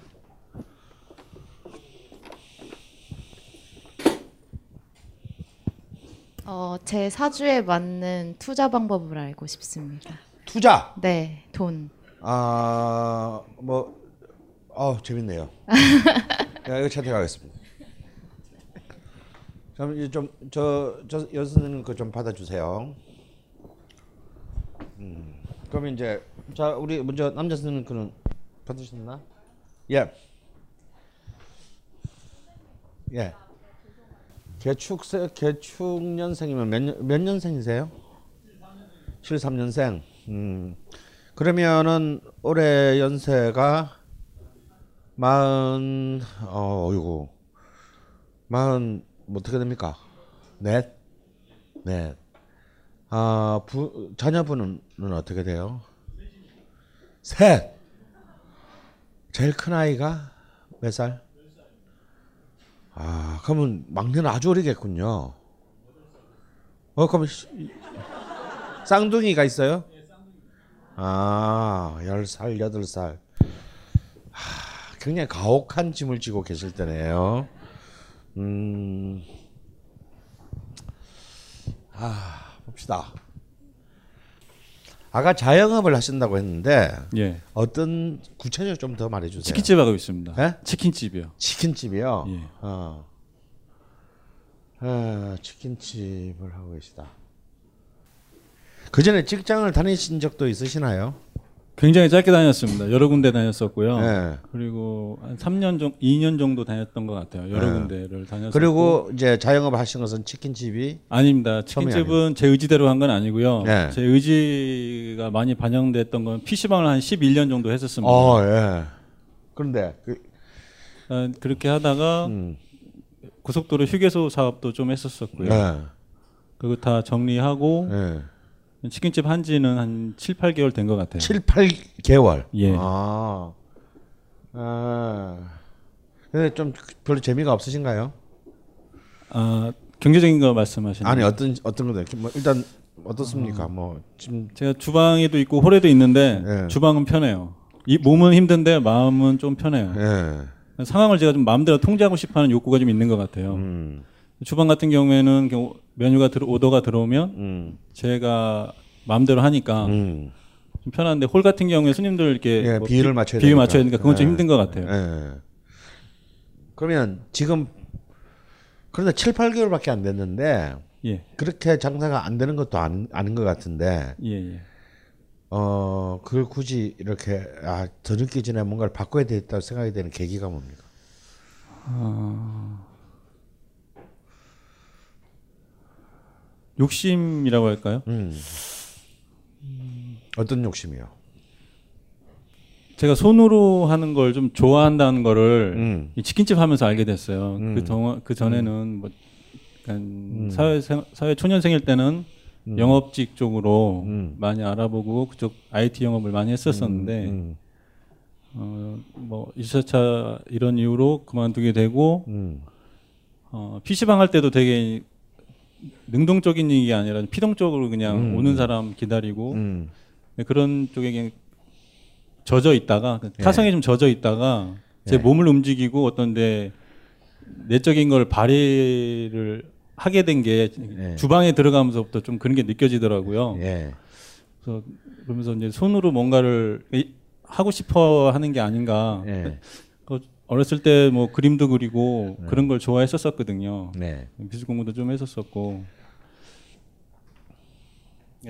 어, 제 사주에 맞는 투자 방법을 알고 싶습니다. 투자. 네, 돈. 아, 뭐, 어 재밌네요. 야, 이거 채택하겠습니다. 그럼 이제 좀저저 여선생님 그좀 받아주세요. 음, 그럼 이제 자 우리 먼저 남자 선생님 그는 받으셨나? 예. 예. 개축세 개축년생이면 몇, 년- 몇 년생이세요? 73년생. 음. 그러면은 올해 연세가 마흔 어 어이구 마흔 뭐 어떻게 됩니까? 넷. 넷. 아, 부, 자녀분은 어떻게 돼요? 셋. 제일 큰 아이가 몇 살? 아, 그러면 막내는 아주 어리겠군요. 어, 시- 쌍둥이가 있어요? 아, 10살, 8살. 하, 굉장히 가혹한 짐을 지고 계실 때네요. 음. 아, 봅시다. 아까 자영업을 하신다고 했는데 예. 어떤 구체적으로 좀 더 말해 주세요. 치킨집 하고 있습니다. 예? 치킨집이요. 치킨집이요. 예. 어. 아, 치킨집을 하고 계시다. 그 전에 직장을 다니신 적도 있으시나요? 굉장히 짧게 다녔습니다. 여러 군데 다녔었고요. 네. 그리고 한 3년 정도, 2년 정도 다녔던 것 같아요. 여러 네. 군데를 다녔었고. 그리고 이제 자영업 하신 것은 치킨집이 아닙니다. 치킨집은 제 의지대로 한 건 아니고요. 네. 제 의지가 많이 반영됐던 건 PC방을 한 11년 정도 했었습니다. 어, 예. 그런데 그, 어, 그렇게 하다가 고속도로 휴게소 사업도 좀 했었었고요. 네. 그거 다 정리하고 네. 치킨집 한 지는 한 7, 8개월 된 것 같아요. 7, 8개월. 예. 아. 아. 근데 좀 별로 재미가 없으신가요? 아, 경제적인 거 말씀하시는 아니? 어떤 어떤 거든 뭐 일단 어떻습니까? 뭐 지금 제가 주방에도 있고 홀에도 있는데 예. 주방은 편해요. 이 몸은 힘든데 마음은 좀 편해요. 예. 상황을 제가 좀 마음대로 통제하고 싶어하는 욕구가 좀 있는 것 같아요. 음. 주방 같은 경우에는 그 메뉴가 들어 오더가 들어오면 음. 제가 마음대로 하니까 좀 편한데 홀 같은 경우에 손님들 이렇게 예, 뭐 비율을 비- 맞춰야 비율 되니까. 맞춰야 되니까 그건 좀 예. 힘든 것 같아요. 예. 그러면 지금 그런데 7, 8개월밖에 안 됐는데 예. 그렇게 장사가 안 되는 것도 아는, 아는 것 같은데 예, 예. 어 그걸 굳이 이렇게 아, 더 늦기 전에 뭔가를 바꿔야 되겠다고 생각이 되는 계기가 뭡니까? 어... 욕심이라고 할까요? 음. 어떤 욕심이요? 제가 손으로 하는 걸 좀 좋아한다는 거를 음. 이 치킨집 하면서 알게 됐어요. 그, 동, 그 전에는 뭐 약간 음. 사회 생- 사회 초년생일 때는 음. 영업직 쪽으로 많이 알아보고 그쪽 IT 영업을 많이 했었었는데 음. 어뭐 2차차 이런 이유로 그만두게 되고 음. 어 PC방 할 때도 되게 능동적인 얘기 아니라 피동적으로 그냥 음. 오는 사람 기다리고 음. 그런 쪽에 그냥 젖어 있다가 그 예. 타성에 좀 젖어 있다가 제 예. 몸을 움직이고 어떤데 내적인 걸 발휘를 하게 된게 예. 주방에 들어가면서부터 좀 그런 게 느껴지더라고요. 예. 그래서 그러면서 이제 손으로 뭔가를 이- 하고 싶어 하는 게 아닌가. 예. 그 어렸을 때 뭐 그림도 그리고 그런 걸 좋아했었었거든요. 네. 미술 공부도 좀 했었었고.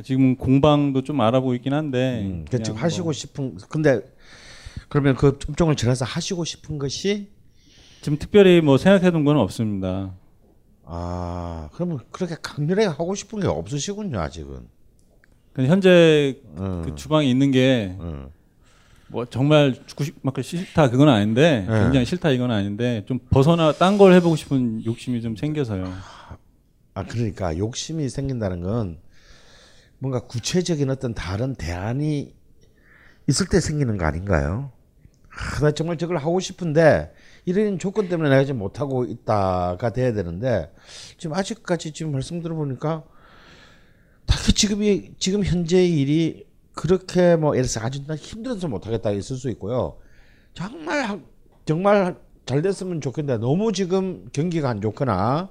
지금 공방도 좀 알아보고 있긴 한데. 음, 그 지금 그냥 하시고 뭐 싶은 근데 그러면 그 업종을 지나서 하시고 싶은 것이 지금 특별히 뭐 생각해둔 건 없습니다. 아 그러면 그렇게 강렬하게 하고 싶은 게 없으시군요 아직은. 현재 음. 그 주방에 있는 게 뭐 정말 죽고 싶, 막 싫다 그건 아닌데 네. 굉장히 싫다 이건 아닌데 좀 벗어나 딴 걸 해보고 싶은 욕심이 좀 생겨서요. 아 그러니까 욕심이 생긴다는 건 뭔가 구체적인 어떤 다른 대안이 있을 때 생기는 거 아닌가요? 아, 나 정말 저걸 하고 싶은데 이런 조건 때문에 내가 지금 못 하고 있다가 돼야 되는데 지금 아직까지 지금 말씀 들어보니까 딱히 지금이 지금 현재의 일이 그렇게 뭐 예를 들어서 아주 난 힘들어서 못 하겠다 있을 수 있고요. 정말 하- 정말 잘 됐으면 좋겠는데 너무 지금 경기가 안 좋거나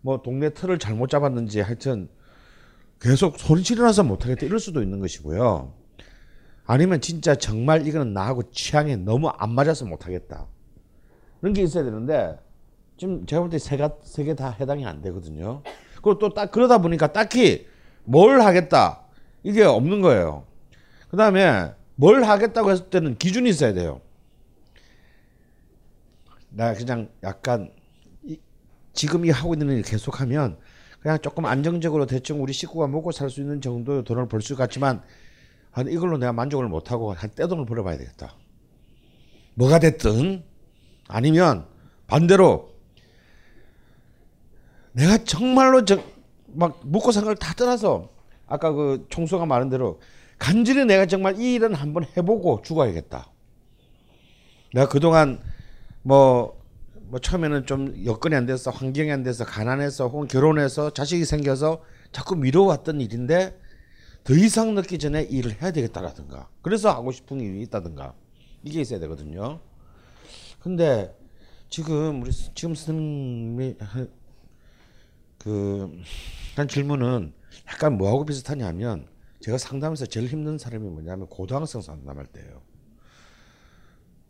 뭐 동네 틀을 잘못 잡았는지 하여튼 계속 소리 지르나서 못하겠다 이럴 수도 있는 것이고요. 아니면 진짜 정말 이거는 나하고 취향에 너무 안 맞아서 못하겠다. 그런 게 있어야 되는데 지금 제가 볼 때 세 개 다 해당이 안 되거든요. 그리고 또 딱 그러다 보니까 딱히 뭘 하겠다 이게 없는 거예요. 그 다음에 뭘 하겠다고 했을 때는 기준이 있어야 돼요. 나 그냥 약간 이, 지금 이 하고 있는 일 계속하면 그냥 조금 안정적으로 대충 우리 식구가 먹고 살 수 있는 정도의 돈을 벌수 있겠지만 한 이걸로 내가 만족을 못 하고 한 떼돈을 벌어봐야 되겠다. 뭐가 됐든 아니면 반대로 내가 정말로 저, 막 묵고 산 걸 다 떠나서 아까 그 총수가 말한 대로 간절히 내가 정말 이 일은 한번 해보고 죽어야겠다. 내가 그동안 뭐, 뭐 처음에는 좀 여건이 안 돼서 환경이 안 돼서 가난해서 혹은 결혼해서 자식이 생겨서 자꾸 미뤄왔던 일인데 더 이상 늦기 전에 일을 해야 되겠다라든가 그래서 하고 싶은 일이 있다든가 이게 있어야 되거든요. 근데 지금 우리 지금 선생님이 그한 질문은 약간 뭐하고 비슷하냐면 제가 상담에서 제일 힘든 사람이 뭐냐면 고등학생 상담할 때예요.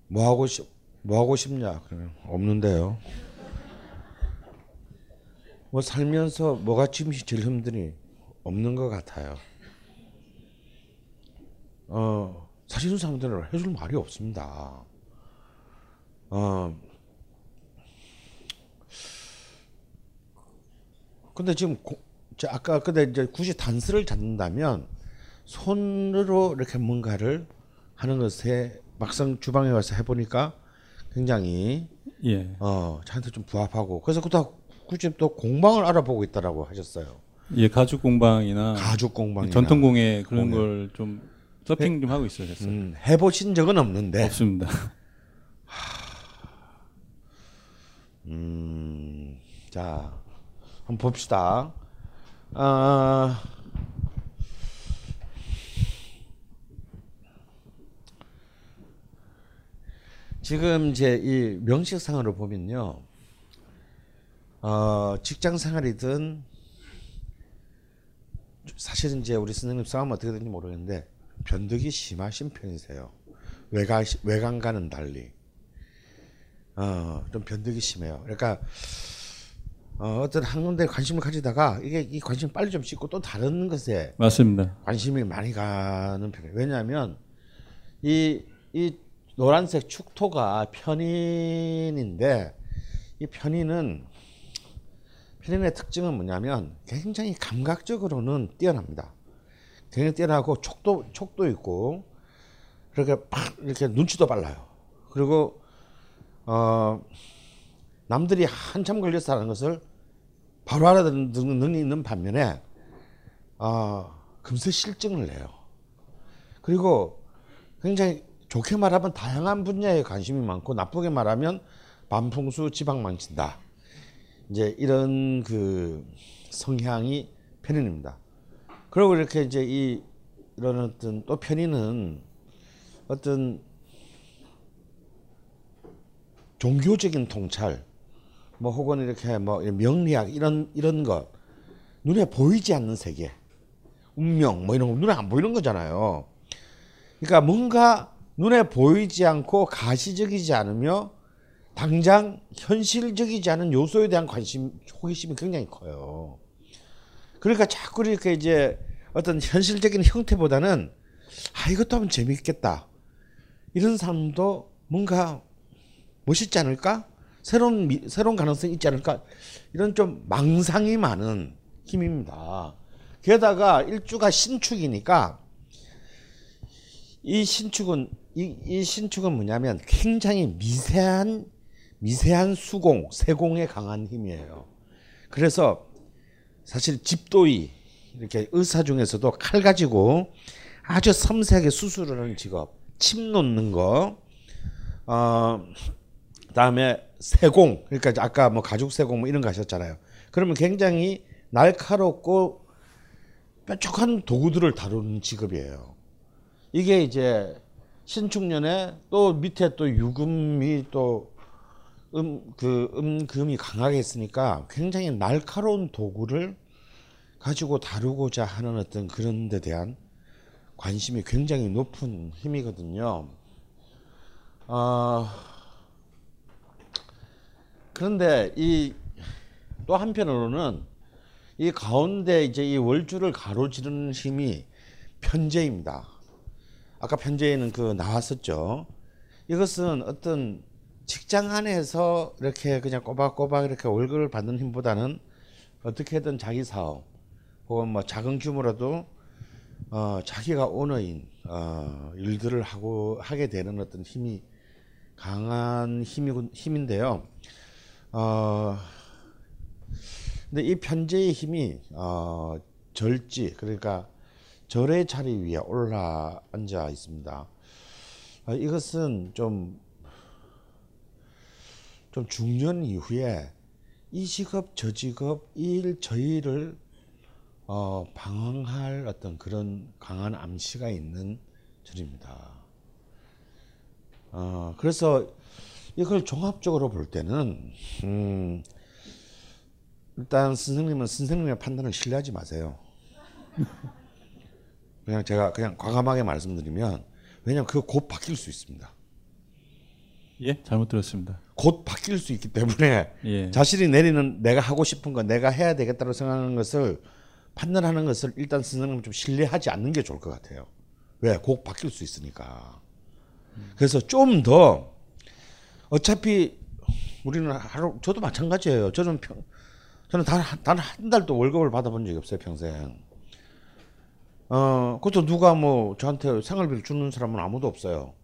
뭐 하고 싶, 뭐 하고 싶냐? 그러면 없는데요. 뭐 살면서 뭐가 지금 제일 힘드니 없는 것 같아요. 어 사실은 사람들은 해줄 말이 없습니다. 어 근데 지금 고, 아까 근데 이제 굳이 단서를 잡는다면 손으로 이렇게 뭔가를 하는 것에 막상 주방에 와서 해보니까 굉장히 예. 어 저한테 좀 부합하고 그래서 그또 굳이 또 공방을 알아보고 있다라고 하셨어요. 예, 가죽 공방이나 가죽 공방이나 전통 공예 그런. 걸 좀 서핑 해- 좀 하고 있어요. 음, 해보신 적은 없는데 없습니다. 음, 자, 한번 봅시다. 아, 지금 이제 이 명식상으로 보면요, 어, 직장 생활이든 사실은 이제 우리 선생님 싸움 어떻게 되는지 모르겠는데 변덕이 심하신 편이세요. 외관 외관과는 달리. 어, 좀 변덕이 심해요. 그러니까 어, 어떤 한 군데 관심을 가지다가 이게 이 관심 빨리 좀 씻고 또 다른 것에 맞습니다. 관심이 많이 가는 편이에요. 왜냐하면 이, 이 노란색 축토가 편인인데 이 편인은 편인의 특징은 뭐냐면 굉장히 감각적으로는 뛰어납니다. 굉장히 뛰어나고 촉도 촉도 있고 그렇게 팍 이렇게 눈치도 빨라요. 그리고 어 남들이 한참 걸려서 하는 것을 바로 알아듣는 능력이 있는 반면에 어, 금세 실증을 내요. 그리고 굉장히 좋게 말하면 다양한 분야에 관심이 많고 나쁘게 말하면 반풍수 지방 망친다. 이제 이런 그 성향이 편인입니다. 그리고 이렇게 이제 이 이런 어떤 또 편인은 어떤 종교적인 통찰 뭐 혹은 이렇게 뭐 명리학 이런 이런 것 눈에 보이지 않는 세계 운명 뭐 이런 거 눈에 안 보이는 거잖아요. 그러니까 뭔가 눈에 보이지 않고 가시적이지 않으며 당장 현실적이지 않은 요소에 대한 관심 호기심이 굉장히 커요. 그러니까 자꾸 이렇게 이제 어떤 현실적인 형태보다는 아 이것도 하면 재밌겠다 이런 사람도 뭔가 멋있지 않을까 새로운 미, 새로운 가능성이 있지 않을까 이런 좀 망상이 많은 힘입니다. 게다가 일주가 신축이니까 이 신축은 이, 이 신축은 뭐냐면 굉장히 미세한 미세한 수공 세공에 강한 힘이에요. 그래서 사실 집도이 이렇게 의사 중에서도 칼 가지고 아주 섬세하게 수술을 하는 직업, 침 놓는 거, 어, 그다음에 세공, 그러니까 아까 뭐 가죽 세공 뭐 이런 거 하셨잖아요. 그러면 굉장히 날카롭고 뾰족한 도구들을 다루는 직업이에요. 이게 이제 신축년에 또 밑에 또 유금이 또 음, 그 음금이 강하게 있으니까 굉장히 날카로운 도구를 가지고 다루고자 하는 어떤 그런 데 대한 관심이 굉장히 높은 힘이거든요. 어, 그런데 이 또 한편으로는 이 가운데 이제 이 월주를 가로지르는 힘이 편재입니다. 아까 편제에는 그 나왔었죠. 이것은 어떤 직장 안에서 이렇게 그냥 꼬박꼬박 이렇게 월급을 받는 힘보다는 어떻게든 자기 사업 혹은 뭐 작은 규모라도 어, 자기가 오너인 어, 일들을 하고 하게 되는 어떤 힘이 강한 힘이 힘인데요. 어, 근데 이 편제의 힘이 어, 절지 그러니까 절의 자리 위에 올라 앉아 있습니다. 어, 이것은 좀, 좀 중년 이후에 이 직업 저 직업 이 일 저 일을 어, 방황할 어떤 그런 강한 암시가 있는 절입니다. 어, 그래서 이걸 종합적으로 볼 때는 음, 일단 선생님은 선생님의 판단을 신뢰하지 마세요. 그냥 제가 그냥 과감하게 말씀드리면 왜냐하면 그거 곧 바뀔 수 있습니다. 예, 잘못 들었습니다. 곧 바뀔 수 있기 때문에 예. 자신이 내리는 내가 하고 싶은 거 내가 해야 되겠다고 생각하는 것을 판단하는 것을 일단 선생님 좀 신뢰하지 않는 게 좋을 것 같아요. 왜? 곧 바뀔 수 있으니까. 그래서 좀 더 어차피 우리는 하루 저도 마찬가지예요. 저는 평 저는 단단 한 달도 월급을 받아본 적이 없어요 평생. 어 그것도 누가 뭐 저한테 생활비를 주는 사람은 아무도 없어요.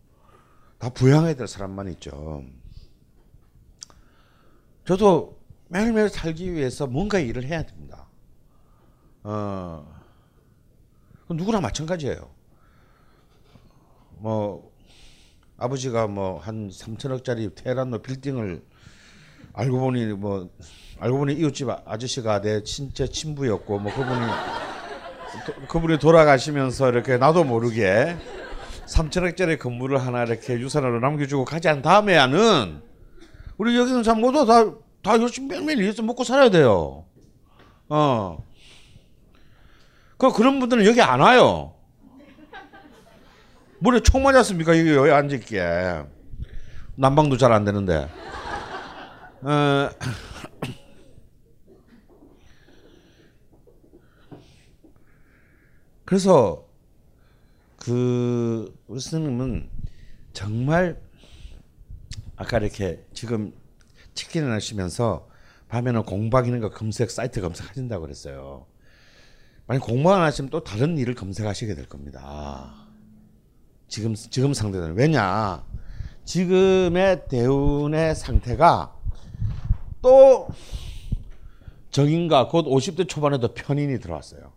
다 부양해야 될 사람만 있죠. 저도 매일매일 살기 위해서 뭔가 일을 해야 됩니다. 어, 누구나 마찬가지예요. 뭐, 아버지가 뭐 한 3천억짜리 테란노 빌딩을 알고 보니 뭐, 알고 보니 이웃집 아저씨가 내 친제 친부였고, 뭐 그분이, 도, 그분이 돌아가시면서 이렇게 나도 모르게 3천억짜리 건물을 하나 이렇게 유산으로 남겨주고 가지 않은 다음에야는 우리 여기 있는 사람 모두 다, 다 열심히 매일매일 일해서 먹고 살아야 돼요. 어. 그, 그런 분들은 여기 안 와요. 머리에 총 맞았습니까? 여기, 여기 앉을게. 난방도 잘 안 되는데. 어. 그래서 그 우리 선생님은 정말 아까 이렇게 지금 치킨을 하시면서 밤에는 공부하기는 거 검색 사이트 검색하신다고 그랬어요. 만약 공부 안 하시면 또 다른 일을 검색하시게 될 겁니다. 지금 지금 상태는 왜냐? 지금의 대운의 상태가 또 정인가 곧 50대 초반에도 편인이 들어왔어요.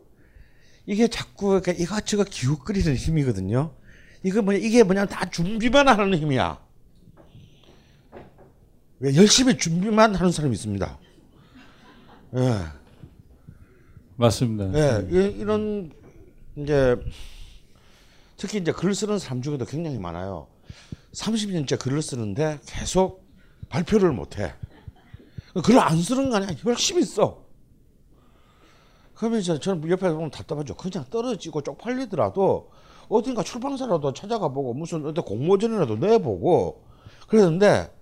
이게 자꾸 이것저것 기웃거리는 힘이거든요. 이거 뭐냐 이게 뭐냐 다 준비만 하는 힘이야. 왜 열심히 준비만 하는 사람이 있습니다. 예. 맞습니다. 예, 이, 이런 이제 특히 이제 글을 쓰는 사람 중에도 굉장히 많아요. 30년째 글을 쓰는데 계속 발표를 못 해. 글을 안 쓰는 거 아니야. 열심히 써. 그러면 저는 옆에 보면 답답하죠. 그냥 떨어지고 쪽팔리더라도 어딘가 출판사라도 찾아가 보고 무슨 어디 공모전이라도 내보고 그랬는데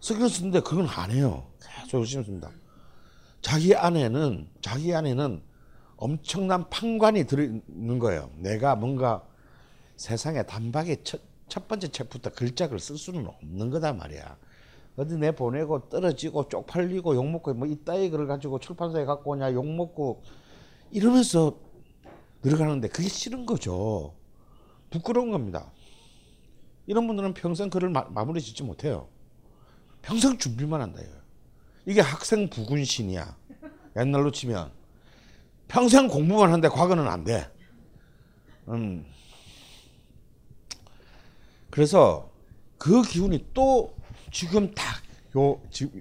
쓰기는 쓰는데 그건 안 해요. 계속 열심히 씁니다. 자기 안에는 자기 안에는 엄청난 판관이 들어있는 거예요. 내가 뭔가 세상에 단박에 첫, 첫 번째 책부터 글자를 쓸 수는 없는 거단 말이야. 어디 내 보내고 떨어지고 쪽팔리고 욕먹고 뭐 이따위 글을 가지고 출판사에 갖고 오냐 욕먹고 이러면서 들어가는데 그게 싫은 거죠. 부끄러운 겁니다. 이런 분들은 평생 글을 마, 무리 짓지 못해요. 평생 준비만 한다 이거예요. 이게 학생 부군신이야. 옛날로 치면 평생 공부만 하는데 과거는 안 돼. 음. 그래서 그 기운이 또 지금 딱 요 지금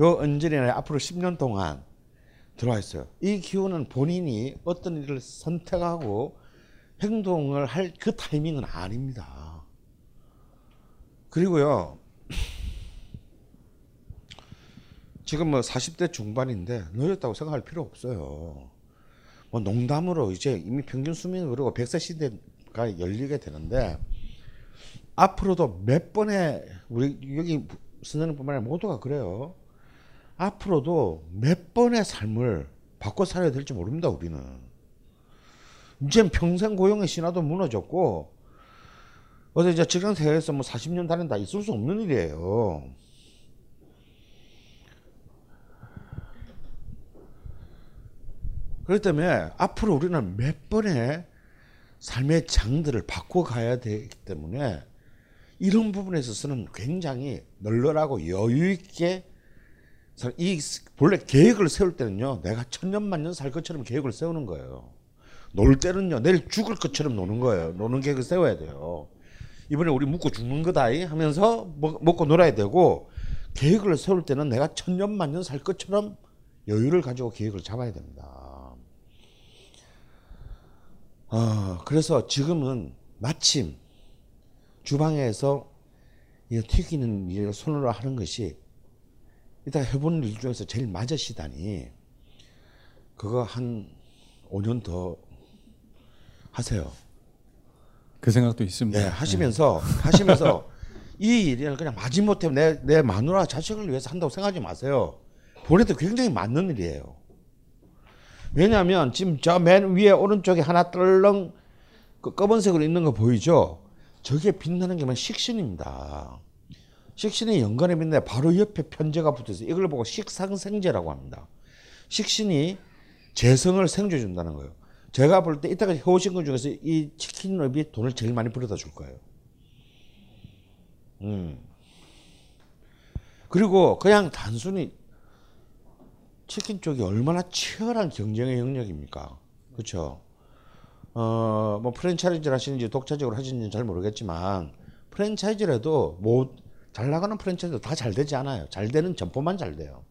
요 언제나 앞으로 10년 동안 들어와 있어요. 이 기운은 본인이 어떤 일을 선택하고 행동을 할 그 타이밍은 아닙니다. 그리고요. 지금 뭐 40대 중반인데 늦었다고 생각할 필요 없어요. 뭐 농담으로 이제 이미 평균 수명이 그리고 100세 시대가 열리게 되는데 앞으로도 몇 번의 우리 여기 선생님뿐만 아니라 모두가 그래요. 앞으로도 몇 번의 삶을 바꿔 살아야 될지 모릅니다, 우리는. 이제 평생 고용의 신화도 무너졌고, 어제 이제 직장 생활에서 뭐 40년 다닌다 있을 수 없는 일이에요. 그렇기 때문에 앞으로 우리는 몇 번의 삶의 장들을 바꿔가야 되기 때문에 이런 부분에 있어서는 굉장히 널널하고 여유 있게 살- 이 본래 계획을 세울 때는요 내가 천년만년 살 것처럼 계획을 세우는 거예요. 놀 때는요 내일 죽을 것처럼 노는 거예요. 노는 계획을 세워야 돼요. 이번에 우리 묵고 죽는 거다 이 하면서 먹, 먹고 놀아야 되고 계획을 세울 때는 내가 천년만년 살 것처럼 여유를 가지고 계획을 잡아야 됩니다. 어, 그래서 지금은 마침 주방에서 이 튀기는 일을 손으로 하는 것이 이따 해보는 일 중에서 제일 맞으시다니 그거 한 5년 더 하세요. 그 생각도 있습니다. 예, 하시면서 하시면서 이 일을 그냥 마지못해 내, 내 마누라 자식을 위해서 한다고 생각하지 마세요. 본인도 굉장히 맞는 일이에요. 왜냐하면 지금 저 맨 위에 오른쪽에 하나 떨렁 그 검은색으로 있는 거 보이죠? 저게 빛나는 게 뭐냐 식신입니다. 식신이 연관에 빛나 바로 옆에 편제가 붙어서 이걸 보고 식상생제라고 합니다. 식신이 재성을 생조해 준다는 거예요. 제가 볼 때 이따가 해오신 것 중에서 이 치킨업이 돈을 제일 많이 벌어다 줄 거예요. 음. 그리고 그냥 단순히 치킨 쪽이 얼마나 치열한 경쟁의 영역입니까? 그렇죠? 어, 뭐 프랜차이즈를 하시는지 독자적으로 하시는지 잘 모르겠지만 프랜차이즈라도 뭐 잘 나가는 프랜차이즈도 다잘 되지 않아요. 잘 되는 점포만 잘 돼요.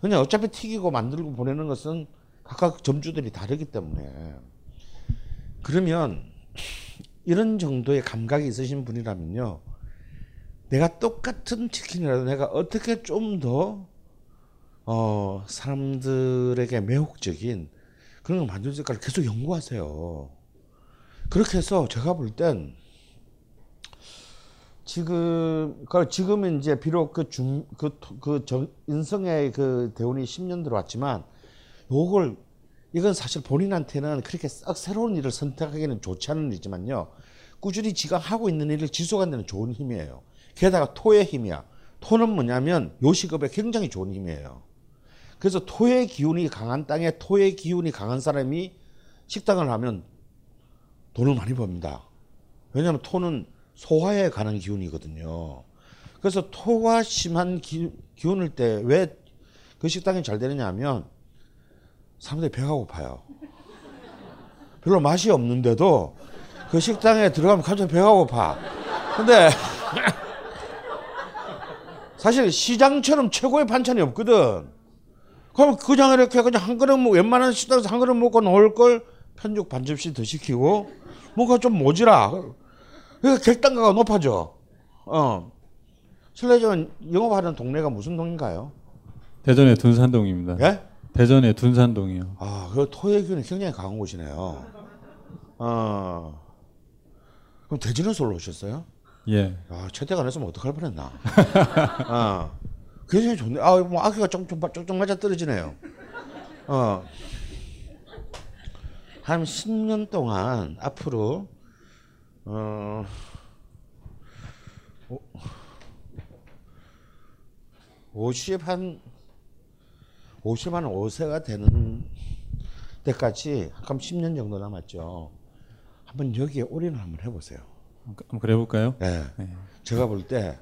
그냥 어차피 튀기고 만들고 보내는 것은 각각 점주들이 다르기 때문에 그러면 이런 정도의 감각이 있으신 분이라면요. 내가 똑같은 치킨이라도 내가 어떻게 좀더 어, 사람들에게 매혹적인 그런 수 있을까를 계속 연구하세요. 그렇게 해서 제가 볼 땐 지금 그 지금은 이제 비록 그중그그 인성의 그 대운이 10년 들어왔지만 요걸 이건 사실 본인한테는 그렇게 썩 새로운 일을 선택하기는 좋지 않은 일이지만요. 꾸준히 지가 하고 있는 일을 지속하는 데는 좋은 힘이에요. 게다가 토의 힘이야. 토는 뭐냐면 요식업에 굉장히 좋은 힘이에요. 그래서 토의 기운이 강한 땅에 토의 기운이 강한 사람이 식당을 하면 돈을 많이 법니다. 왜냐하면 토는 소화에 관한 기운이거든요. 그래서 토가 심한 기, 기운일 때 왜 그 식당이 잘 되느냐 하면 사람들이 배가 고파요. 별로 맛이 없는데도 그 식당에 들어가면 갑자기 배가 고파. 근데 사실 시장처럼 최고의 반찬이 없거든. 그럼 그냥 이렇게 그냥 한 그릇 뭐 웬만한 식당에서 한 그릇 먹고 나올 걸 편육 반 접시 더 시키고 뭔가 좀 모지라. 그러니까 객단가가 높아져. 어. 실례지만 영업하는 동네가 무슨 동인가요? 대전의 둔산동입니다. 예? 대전의 둔산동이요. 아, 그 토의 기운이 굉장히 강한 곳이네요. 어. 그럼 대전에서 올라오셨어요? 예. 아, 채택 안 했으면 어떡할 뻔했나. 아, 굉장히 좋네. 아, 뭐 아기가 쪽쪽 쪽쪽 맞아 떨어지네요. 어. 한 10년 동안 앞으로 어. 오, 50 한 50 한 5세가 되는 때까지 한 10년 정도 남았죠. 한번 여기에 올인을 한번 해보세요. 한번 그래 볼까요? 네. 제가 볼 때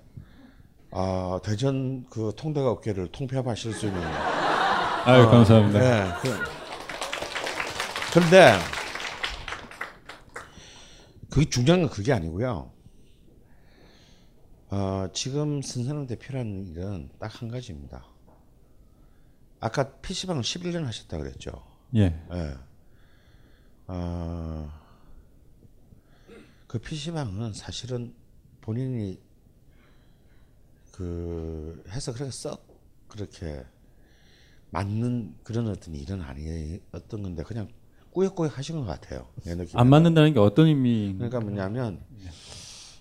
아, 대전 그 통대가 업계를 통폐합하실 수 있는. 아유, 감사합니다. 네. 그, 그런데 그게 중요한 건 그게 아니고요. 어, 지금 선생님한테 필요한 일은 딱 한 가지입니다. 아까 PC방을 11년 하셨다 그랬죠. 예. 예. 어, 그 PC방은 사실은 본인이 그 해서 그렇게 썩 그렇게 맞는 그런 어떤 일은 아니었던 건데 그냥 꾸역꾸역 하신 것 같아요. 안 맞는다는 게 어떤 의미? 그러니까 뭐냐면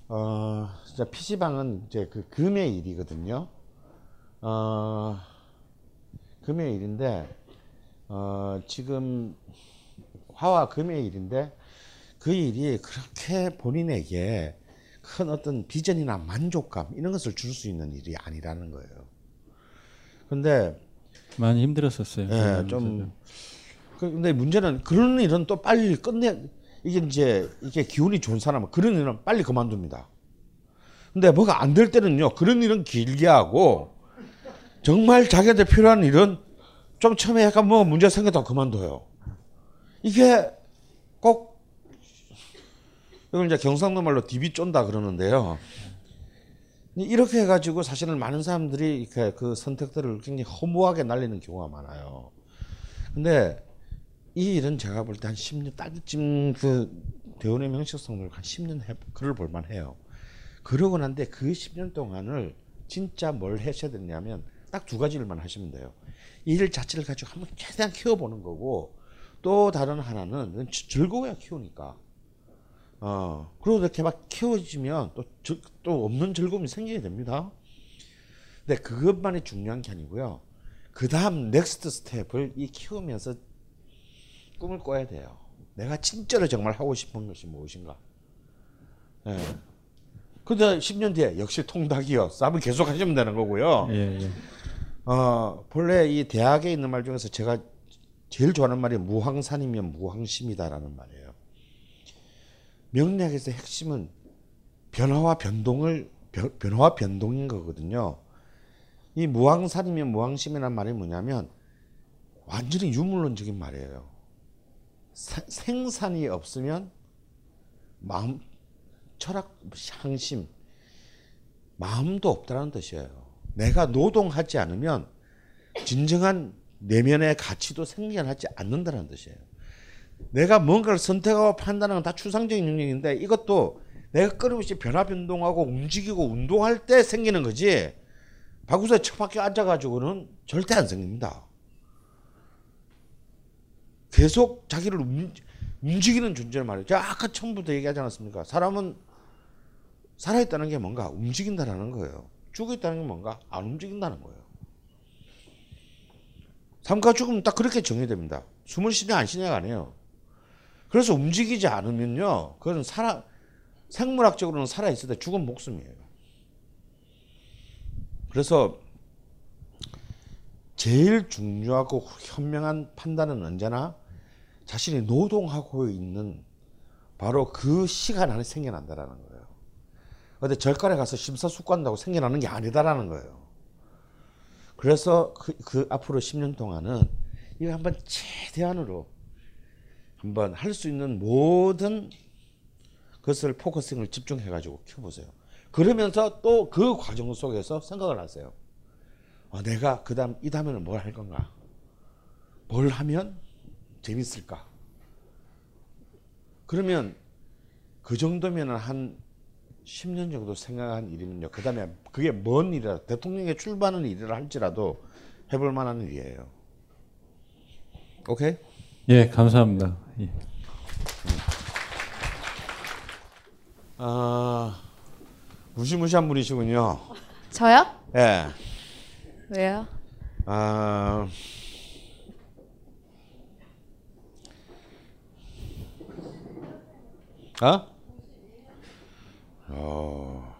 어 진짜 PC방은 이제 그 금의 일이거든요. 어 금의 일인데 어 지금 화와 금의 일인데 그 일이 그렇게 본인에게 큰 어떤 비전이나 만족감 이런 것을 줄 수 있는 일이 아니라는 거예요. 근데 많이 힘들었었어요. 예, 좀 그- 근데 문제는 그런 일은 또 빨리 끝내 이게 이제 이게 기운이 좋은 사람은 그런 일은 빨리 그만둡니다. 근데 뭐가 안 될 때는요 그런 일은 길게 하고 정말 자기한테 필요한 일은 좀 처음에 약간 뭐 문제 생겼다 그만둬요. 이게 꼭 이걸 이제 경상도 말로 디비 쫀다 그러는데요. 이렇게 해가지고 사실은 많은 사람들이 이렇게 그 선택들을 굉장히 허무하게 날리는 경우가 많아요. 근데 이 일은 제가 볼 때 한 10년 딱쯤 그 대원의 명식성을 한 10년 해, 글을 볼만 해요. 그러고 난데 그 10년 동안을 진짜 뭘 하셔야 되냐면 딱 두 가지를만 하시면 돼요. 이일 자체를 가지고 한번 최대한 키워보는 거고 또 다른 하나는 즐- 즐거워야 키우니까. 어, 그리고 이렇게 막 키워지면 또, 즐- 또 없는 즐거움이 생기게 됩니다. 근데 그것만이 중요한 게 아니고요. 그 다음 next step을 이 키우면서 꿈을 꿔야 돼요. 내가 진짜로 정말 하고 싶은 것이 무엇인가. 예. 근데 10년 뒤에 역시 통닭이요. 쌉을 계속 하시면 되는 거고요. 예, 예. 어, 본래 이 대학에 있는 말 중에서 제가 제일 좋아하는 말이 무항산이면 무항심이다라는 말이에요. 명리학에서 핵심은 변화와 변동을 변- 변화와 변동인 거거든요. 이 무항산이면 무항심이라는 말이 뭐냐면 완전히 유물론적인 말이에요. 사- 생산이 없으면 마음 철학 향심 마음도 없다는 뜻이에요. 내가 노동하지 않으면 진정한 내면의 가치도 생겨나지 않는다는 뜻이에요. 내가 뭔가를 선택하고 판단하는 건다 추상적인 능력인데 이것도 내가 끊임없이 변화 변동하고 움직이고 운동할 때 생기는 거지. 바구스에 처박혀 앉아가지고는 절대 안 생깁니다. 계속 자기를 움, 움직이는 존재를. 제가 아까 처음부터 얘기하지 않았습니까? 사람은 살아있다는 게 뭔가 움직인다라는 거예요. 죽어있다는 게 뭔가 안 움직인다는 거예요. 삶과 죽음은 딱 그렇게 정의됩니다. 숨을 쉬냐 안 쉬냐가 아니에요. 그래서 움직이지 않으면요, 그건 살아 생물학적으로는 살아 있을 때 죽은 목숨이에요. 그래서 제일 중요하고 현명한 판단은 언제나 자신이 노동하고 있는 바로 그 시간 안에 생겨난다라는 거예요. 근데 절간에 가서 심사숙고한다고 생겨나는 게 아니다라는 거예요. 그래서 그, 그 앞으로 10년 동안은 이거 한번 최대한으로 한번 할 수 있는 모든 것을 focusing을 집중해 가지고 켜보세요. 그러면서 또 그 과정 속에서 생각을 하세요. 어, 내가 그 다음 이 다음에는 뭘 할 건가? 뭘 하면 재밌을까? 그러면 그 정도면은 한 10년 정도 생각한 일이면요. 그 다음에 그게 뭔 일이라 대통령에 출마하는 일이라 할지라도 해볼 만한 일이에요. 오케이? 예, 감사합니다. 예. 아 무시무시한 분이시군요. 저요? 예. 왜요? 아 어? 어.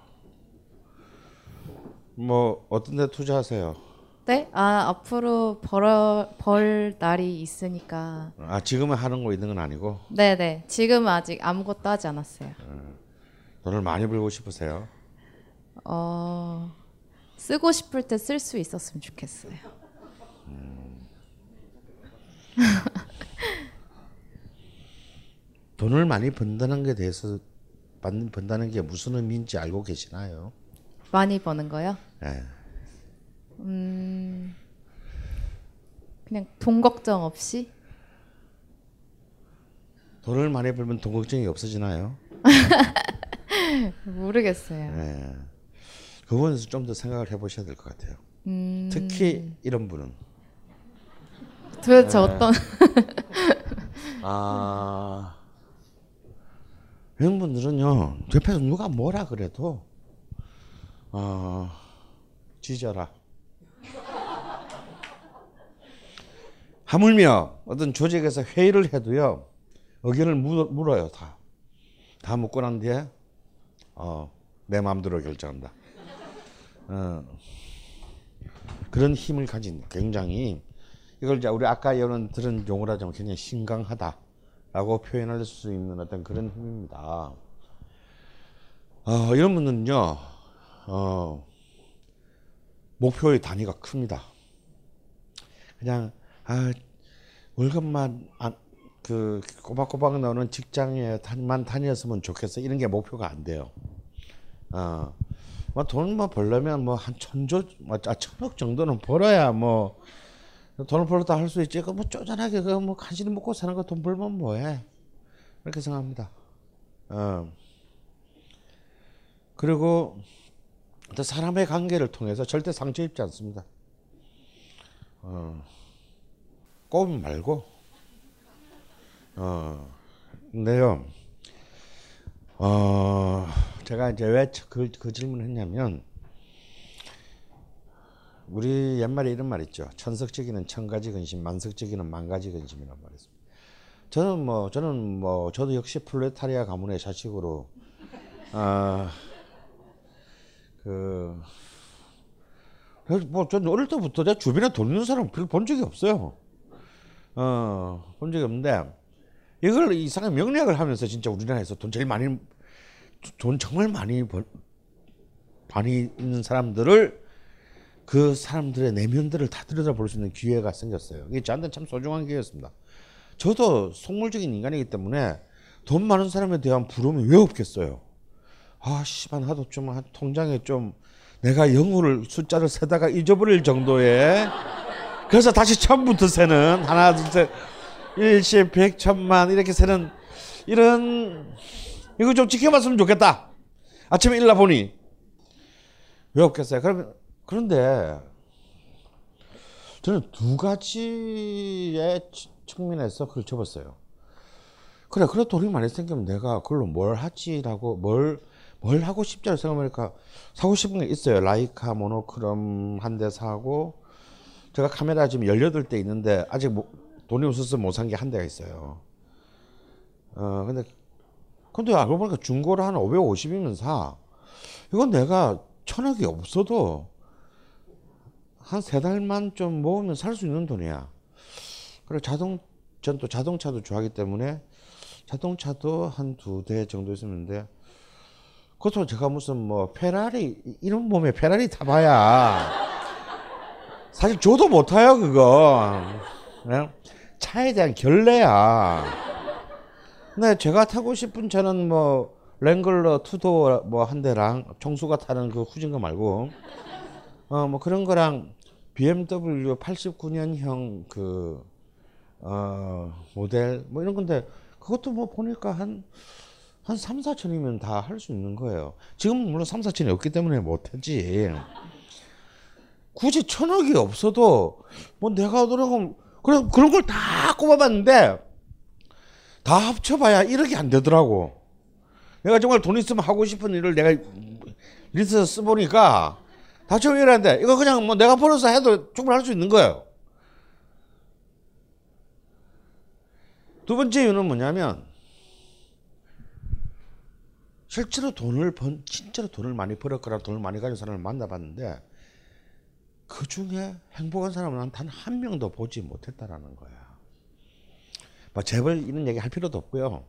뭐 어떤 데 투자하세요? 네? 아 앞으로 벌어 벌 날이 있으니까. 아 지금은 하는 거 있는 건 아니고 네네. 지금 아직 아무것도 하지 않았어요. 돈을 많이 벌고 싶으세요? 어 쓰고 싶을 때 쓸 수 있었으면 좋겠어요. 돈을 많이 번다는 게 대해서 받는 번다는 게 무슨 의미인지 알고 계시나요? 많이 버는 거요? 예. 음 그냥 돈 걱정 없이 돈을 많이 벌면 돈 걱정이 없어지나요? 모르겠어요. 예. 그 부분에서 좀 더 생각을 해보셔야 될 것 같아요. 음. 특히 이런 분은 도대체 예. 어떤 아 이런 분들은요 옆에서 누가 뭐라 그래도 어 지져라. 하물며 어떤 조직에서 회의를 해도요 의견을 물, 물어요 다. 다 묻고 난 뒤에 어, 내 마음대로 결정한다. 어, 그런 힘을 가진 굉장히 이걸 이제 우리 아까 여러분 들은 용어로 하자면 굉장히 신강하다 라고 표현할 수 있는 어떤 그런 힘입니다. 어, 이런 분은요, 어, 목표의 단위가 큽니다. 그냥 아 월급만 안, 그 꼬박꼬박 나오는 직장에만 다녔으면 좋겠어 이런 게 목표가 안 돼요. 어, 뭐 돈을 뭐 벌려면 뭐 한 천조, 뭐 아, 천억 정도는 벌어야 뭐 돈을 벌었다 할 수 있지. 그뭐 쪼잔하게 그뭐 간신히 먹고 사는 거 돈 벌면 뭐해? 그렇게 생각합니다. 어. 그리고 또 사람의 관계를 통해서 절대 상처 입지 않습니다. 어. 꼼 말고 어 근데요 어 제가 이제 왜 그 그 질문을 했냐면 우리 옛말에 이런 말 있죠 천석적이는 천가지 근심 만석적이는 만가지 근심이란 말이 있습니다 저는 뭐 저는 뭐 저도 역시 플레타리아 가문의 자식으로 아 그 뭐, 전 어릴 때부터 내 주변에 돈 있는 사람 별로 본 적이 없어요. 어, 본 적이 없는데, 이걸 이상한 명리학을 하면서 진짜 우리나라에서 돈 제일 많이, 돈 정말 많이 벌, 많이 있는 사람들을 그 사람들의 내면들을 다 들여다볼 수 있는 기회가 생겼어요. 이게 저한테는 참 소중한 기회였습니다. 저도 속물적인 인간이기 때문에 돈 많은 사람에 대한 부러움이 왜 없겠어요? 아, 씨발, 나도 좀, 통장에 좀, 내가 영어를 숫자를 세다가 잊어버릴 정도의 그래서 다시 처음부터 세는 하나 둘 셋 일십 백 천만 이렇게 세는 이런 이거 좀 지켜봤으면 좋겠다. 아침에 일나 보니 왜 없겠어요? 그러면 그런데 저는 두 가지의 측면에서 그걸 접었어요. 그래, 그래 돈이 많이 생기면 내가 그걸로 뭘 하지라고 뭘 뭘 하고 싶지 생각해보니까 사고 싶은 게 있어요. 라이카 모노크롬 한 대 사고 제가 카메라 지금 18대 있는데 아직 뭐, 돈이 없어서 못 산 게 한 대가 있어요. 어, 근데 근데 알고 보니까 중고로 한 550이면 사. 이건 내가 천억이 없어도 한 세 달만 좀 모으면 살 수 있는 돈이야. 그리고 자동, 전 또 자동차도 좋아하기 때문에 자동차도 한 두 대 정도 있었는데 그것도 제가 무슨 뭐 페라리 이런 몸에 페라리 타봐야 사실 저도 못 타요 그거 네? 차에 대한 결례야 근데 제가 타고 싶은 차는 뭐 랭글러 투도 뭐 한 대랑 청수가 타는 그 후진 거 말고 어 뭐 그런 거랑 BMW 89년형 그 어, 모델 뭐 이런 건데 그것도 뭐 보니까 한 한 3, 4천이면 다 할 수 있는 거예요. 지금 물론 3, 4천이 없기 때문에 못하지. 굳이 천억이 없어도 뭐 내가 노력하면 그런 그런 걸 다 꼽아봤는데 다 합쳐봐야 1억이 안 되더라고. 내가 정말 돈 있으면 하고 싶은 일을 내가 리스트 써보니까 다 정리하는데 이거 그냥 뭐 내가 벌어서 해도 충분히 할 수 있는 거예요. 두 번째 이유는 뭐냐면 실제로 돈을 번, 진짜로 돈을 많이 벌었거나 돈을 많이 가진 사람을 만나봤는데 그 중에 행복한 사람은 단 한 명도 보지 못했다라는 거야. 뭐 재벌 이런 얘기 할 필요도 없고요.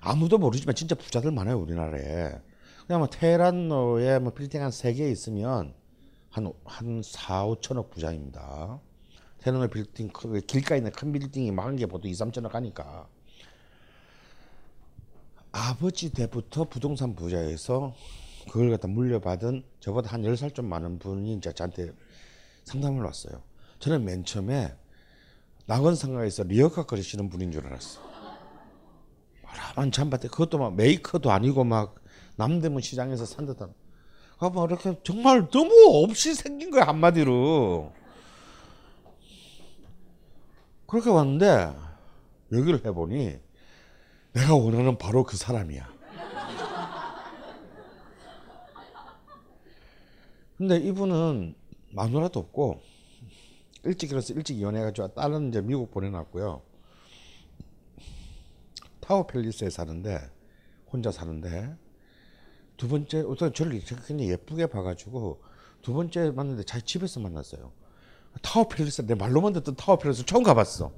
아무도 모르지만 진짜 부자들 많아요 우리나라에. 그냥 뭐 테헤란로에 뭐 빌딩 한 세 개 있으면 한, 한 4, 5천억 부자입니다. 테헤란로 빌딩, 길가에 있는 큰 빌딩이 막은 게 보통 2, 3천억 하니까. 아버지 때부터 부동산 부자에서 그걸 갖다 물려받은 저보다 한 10살 좀 많은 분이 이제 저한테 상담을 왔어요. 저는 맨 처음에 낙원상가에서 리어카 거리시는 분인 줄 알았어. 라만 잠바대 그것도 막 메이커도 아니고 막 남대문 시장에서 산 듯한. 아, 뭐 이렇게 정말 너무 없이 생긴 거야 한마디로. 그렇게 왔는데 여기를 해보니 내가 원하는 바로 그 사람이야. 근데 이분은 마누라도 없고 일찍 일어서 일찍 이혼해가지고 딸은 이제 미국 보내놨고요. 타워 팰리스에 사는데 혼자 사는데 두 번째 우선 저를 굉장히 예쁘게 봐가지고 두 번째 만났는데 자기 집에서 만났어요. 타워 팰리스 내 말로만 듣던 타워 팰리스 처음 가봤어.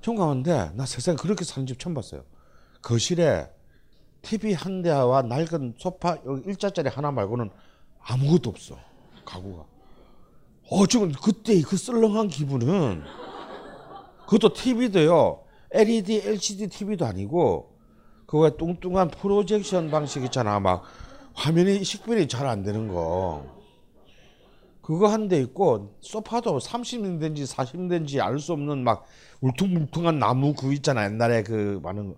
처음 가봤는데 나 세상에 그렇게 사는 집 처음 봤어요. 거실에 TV 한 대와 낡은 소파 여기 일자짜리 하나 말고는 아무것도 없어 가구가. 어 지금 그때 그 썰렁한 기분은 그것도 TV도요 LED, LCD TV도 아니고 그거 뚱뚱한 프로젝션 방식 있잖아. 막 화면이 식별이 잘 안 되는 거. 그거 한 대 있고 소파도 30년대인지 40년대인지 알 수 없는 막 울퉁불퉁한 나무 그 있잖아. 옛날에 그 많은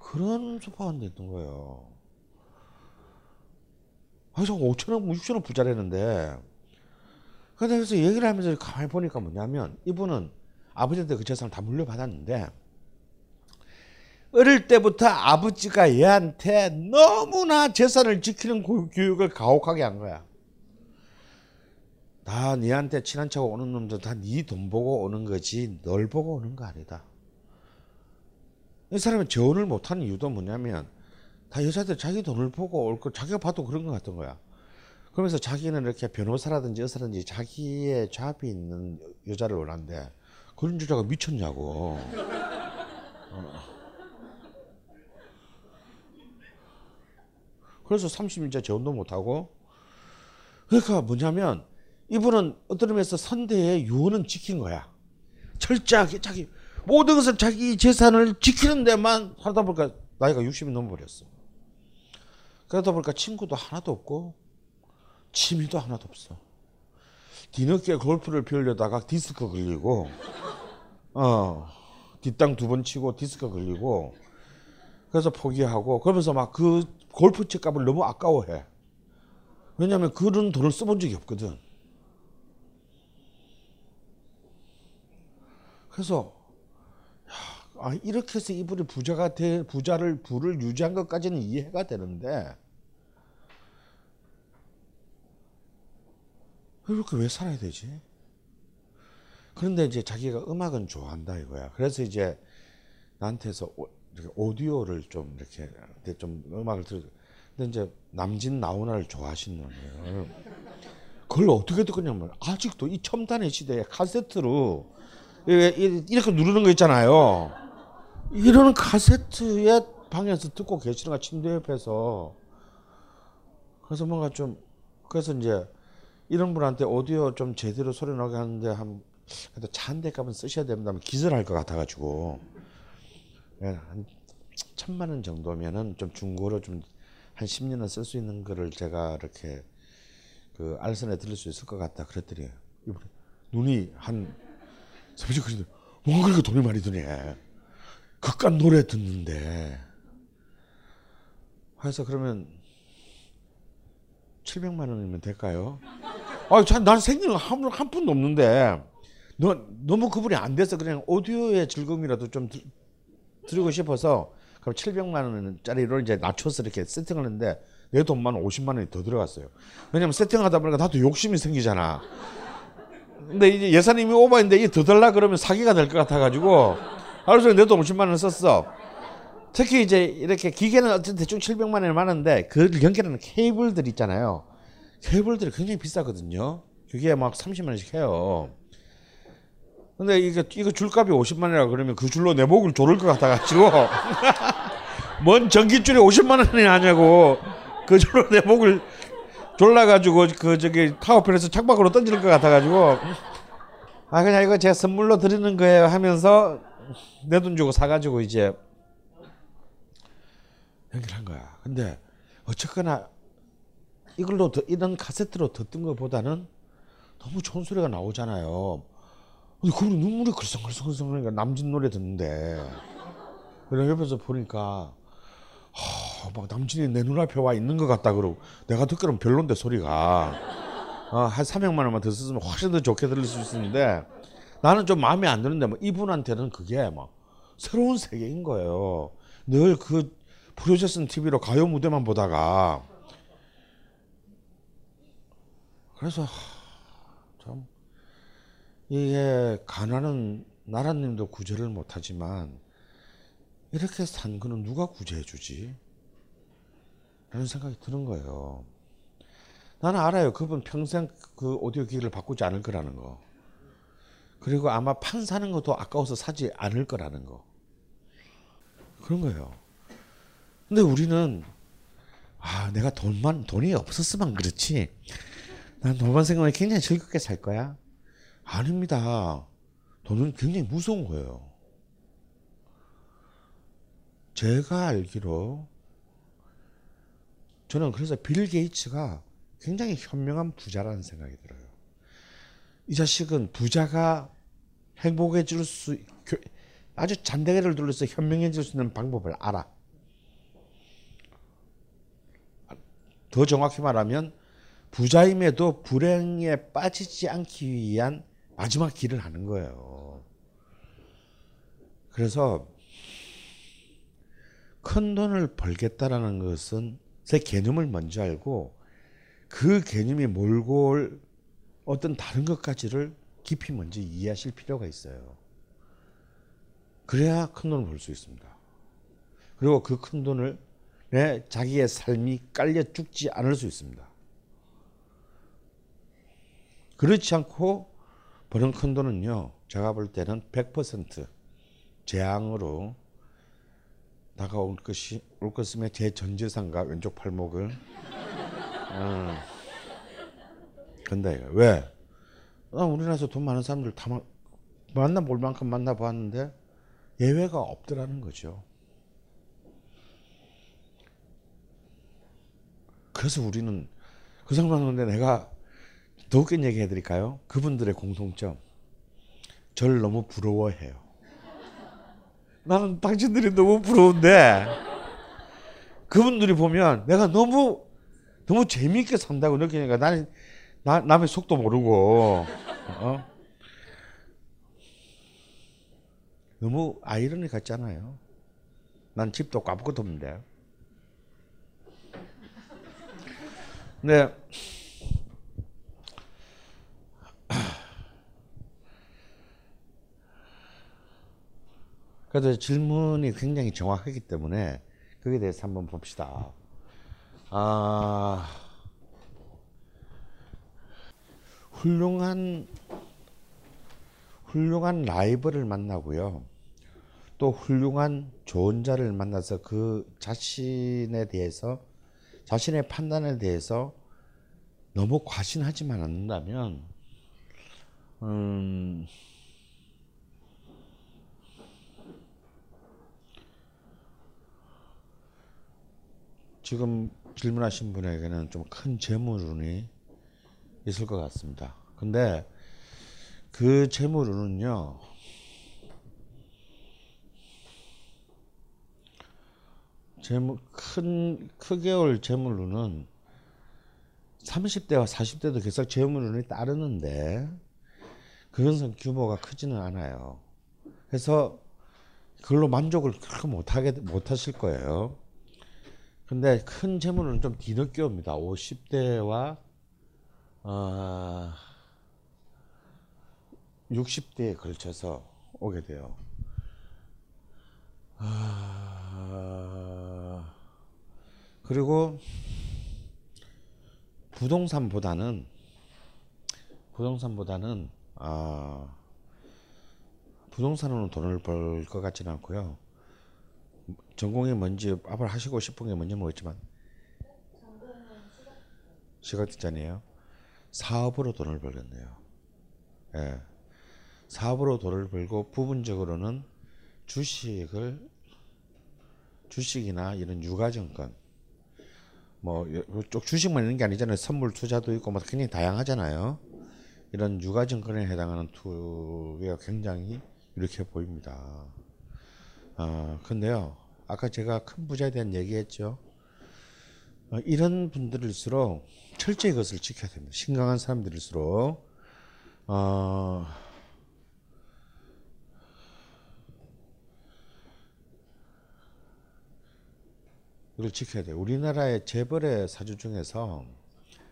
그런 소파 한 대 있던 거예요. 그래서 5천 원, 6천 원 부자라는데 근데. 그래서 얘기를 하면서 가만히 보니까 뭐냐면 이분은 아버지한테 그 재산을 다 물려받았는데 어릴 때부터 아버지가 얘한테 너무나 재산을 지키는 교육을 가혹하게 한 거야. 다 니한테 친한 척 오는 놈들 다 니 돈 보고 오는 거지 널 보고 오는 거 아니다. 이 사람은 재혼을 못하는 이유도 뭐냐면 다 여자들 자기 돈을 보고 올 거 자기가 봐도 그런 것 같은 거야. 그러면서 자기는 이렇게 변호사라든지 의사라든지 자기의 잡이 있는 여자를 원하는데 그런 여자가 미쳤냐고. 어. 그래서 30일째 재혼도 못하고 그러니까 뭐냐면 이분은 어떤 의미에서 선대의 유언은 지킨 거야. 철저하게 자기 모든 것을 자기 재산을 지키는 데만 하다 보니까 나이가 60이 넘어버렸어. 그러다 보니까 친구도 하나도 없고 취미도 하나도 없어. 뒤늦게 골프를 배우려다가 디스크 걸리고 어 뒷땅 두 번 치고 디스크 걸리고 그래서 포기하고 그러면서 막 그 골프 채 값을 너무 아까워해. 왜냐하면 그런 돈을 써본 적이 없거든. 그래서 야, 아, 이렇게 해서 이분이 부자가 돼 부자를 부를 유지한 것까지는 이해가 되는데 이렇게 왜 살아야 되지? 그런데 이제 자기가 음악은 좋아한다 이거야. 그래서 이제 나한테서 이렇게 오디오를 좀 이렇게 좀 음악을 들. 근데 이제 남진 나훈아를 좋아하시는 거예요. 그걸 어떻게 듣냐면 아직도 이 첨단의 시대에 카세트로 이렇게 누르는 거 있잖아요. 이런 카세트에 방에서 듣고 계시는 거 침대 옆에서 그래서 뭔가 좀 그래서 이제 이런 분한테 오디오 좀 제대로 소리 나게 하는데 한 그래도 차한 대 값은 쓰셔야 됩니다. 기절할 것 같아가지고 예, 한 천만 원 정도면은 좀 중고로 좀 한 10년은 쓸 수 있는 거를 제가 이렇게 그 알선에 들을 수 있을 것 같다 그랬더니 이분이 눈이 한 사무실 그런데 뭔가 그렇게 돈이 많이 드네. 그깟 노래 듣는데. 해서 그러면 700만 원이면 될까요? 아, 참, 난 생기는 한, 한 푼도 없는데, 너, 너무 그분이 안 돼서 그냥 오디오의 즐거움이라도 좀 드, 드리고 싶어서, 그럼 700만 원짜리로 이제 낮춰서 이렇게 세팅을 했는데, 내 돈만 50만 원이 더 들어갔어요. 왜냐면 세팅하다 보니까 나도 욕심이 생기잖아. 근데 이제 예산이 이미 오버인데 이게 더 달라 그러면 사기가 될 것 같아가지고 하루 종일 내도 50만 원 썼어. 특히 이제 이렇게 기계는 어쨌든 대충 700만 원이 많은데 그걸 연결하는 케이블들 있잖아요. 케이블들이 굉장히 비싸거든요. 그게 막 30만 원씩 해요. 근데 이거 이거 줄값이 50만 원이라 그러면 그 줄로 내 목을 조를 것 같아가지고 뭔 전기줄이 50만 원이 하냐고 그 줄로 내 목을 졸라가지고 그 저기 타워편에서 창밖으로 던지는 것 같아가지고 아 그냥 이거 제가 선물로 드리는 거예요 하면서 내 돈 주고 사가지고 이제 연결한 거야. 근데 어쨌거나 이걸로 더, 이런 카세트로 듣던 것보다는 너무 좋은 소리가 나오잖아요. 근데 그분 눈물이 글썽글썽글썽 하니까 남진 노래 듣는데 그래 옆에서 보니까 어, 막 남진이 내 눈앞에 와 있는 것 같다 그러고 내가 듣기로는 별론데 소리가 어, 한 300만 원만 더 썼으면 훨씬 더 좋게 들릴 수 있는데 나는 좀 마음에 안 드는데 뭐 이분한테는 그게 막 새로운 세계인 거예요. 늘 그 프로젝션 TV로 가요 무대만 보다가 그래서 참 이게 가난은 나라님도 구제를 못하지만 이렇게 산 거는 누가 구제해 주지? 라는 생각이 드는 거예요. 나는 알아요. 그분 평생 그 오디오 기기를 바꾸지 않을 거라는 거. 그리고 아마 판 사는 것도 아까워서 사지 않을 거라는 거. 그런 거예요. 근데 우리는 아, 내가 돈만 돈이 없었으면 그렇지. 난 돈만 생각하면 굉장히 즐겁게 살 거야. 아닙니다. 돈은 굉장히 무서운 거예요. 제가 알기로 저는 그래서 빌 게이츠가 굉장히 현명한 부자라는 생각이 들어요. 이 자식은 부자가 행복해질 수 아주 잔대기를 둘러서 현명해질 수 있는 방법을 알아. 더 정확히 말하면 부자임에도 불행에 빠지지 않기 위한 마지막 길을 하는 거예요. 그래서 큰 돈을 벌겠다라는 것은 제 개념을 먼저 알고 그 개념이 몰고 올 어떤 다른 것까지를 깊이 먼저 이해하실 필요가 있어요. 그래야 큰 돈을 벌 수 있습니다. 그리고 그 큰 돈을 내 자기의 삶이 깔려 죽지 않을 수 있습니다. 그렇지 않고 버는 큰 돈은요, 제가 볼 때는 100% 재앙으로 다가올 것이 올 것임에 제 전재산과 왼쪽 팔목을 어, 근데 왜? 나 우리나라에서 돈 많은 사람들 다 만나 볼 만큼 만나 봤는데 예외가 없더라는 거죠. 그래서 우리는 그 상황인데 내가 더 웃긴 얘기 해드릴까요? 그분들의 공통점. 저를 너무 부러워해요. 나는 당신들이 너무 부러운데 그분들이 보면 내가 너무 너무 재미있게 산다고 느끼니까 나는 나, 남의 속도 모르고 어? 너무 아이러니 같잖아요. 난 집도 아무것도 없는데. 네. 그래서 질문이 굉장히 정확하기 때문에 거기에 대해서 한번 봅시다. 아, 훌륭한 훌륭한 라이벌을 만나고요. 또 훌륭한 좋은 자를 만나서 그 자신에 대해서 자신의 판단에 대해서 너무 과신하지만 않는다면 음, 지금 질문하신 분에게는 좀 큰 재물운이 있을 것 같습니다. 근데 그 재물운은요, 재물, 큰, 크게 올 재물운은 30대와 40대도 계속 재물운이 따르는데, 그것은 규모가 크지는 않아요. 그래서 그걸로 만족을 그렇게 못하게, 못하실 거예요. 근데 큰 재물은 좀 뒤늦게 옵니다. 50대와 어, 60대에 걸쳐서 오게 돼요. 아, 그리고 부동산보다는 부동산보다는 아, 부동산으로 돈을 벌 것 같지는 않고요. 전공이 뭔지 앞으로 하시고 싶은 게 뭔지 모르겠지만 시각뒷잔이에요. 사업으로 돈을 벌겠네요. 예. 사업으로 돈을 벌고 부분적으로는 주식을 주식이나 이런 유가증권 뭐 이쪽 주식만 있는 게 아니잖아요. 선물 투자도 있고 뭐 굉장히 다양하잖아요. 이런 유가증권에 해당하는 투기가 굉장히 이렇게 보입니다. 어, 근데요. 아까 제가 큰 부자에 대한 얘기했죠. 어, 이런 분들일수록 철저히 그것을 지켜야 됩니다. 심각한 사람들일수록 어, 이걸 지켜야 돼요. 우리나라의 재벌의 사주 중에서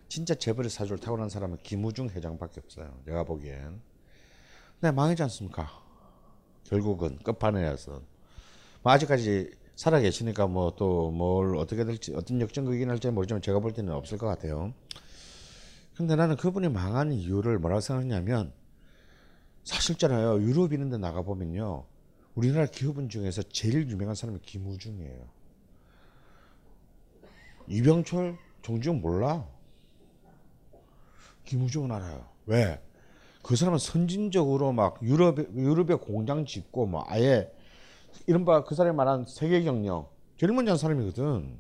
진짜 재벌의 사주를 타고난 사람은 김우중 회장밖에 없어요. 내가 보기엔. 네, 망하지 않습니까? 결국은 끝판에서 뭐 아직까지 살아 계시니까 뭐 또 뭘 어떻게 될지 어떤 역전극이 날지 모르지만 제가 볼 때는 없을 것 같아요. 근데 나는 그분이 망한 이유를 뭐라고 생각하냐면 사실잖아요. 유럽 이런 데 나가 보면요. 우리나라 기업인 중에서 제일 유명한 사람이 김우중이에요. 이병철, 정주영 몰라. 김우중은 알아요. 왜? 그 사람은 선진적으로 막 유럽에, 유럽에 공장 짓고 뭐 아예 이른바 그 사람이 말한 세계 경영 제일 먼저 한 사람이거든.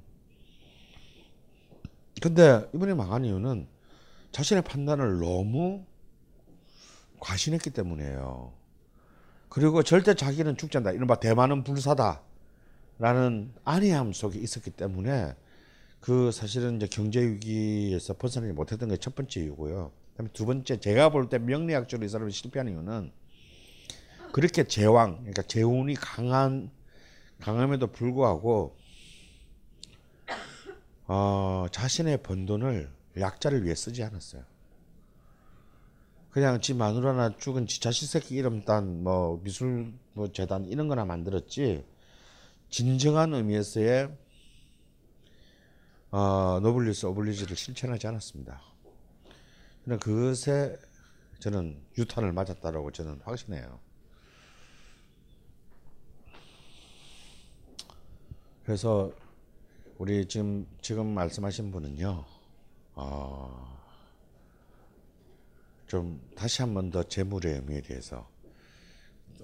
근데 이번에 망한 이유는 자신의 판단을 너무 과신했기 때문이에요. 그리고 절대 자기는 죽지 않다. 이른바 대만은 불사다. 라는 안해함 속에 있었기 때문에 그 사실은 이제 경제 위기에서 벗어나지 못했던 게 첫 번째 이유고요. 그다음에 두 번째 제가 볼 때 명리학적으로 이 사람이 실패하는 이유는 그렇게 제왕 그러니까 재운이 강한 강함에도 불구하고 어, 자신의 번 돈을 약자를 위해 쓰지 않았어요. 그냥 지 마누라 나 죽은 지 자식 새끼 이름 딴 뭐 미술 뭐 재단 이런 거나 만들었지 진정한 의미에서의 어, 노블레스 오블리주를 실천하지 않았습니다. 그냥 그것에 저는 유탄을 맞았다라고 저는 확신해요. 그래서 우리 지금 지금 말씀하신 분은요, 어, 좀 다시 한 번 더 재물의 의미에 대해서,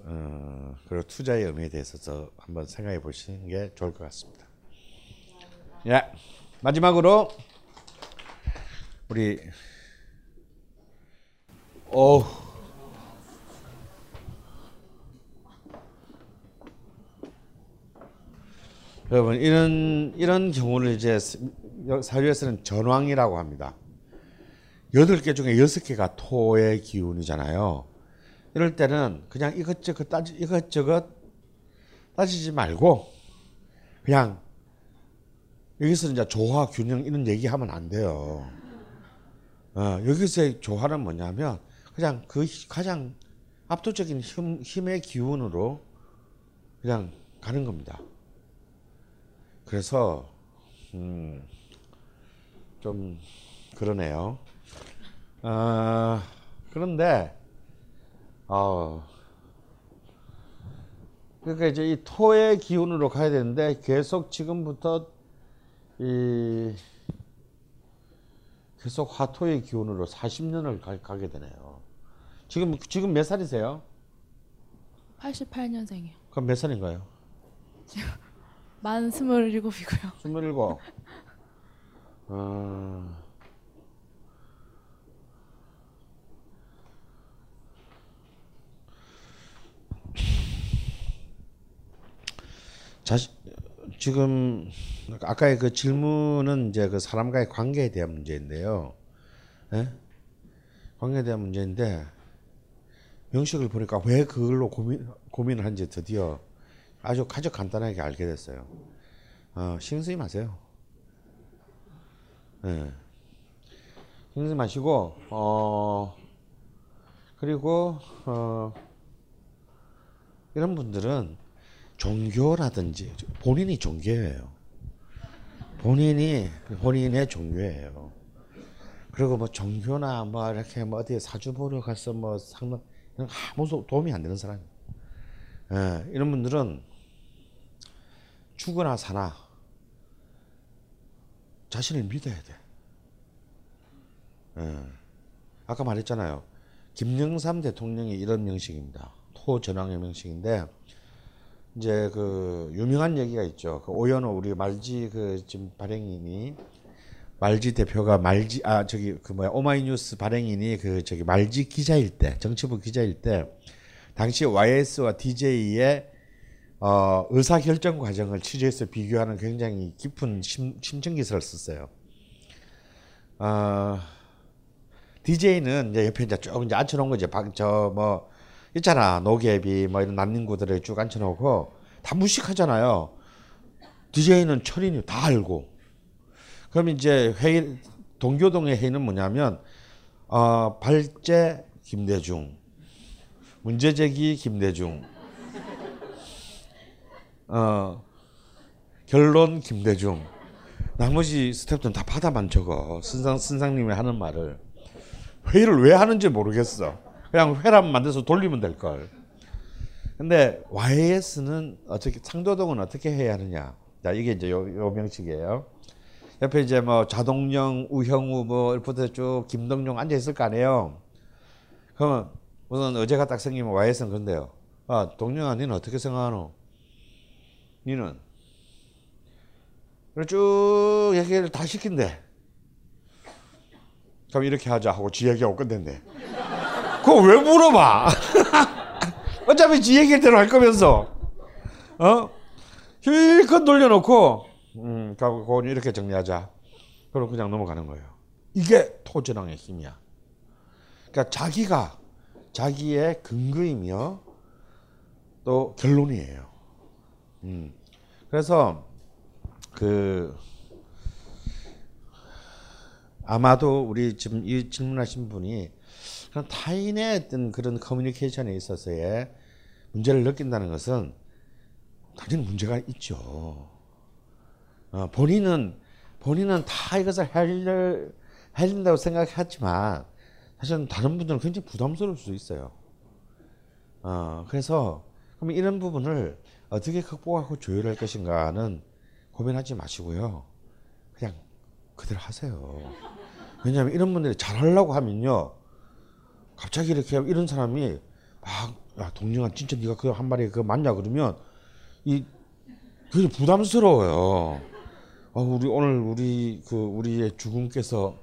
어, 그리고 투자의 의미에 대해서 한번 생각해 보시는 게 좋을 것 같습니다. 예, 마지막으로 우리 어. 여러분 이런 이런 경우를 이제 사주에서는 전왕이라고 합니다. 여덟 개 중에 여섯 개가 토의 기운이잖아요. 이럴 때는 그냥 이것저것 따지 이것저것 따지지 말고 그냥 여기서 이제 조화 균형 이런 얘기하면 안 돼요. 어, 여기서의 조화는 뭐냐면 그냥 그 가장 압도적인 힘, 힘의 기운으로 그냥 가는 겁니다. 그래서 음, 좀 그러네요. 어, 그런데 어, 그러니까 이제 이 토의 기운으로 가야 되는데 계속 지금부터 이 계속 화토의 기운으로 40년을 가, 게 되네요. 지금 지금 몇 살이세요? 88년생이요. 그럼 몇 살인가요? 만 27이고요. 27. 어... 자시, 지금 아까의 그 질문은 이제 그 사람과의 관계에 대한 문제인데요. 예? 관계에 대한 문제인데 명식을 보니까 왜 그걸로 고민 고민을 한지 드디어 아주 가장 간단하게 알게 됐어요. 어, 신경 쓰지 마세요. 예. 신경 쓰지 마시고 어 그리고 어 이런 분들은 종교라든지 본인이 종교예요. 본인이 본인의 종교예요. 그리고 뭐 종교나 뭐 이렇게 뭐 어디 사주 보러 가서 뭐 상담 이런 아무 도움이 안 되는 사람. 예, 이런 분들은 죽거나 사나 자신을 믿어야 돼. 예. 아까 말했잖아요. 김영삼 대통령이 이런 명식입니다. 토전왕의 명식인데 이제 그 유명한 얘기가 있죠. 그 오연호 우리 말지 그 지금 발행인이 말지 대표가 말지 아 저기 그 뭐야 오마이뉴스 발행인이 그 저기 말지 기자일 때 정치부 기자일 때 당시 YS와 DJ의 어, 의사 결정 과정을 취재해서 비교하는 굉장히 깊은 심, 심층 기사를 썼어요. 어, DJ는 이제 옆에 이제 쭉 이제 앉혀놓은 거죠. 저뭐 있잖아 노개비 뭐 이런 난닝구들을 쭉 앉혀놓고 다 무식하잖아요. DJ는 철인이 다 알고. 그럼 이제 회의 동교동의 회의는 뭐냐면 어, 발제 김대중, 문제제기 김대중, 어, 결론 김대중. 나머지 스태프들은 다 받아만 적어. 선상 선상님이 하는 말을 회의를 왜 하는지 모르겠어. 그냥 회람 만들어서 돌리면 될 걸. 근데 YS는 어떻게 상도동은 어떻게 해야 하느냐? 자 이게 이제 요, 요 명식이에요. 옆에 이제 뭐 자동령, 우형우 뭐 이렇게 쭉 김동용 앉아 있을 거 아니에요. 그러면 우선 어제가 딱 생기면 YS는 그런데요. 아 동영아, 니는 어떻게 생각하노? 니는 쭉 얘기를 다 시킨대. 그럼 이렇게 하자 하고 지 얘기하고 끝냈네. 그거 왜 물어봐? 어차피 지 얘기를 대로 할 거면서. 어? 실컷 돌려놓고, 음, 그거 이렇게 정리하자. 그럼 그냥 넘어가는 거예요. 이게 토지랑의 힘이야. 그러니까 자기가 자기의 근거이며 또 결론이에요. 음. 그래서 그 아마도 우리 지금 이 질문하신 분이 그런 타인의 어떤 그런 커뮤니케이션에 있어서의 문제를 느낀다는 것은 당연히 문제가 있죠. 어, 본인은 본인은 다 이것을 해결 해준다고 생각했지만 사실은 다른 분들은 굉장히 부담스러울 수 있어요. 어, 그래서 그럼 이런 부분을 어떻게 극복하고 조율할 것인가는 고민하지 마시고요. 그냥 그대로 하세요. 왜냐하면 이런 분들이 잘하려고 하면요. 갑자기 이렇게 이런 사람이 막, 야, 동영아, 진짜 네가 그한 마리 그거 맞냐? 그러면 이, 그게 부담스러워요. 아, 우리 오늘 우리 그 우리의 주군께서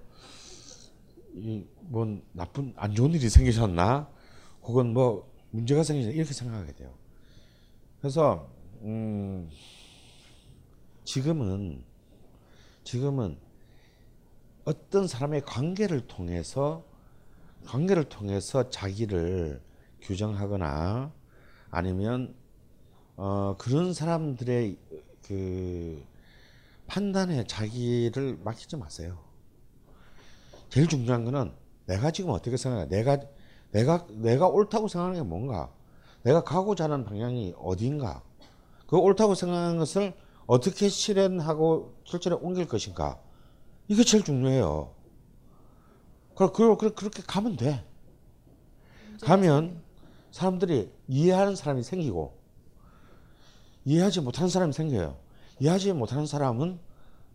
이 뭔 나쁜 안 좋은 일이 생기셨나? 혹은 뭐 문제가 생기셨나? 이렇게 생각하게 돼요. 그래서 음 지금은 지금은 어떤 사람의 관계를 통해서 관계를 통해서 자기를 규정하거나 아니면 어 그런 사람들의 그 판단에 자기를 맡기지 마세요. 제일 중요한 거는 내가 지금 어떻게 생각해? 내가 내가 내가 옳다고 생각하는 게 뭔가? 내가 가고자 하는 방향이 어디인가? 그 옳다고 생각하는 것을 어떻게 실현하고 실천에 옮길 것인가? 이게 제일 중요해요. 그럼 그렇게 가면 돼. 가면 사람들이 이해하는 사람이 생기고 이해하지 못하는 사람이 생겨요. 이해하지 못하는 사람은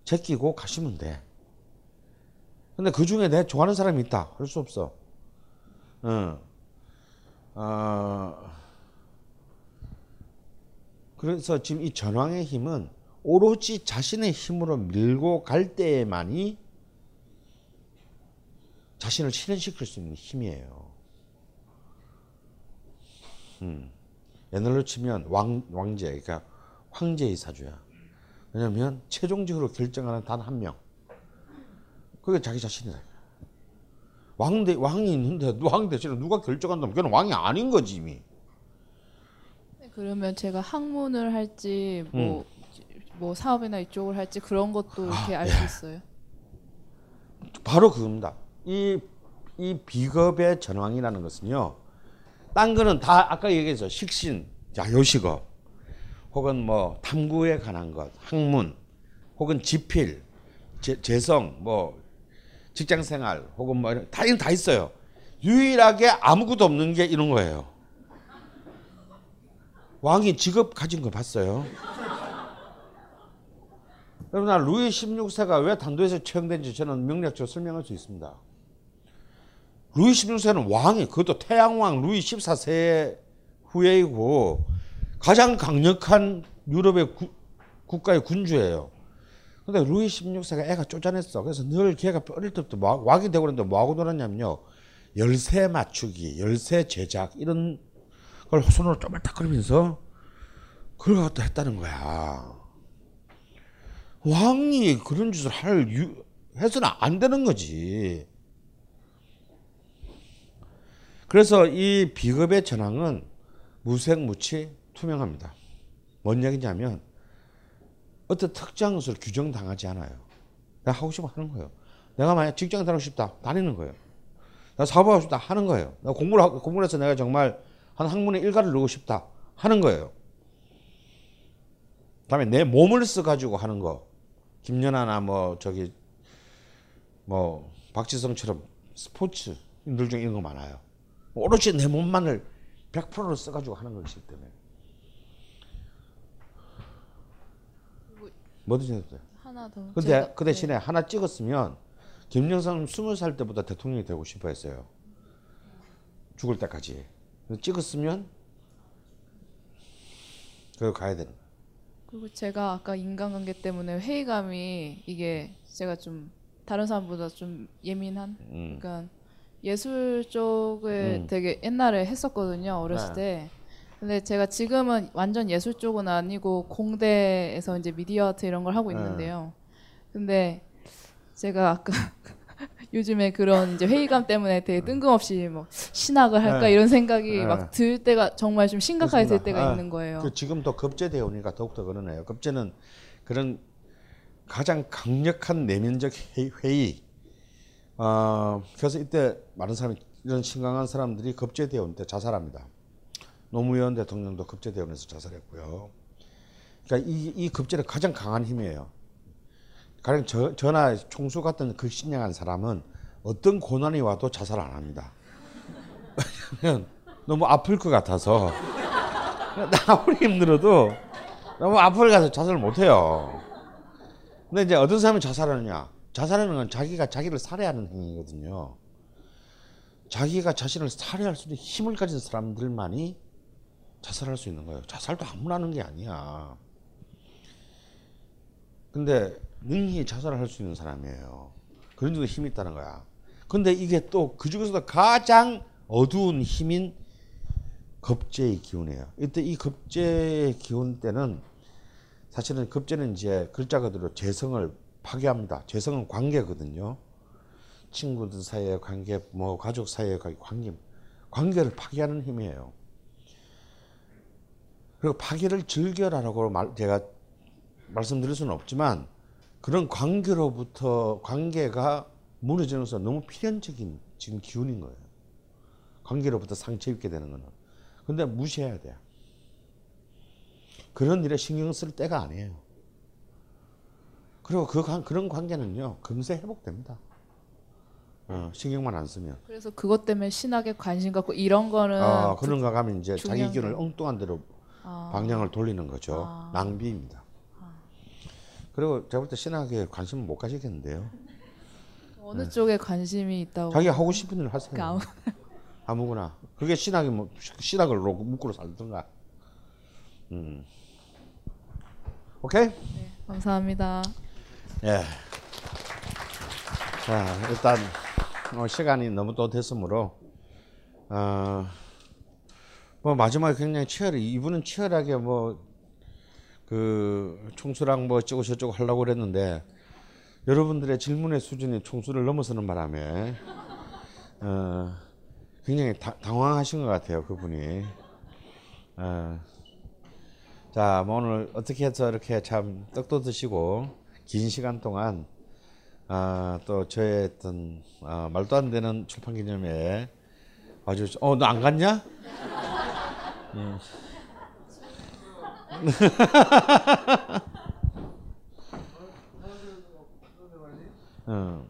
제끼고 가시면 돼. 근데 그 중에 내 좋아하는 사람이 있다. 할 수 없어. 어. 어. 그래서 지금 이 전황의 힘은 오로지 자신의 힘으로 밀고 갈 때에만이 자신을 실현시킬 수 있는 힘이에요. 음. 옛날로 치면 왕, 왕제, 그러니까 황제의 사주야. 왜냐면 최종적으로 결정하는 단 한 명. 그게 자기 자신이다. 왕대, 왕이 있는데 왕 대신에 누가 결정한다면 그는 왕이 아닌 거지 이미. 네, 그러면 제가 학문을 할지 뭐, 음. 뭐 사업이나 이쪽을 할지 그런 것도 이렇게 아, 알수 예. 있어요. 바로 그겁니다. 이, 이 비겁의 전황이라는 것은요. 딴 거는 다 아까 얘기했죠. 식신, 자, 요식업, 혹은 뭐 탐구에 관한 것, 학문, 혹은 지필, 재, 재성, 뭐 직장 생활, 혹은 뭐 다, 다 있어요. 유일하게 아무것도 없는 게 이런 거예요. 왕이 직업 가진 거 봤어요? 여러분, 루이 16세가 왜 단도에서 처형된지 저는 명략적으로 설명할 수 있습니다. 루이 16세는 왕이 그것도 태양왕 루이 14세 후예이고 가장 강력한 유럽의 구, 국가의 군주예요. 근데 루이 16세가 애가 쪼잔했어. 그래서 늘 걔가 어릴 때부터 뭐, 왕이 되고 그랬는데 뭐하고 놀았냐면요. 열쇠 맞추기, 열쇠 제작 이런 걸 손으로 쪼물딱거리면서 그걸 갖다 했다는 거야. 왕이 그런 짓을 할 유, 해서는 안 되는 거지. 그래서 이 비겁의 전황은 무색무취 투명합니다. 뭔 얘기냐면 어떤 특정 것을 규정당하지 않아요. 내가 하고 싶으면 하는 거예요. 내가 만약 직장 다니고 싶다 다니는 거예요. 내가 사업하고 싶다 하는 거예요. 내가 공부를 하고 공부를 해서 내가 정말 한 학문의 일가를 누르고 싶다 하는 거예요. 그다음에 내 몸을 써 가지고 하는 거. 김연아나 뭐 저기 뭐 박지성처럼 스포츠 인들 중에 이런 거 많아요. 오롯이 내 몸만을 100%를 써 가지고 하는 것이기 때문에. 뭐든지 해도 돼. 하나 더. 근데 제가- 그 대신에 하나 찍었으면 김영삼 스무 살 때보다 대통령이 되고 싶어 했어요. 죽을 때까지. 찍었으면 그거 가야 되는 거야. 그리고 제가 아까 인간관계 때문에 회의감이 이게 제가 좀 다른 사람보다 좀 예민한 음. 그러니까 예술 쪽을 음. 되게 옛날에 했었거든요 어렸을 네. 때 근데 제가 지금은 완전 예술 쪽은 아니고 공대에서 이제 미디어 아트 이런 걸 하고 네. 있는데요 근데 제가 아까 요즘에 그런 이제 회의감 때문에 되게 뜬금없이 뭐 신학을 할까 네. 이런 생각이 네. 막들 때가 정말 좀 심각하게 들 그렇습니다. 때가 아, 있는 거예요. 그 지금 또 급제되어 오니까 더욱더 그러네요. 급제는 그런 가장 강력한 내면적 회의. 회의. 어, 그래서 이때 많은 사람이 이런 심각한 사람들이 급제되어 올 때 자살합니다. 노무현 대통령도 급제되어 오면서 자살했고요. 그러니까 이, 이 급제는 가장 강한 힘이에요. 가령 저, 저나 총수 같은 극신양한 사람은 어떤 고난이 와도 자살 안 합니다. 왜냐면 너무 아플 것 같아서 아무리 힘들어도 너무 아플 가서 자살을 못 해요. 근데 이제 어떤 사람이 자살하느냐? 자살하는 건 자기가 자기를 살해하는 행위거든요. 자기가 자신을 살해할 수 있는 힘을 가진 사람들만이 자살할 수 있는 거예요. 자살도 아무나 하는 게 아니야. 근데 능히 자살을 할 수 있는 사람이에요. 그런 정도 힘이 있다는 거야. 근데 이게 또 그 중에서도 가장 어두운 힘인 급제의 기운이에요. 이때 이 급제의 기운 때는 사실은 급제는 이제 글자 그대로 재성을 파괴합니다. 재성은 관계거든요. 친구들 사이의 관계, 뭐 가족 사이의 관계, 관계를 파괴하는 힘이에요. 그리고 파괴를 즐겨라라고 말, 제가 말씀드릴 수는 없지만 그런 관계로부터 관계가 무너지는 것은 너무 필연적인 지금 기운인 거예요. 관계로부터 상처 입게 되는 거는. 근데 무시해야 돼요. 그런 일에 신경 쓸 때가 아니에요. 그리고 그 관- 그런 관계는요 금세 회복됩니다. 어, 신경만 안 쓰면. 그래서 그것 때문에 신학에 관심 갖고 이런 거는 아, 그런가 가면 이제 자기 기운을 거. 엉뚱한 대로 아. 방향을 돌리는 거죠. 아. 낭비입니다. 그리고 제가 볼 때 신학에 관심 못 가시겠는데요. 어느 네. 쪽에 관심이 있다고 자기 하고 싶은 일 하세요. 그러니까 아무- 아무거나. 그게 신학이 뭐 신학을 로- 묶고 살든가. 음. 오케이? 감사합니다. 예. 자, 일단 어, 시간이 너무 또 됐으므로 어, 뭐 마지막에 굉장히 치열해. 이분은 치열하게 뭐 그 총수랑 뭐 어쩌고 저쩌고 하려고 그랬는데 여러분들의 질문의 수준이 총수를 넘어서는 바람에 어, 굉장히 다- 당황하신 것 같아요 그분이. 어, 자, 뭐 오늘 어떻게 해서 이렇게 참 떡도 드시고 긴 시간 동안 아, 또 저의 어떤 아, 말도 안 되는 출판 기념회에 와주셨. 어, 너 안 갔냐? 음. 음.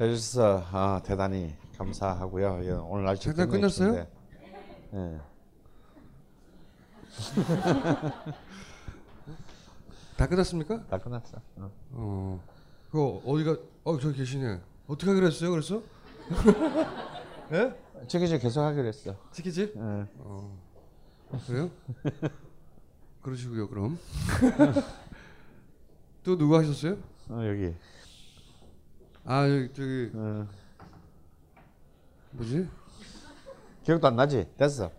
해주셔서 아, 대단히 감사하고요. 예, 오늘 날씨 장난 끝났어요? 예. 다 끝났습니까? 다 끝났어. 어. 어. 그거 어디가? 어 저기 계시네. 어떻게 하기로 했어요? 그래서? 예? 스케줄 계속 하기로 했어. 스케줄? 예. 어. 그래요? 그러시고요. 그럼 또 누구 하셨어요? 어, 여기. 아 여기 저기 어. 뭐지? 기억도 안 나지? 됐어.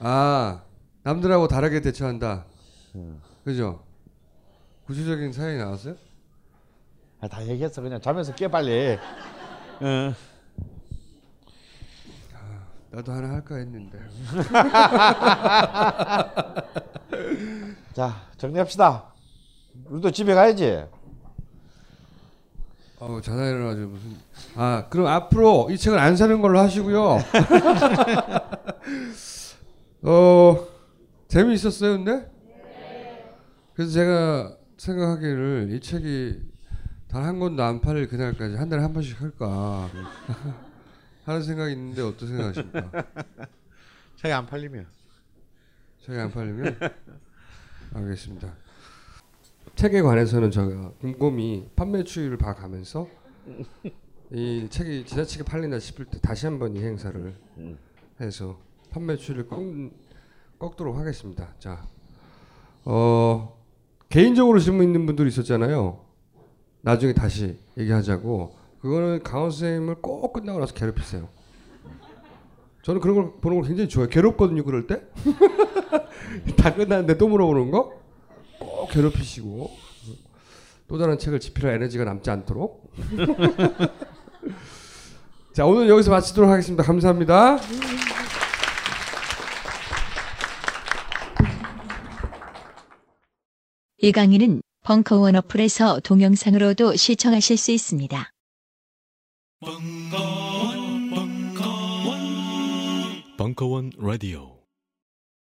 아 남들하고 다르게 대처한다. 음. 그죠? 구체적인 사연이 나왔어요? 아, 다 얘기했어. 그냥 자면서 깨 빨리. 어. 나도 하나 할까 했는데. 자 정리합시다. 우리도 집에 가야지. 어 자다 일어나죠 무슨. 아 그럼 앞으로 이 책을 안 사는 걸로 하시고요. 어 재미있었어요 근데? 그래서 제가 생각하기를 이 책이 단 한 권도 안 팔릴 그날까지 한 달에 한 번씩 할까 하는 생각이 있는데 어떤 생각하십니까? 책이 안 팔리면 책이 안 팔리면 알겠습니다. 책에 관해서는 제가 곰곰이 판매 추이를 봐가면서 이 책이 지나치게 팔린다 싶을 때 다시 한번 이 행사를 해서 판매 추이를 꺾, 꺾도록 하겠습니다. 자, 어, 개인적으로 질문 있는 분들이 있었잖아요. 나중에 다시 얘기하자고. 그거는 강원 선생님을 꼭 끝나고 나서 괴롭히세요. 저는 그런 걸 보는 걸 굉장히 좋아해요. 괴롭거든요, 그럴 때. 다 끝났는데 또 물어보는 거? 꼭 괴롭히시고. 또 다른 책을 집필할 에너지가 남지 않도록. 자, 오늘 여기서 마치도록 하겠습니다. 감사합니다. 이 강의는 벙커원 어플에서 동영상으로도 시청하실 수 있습니다. 벙커원 라디오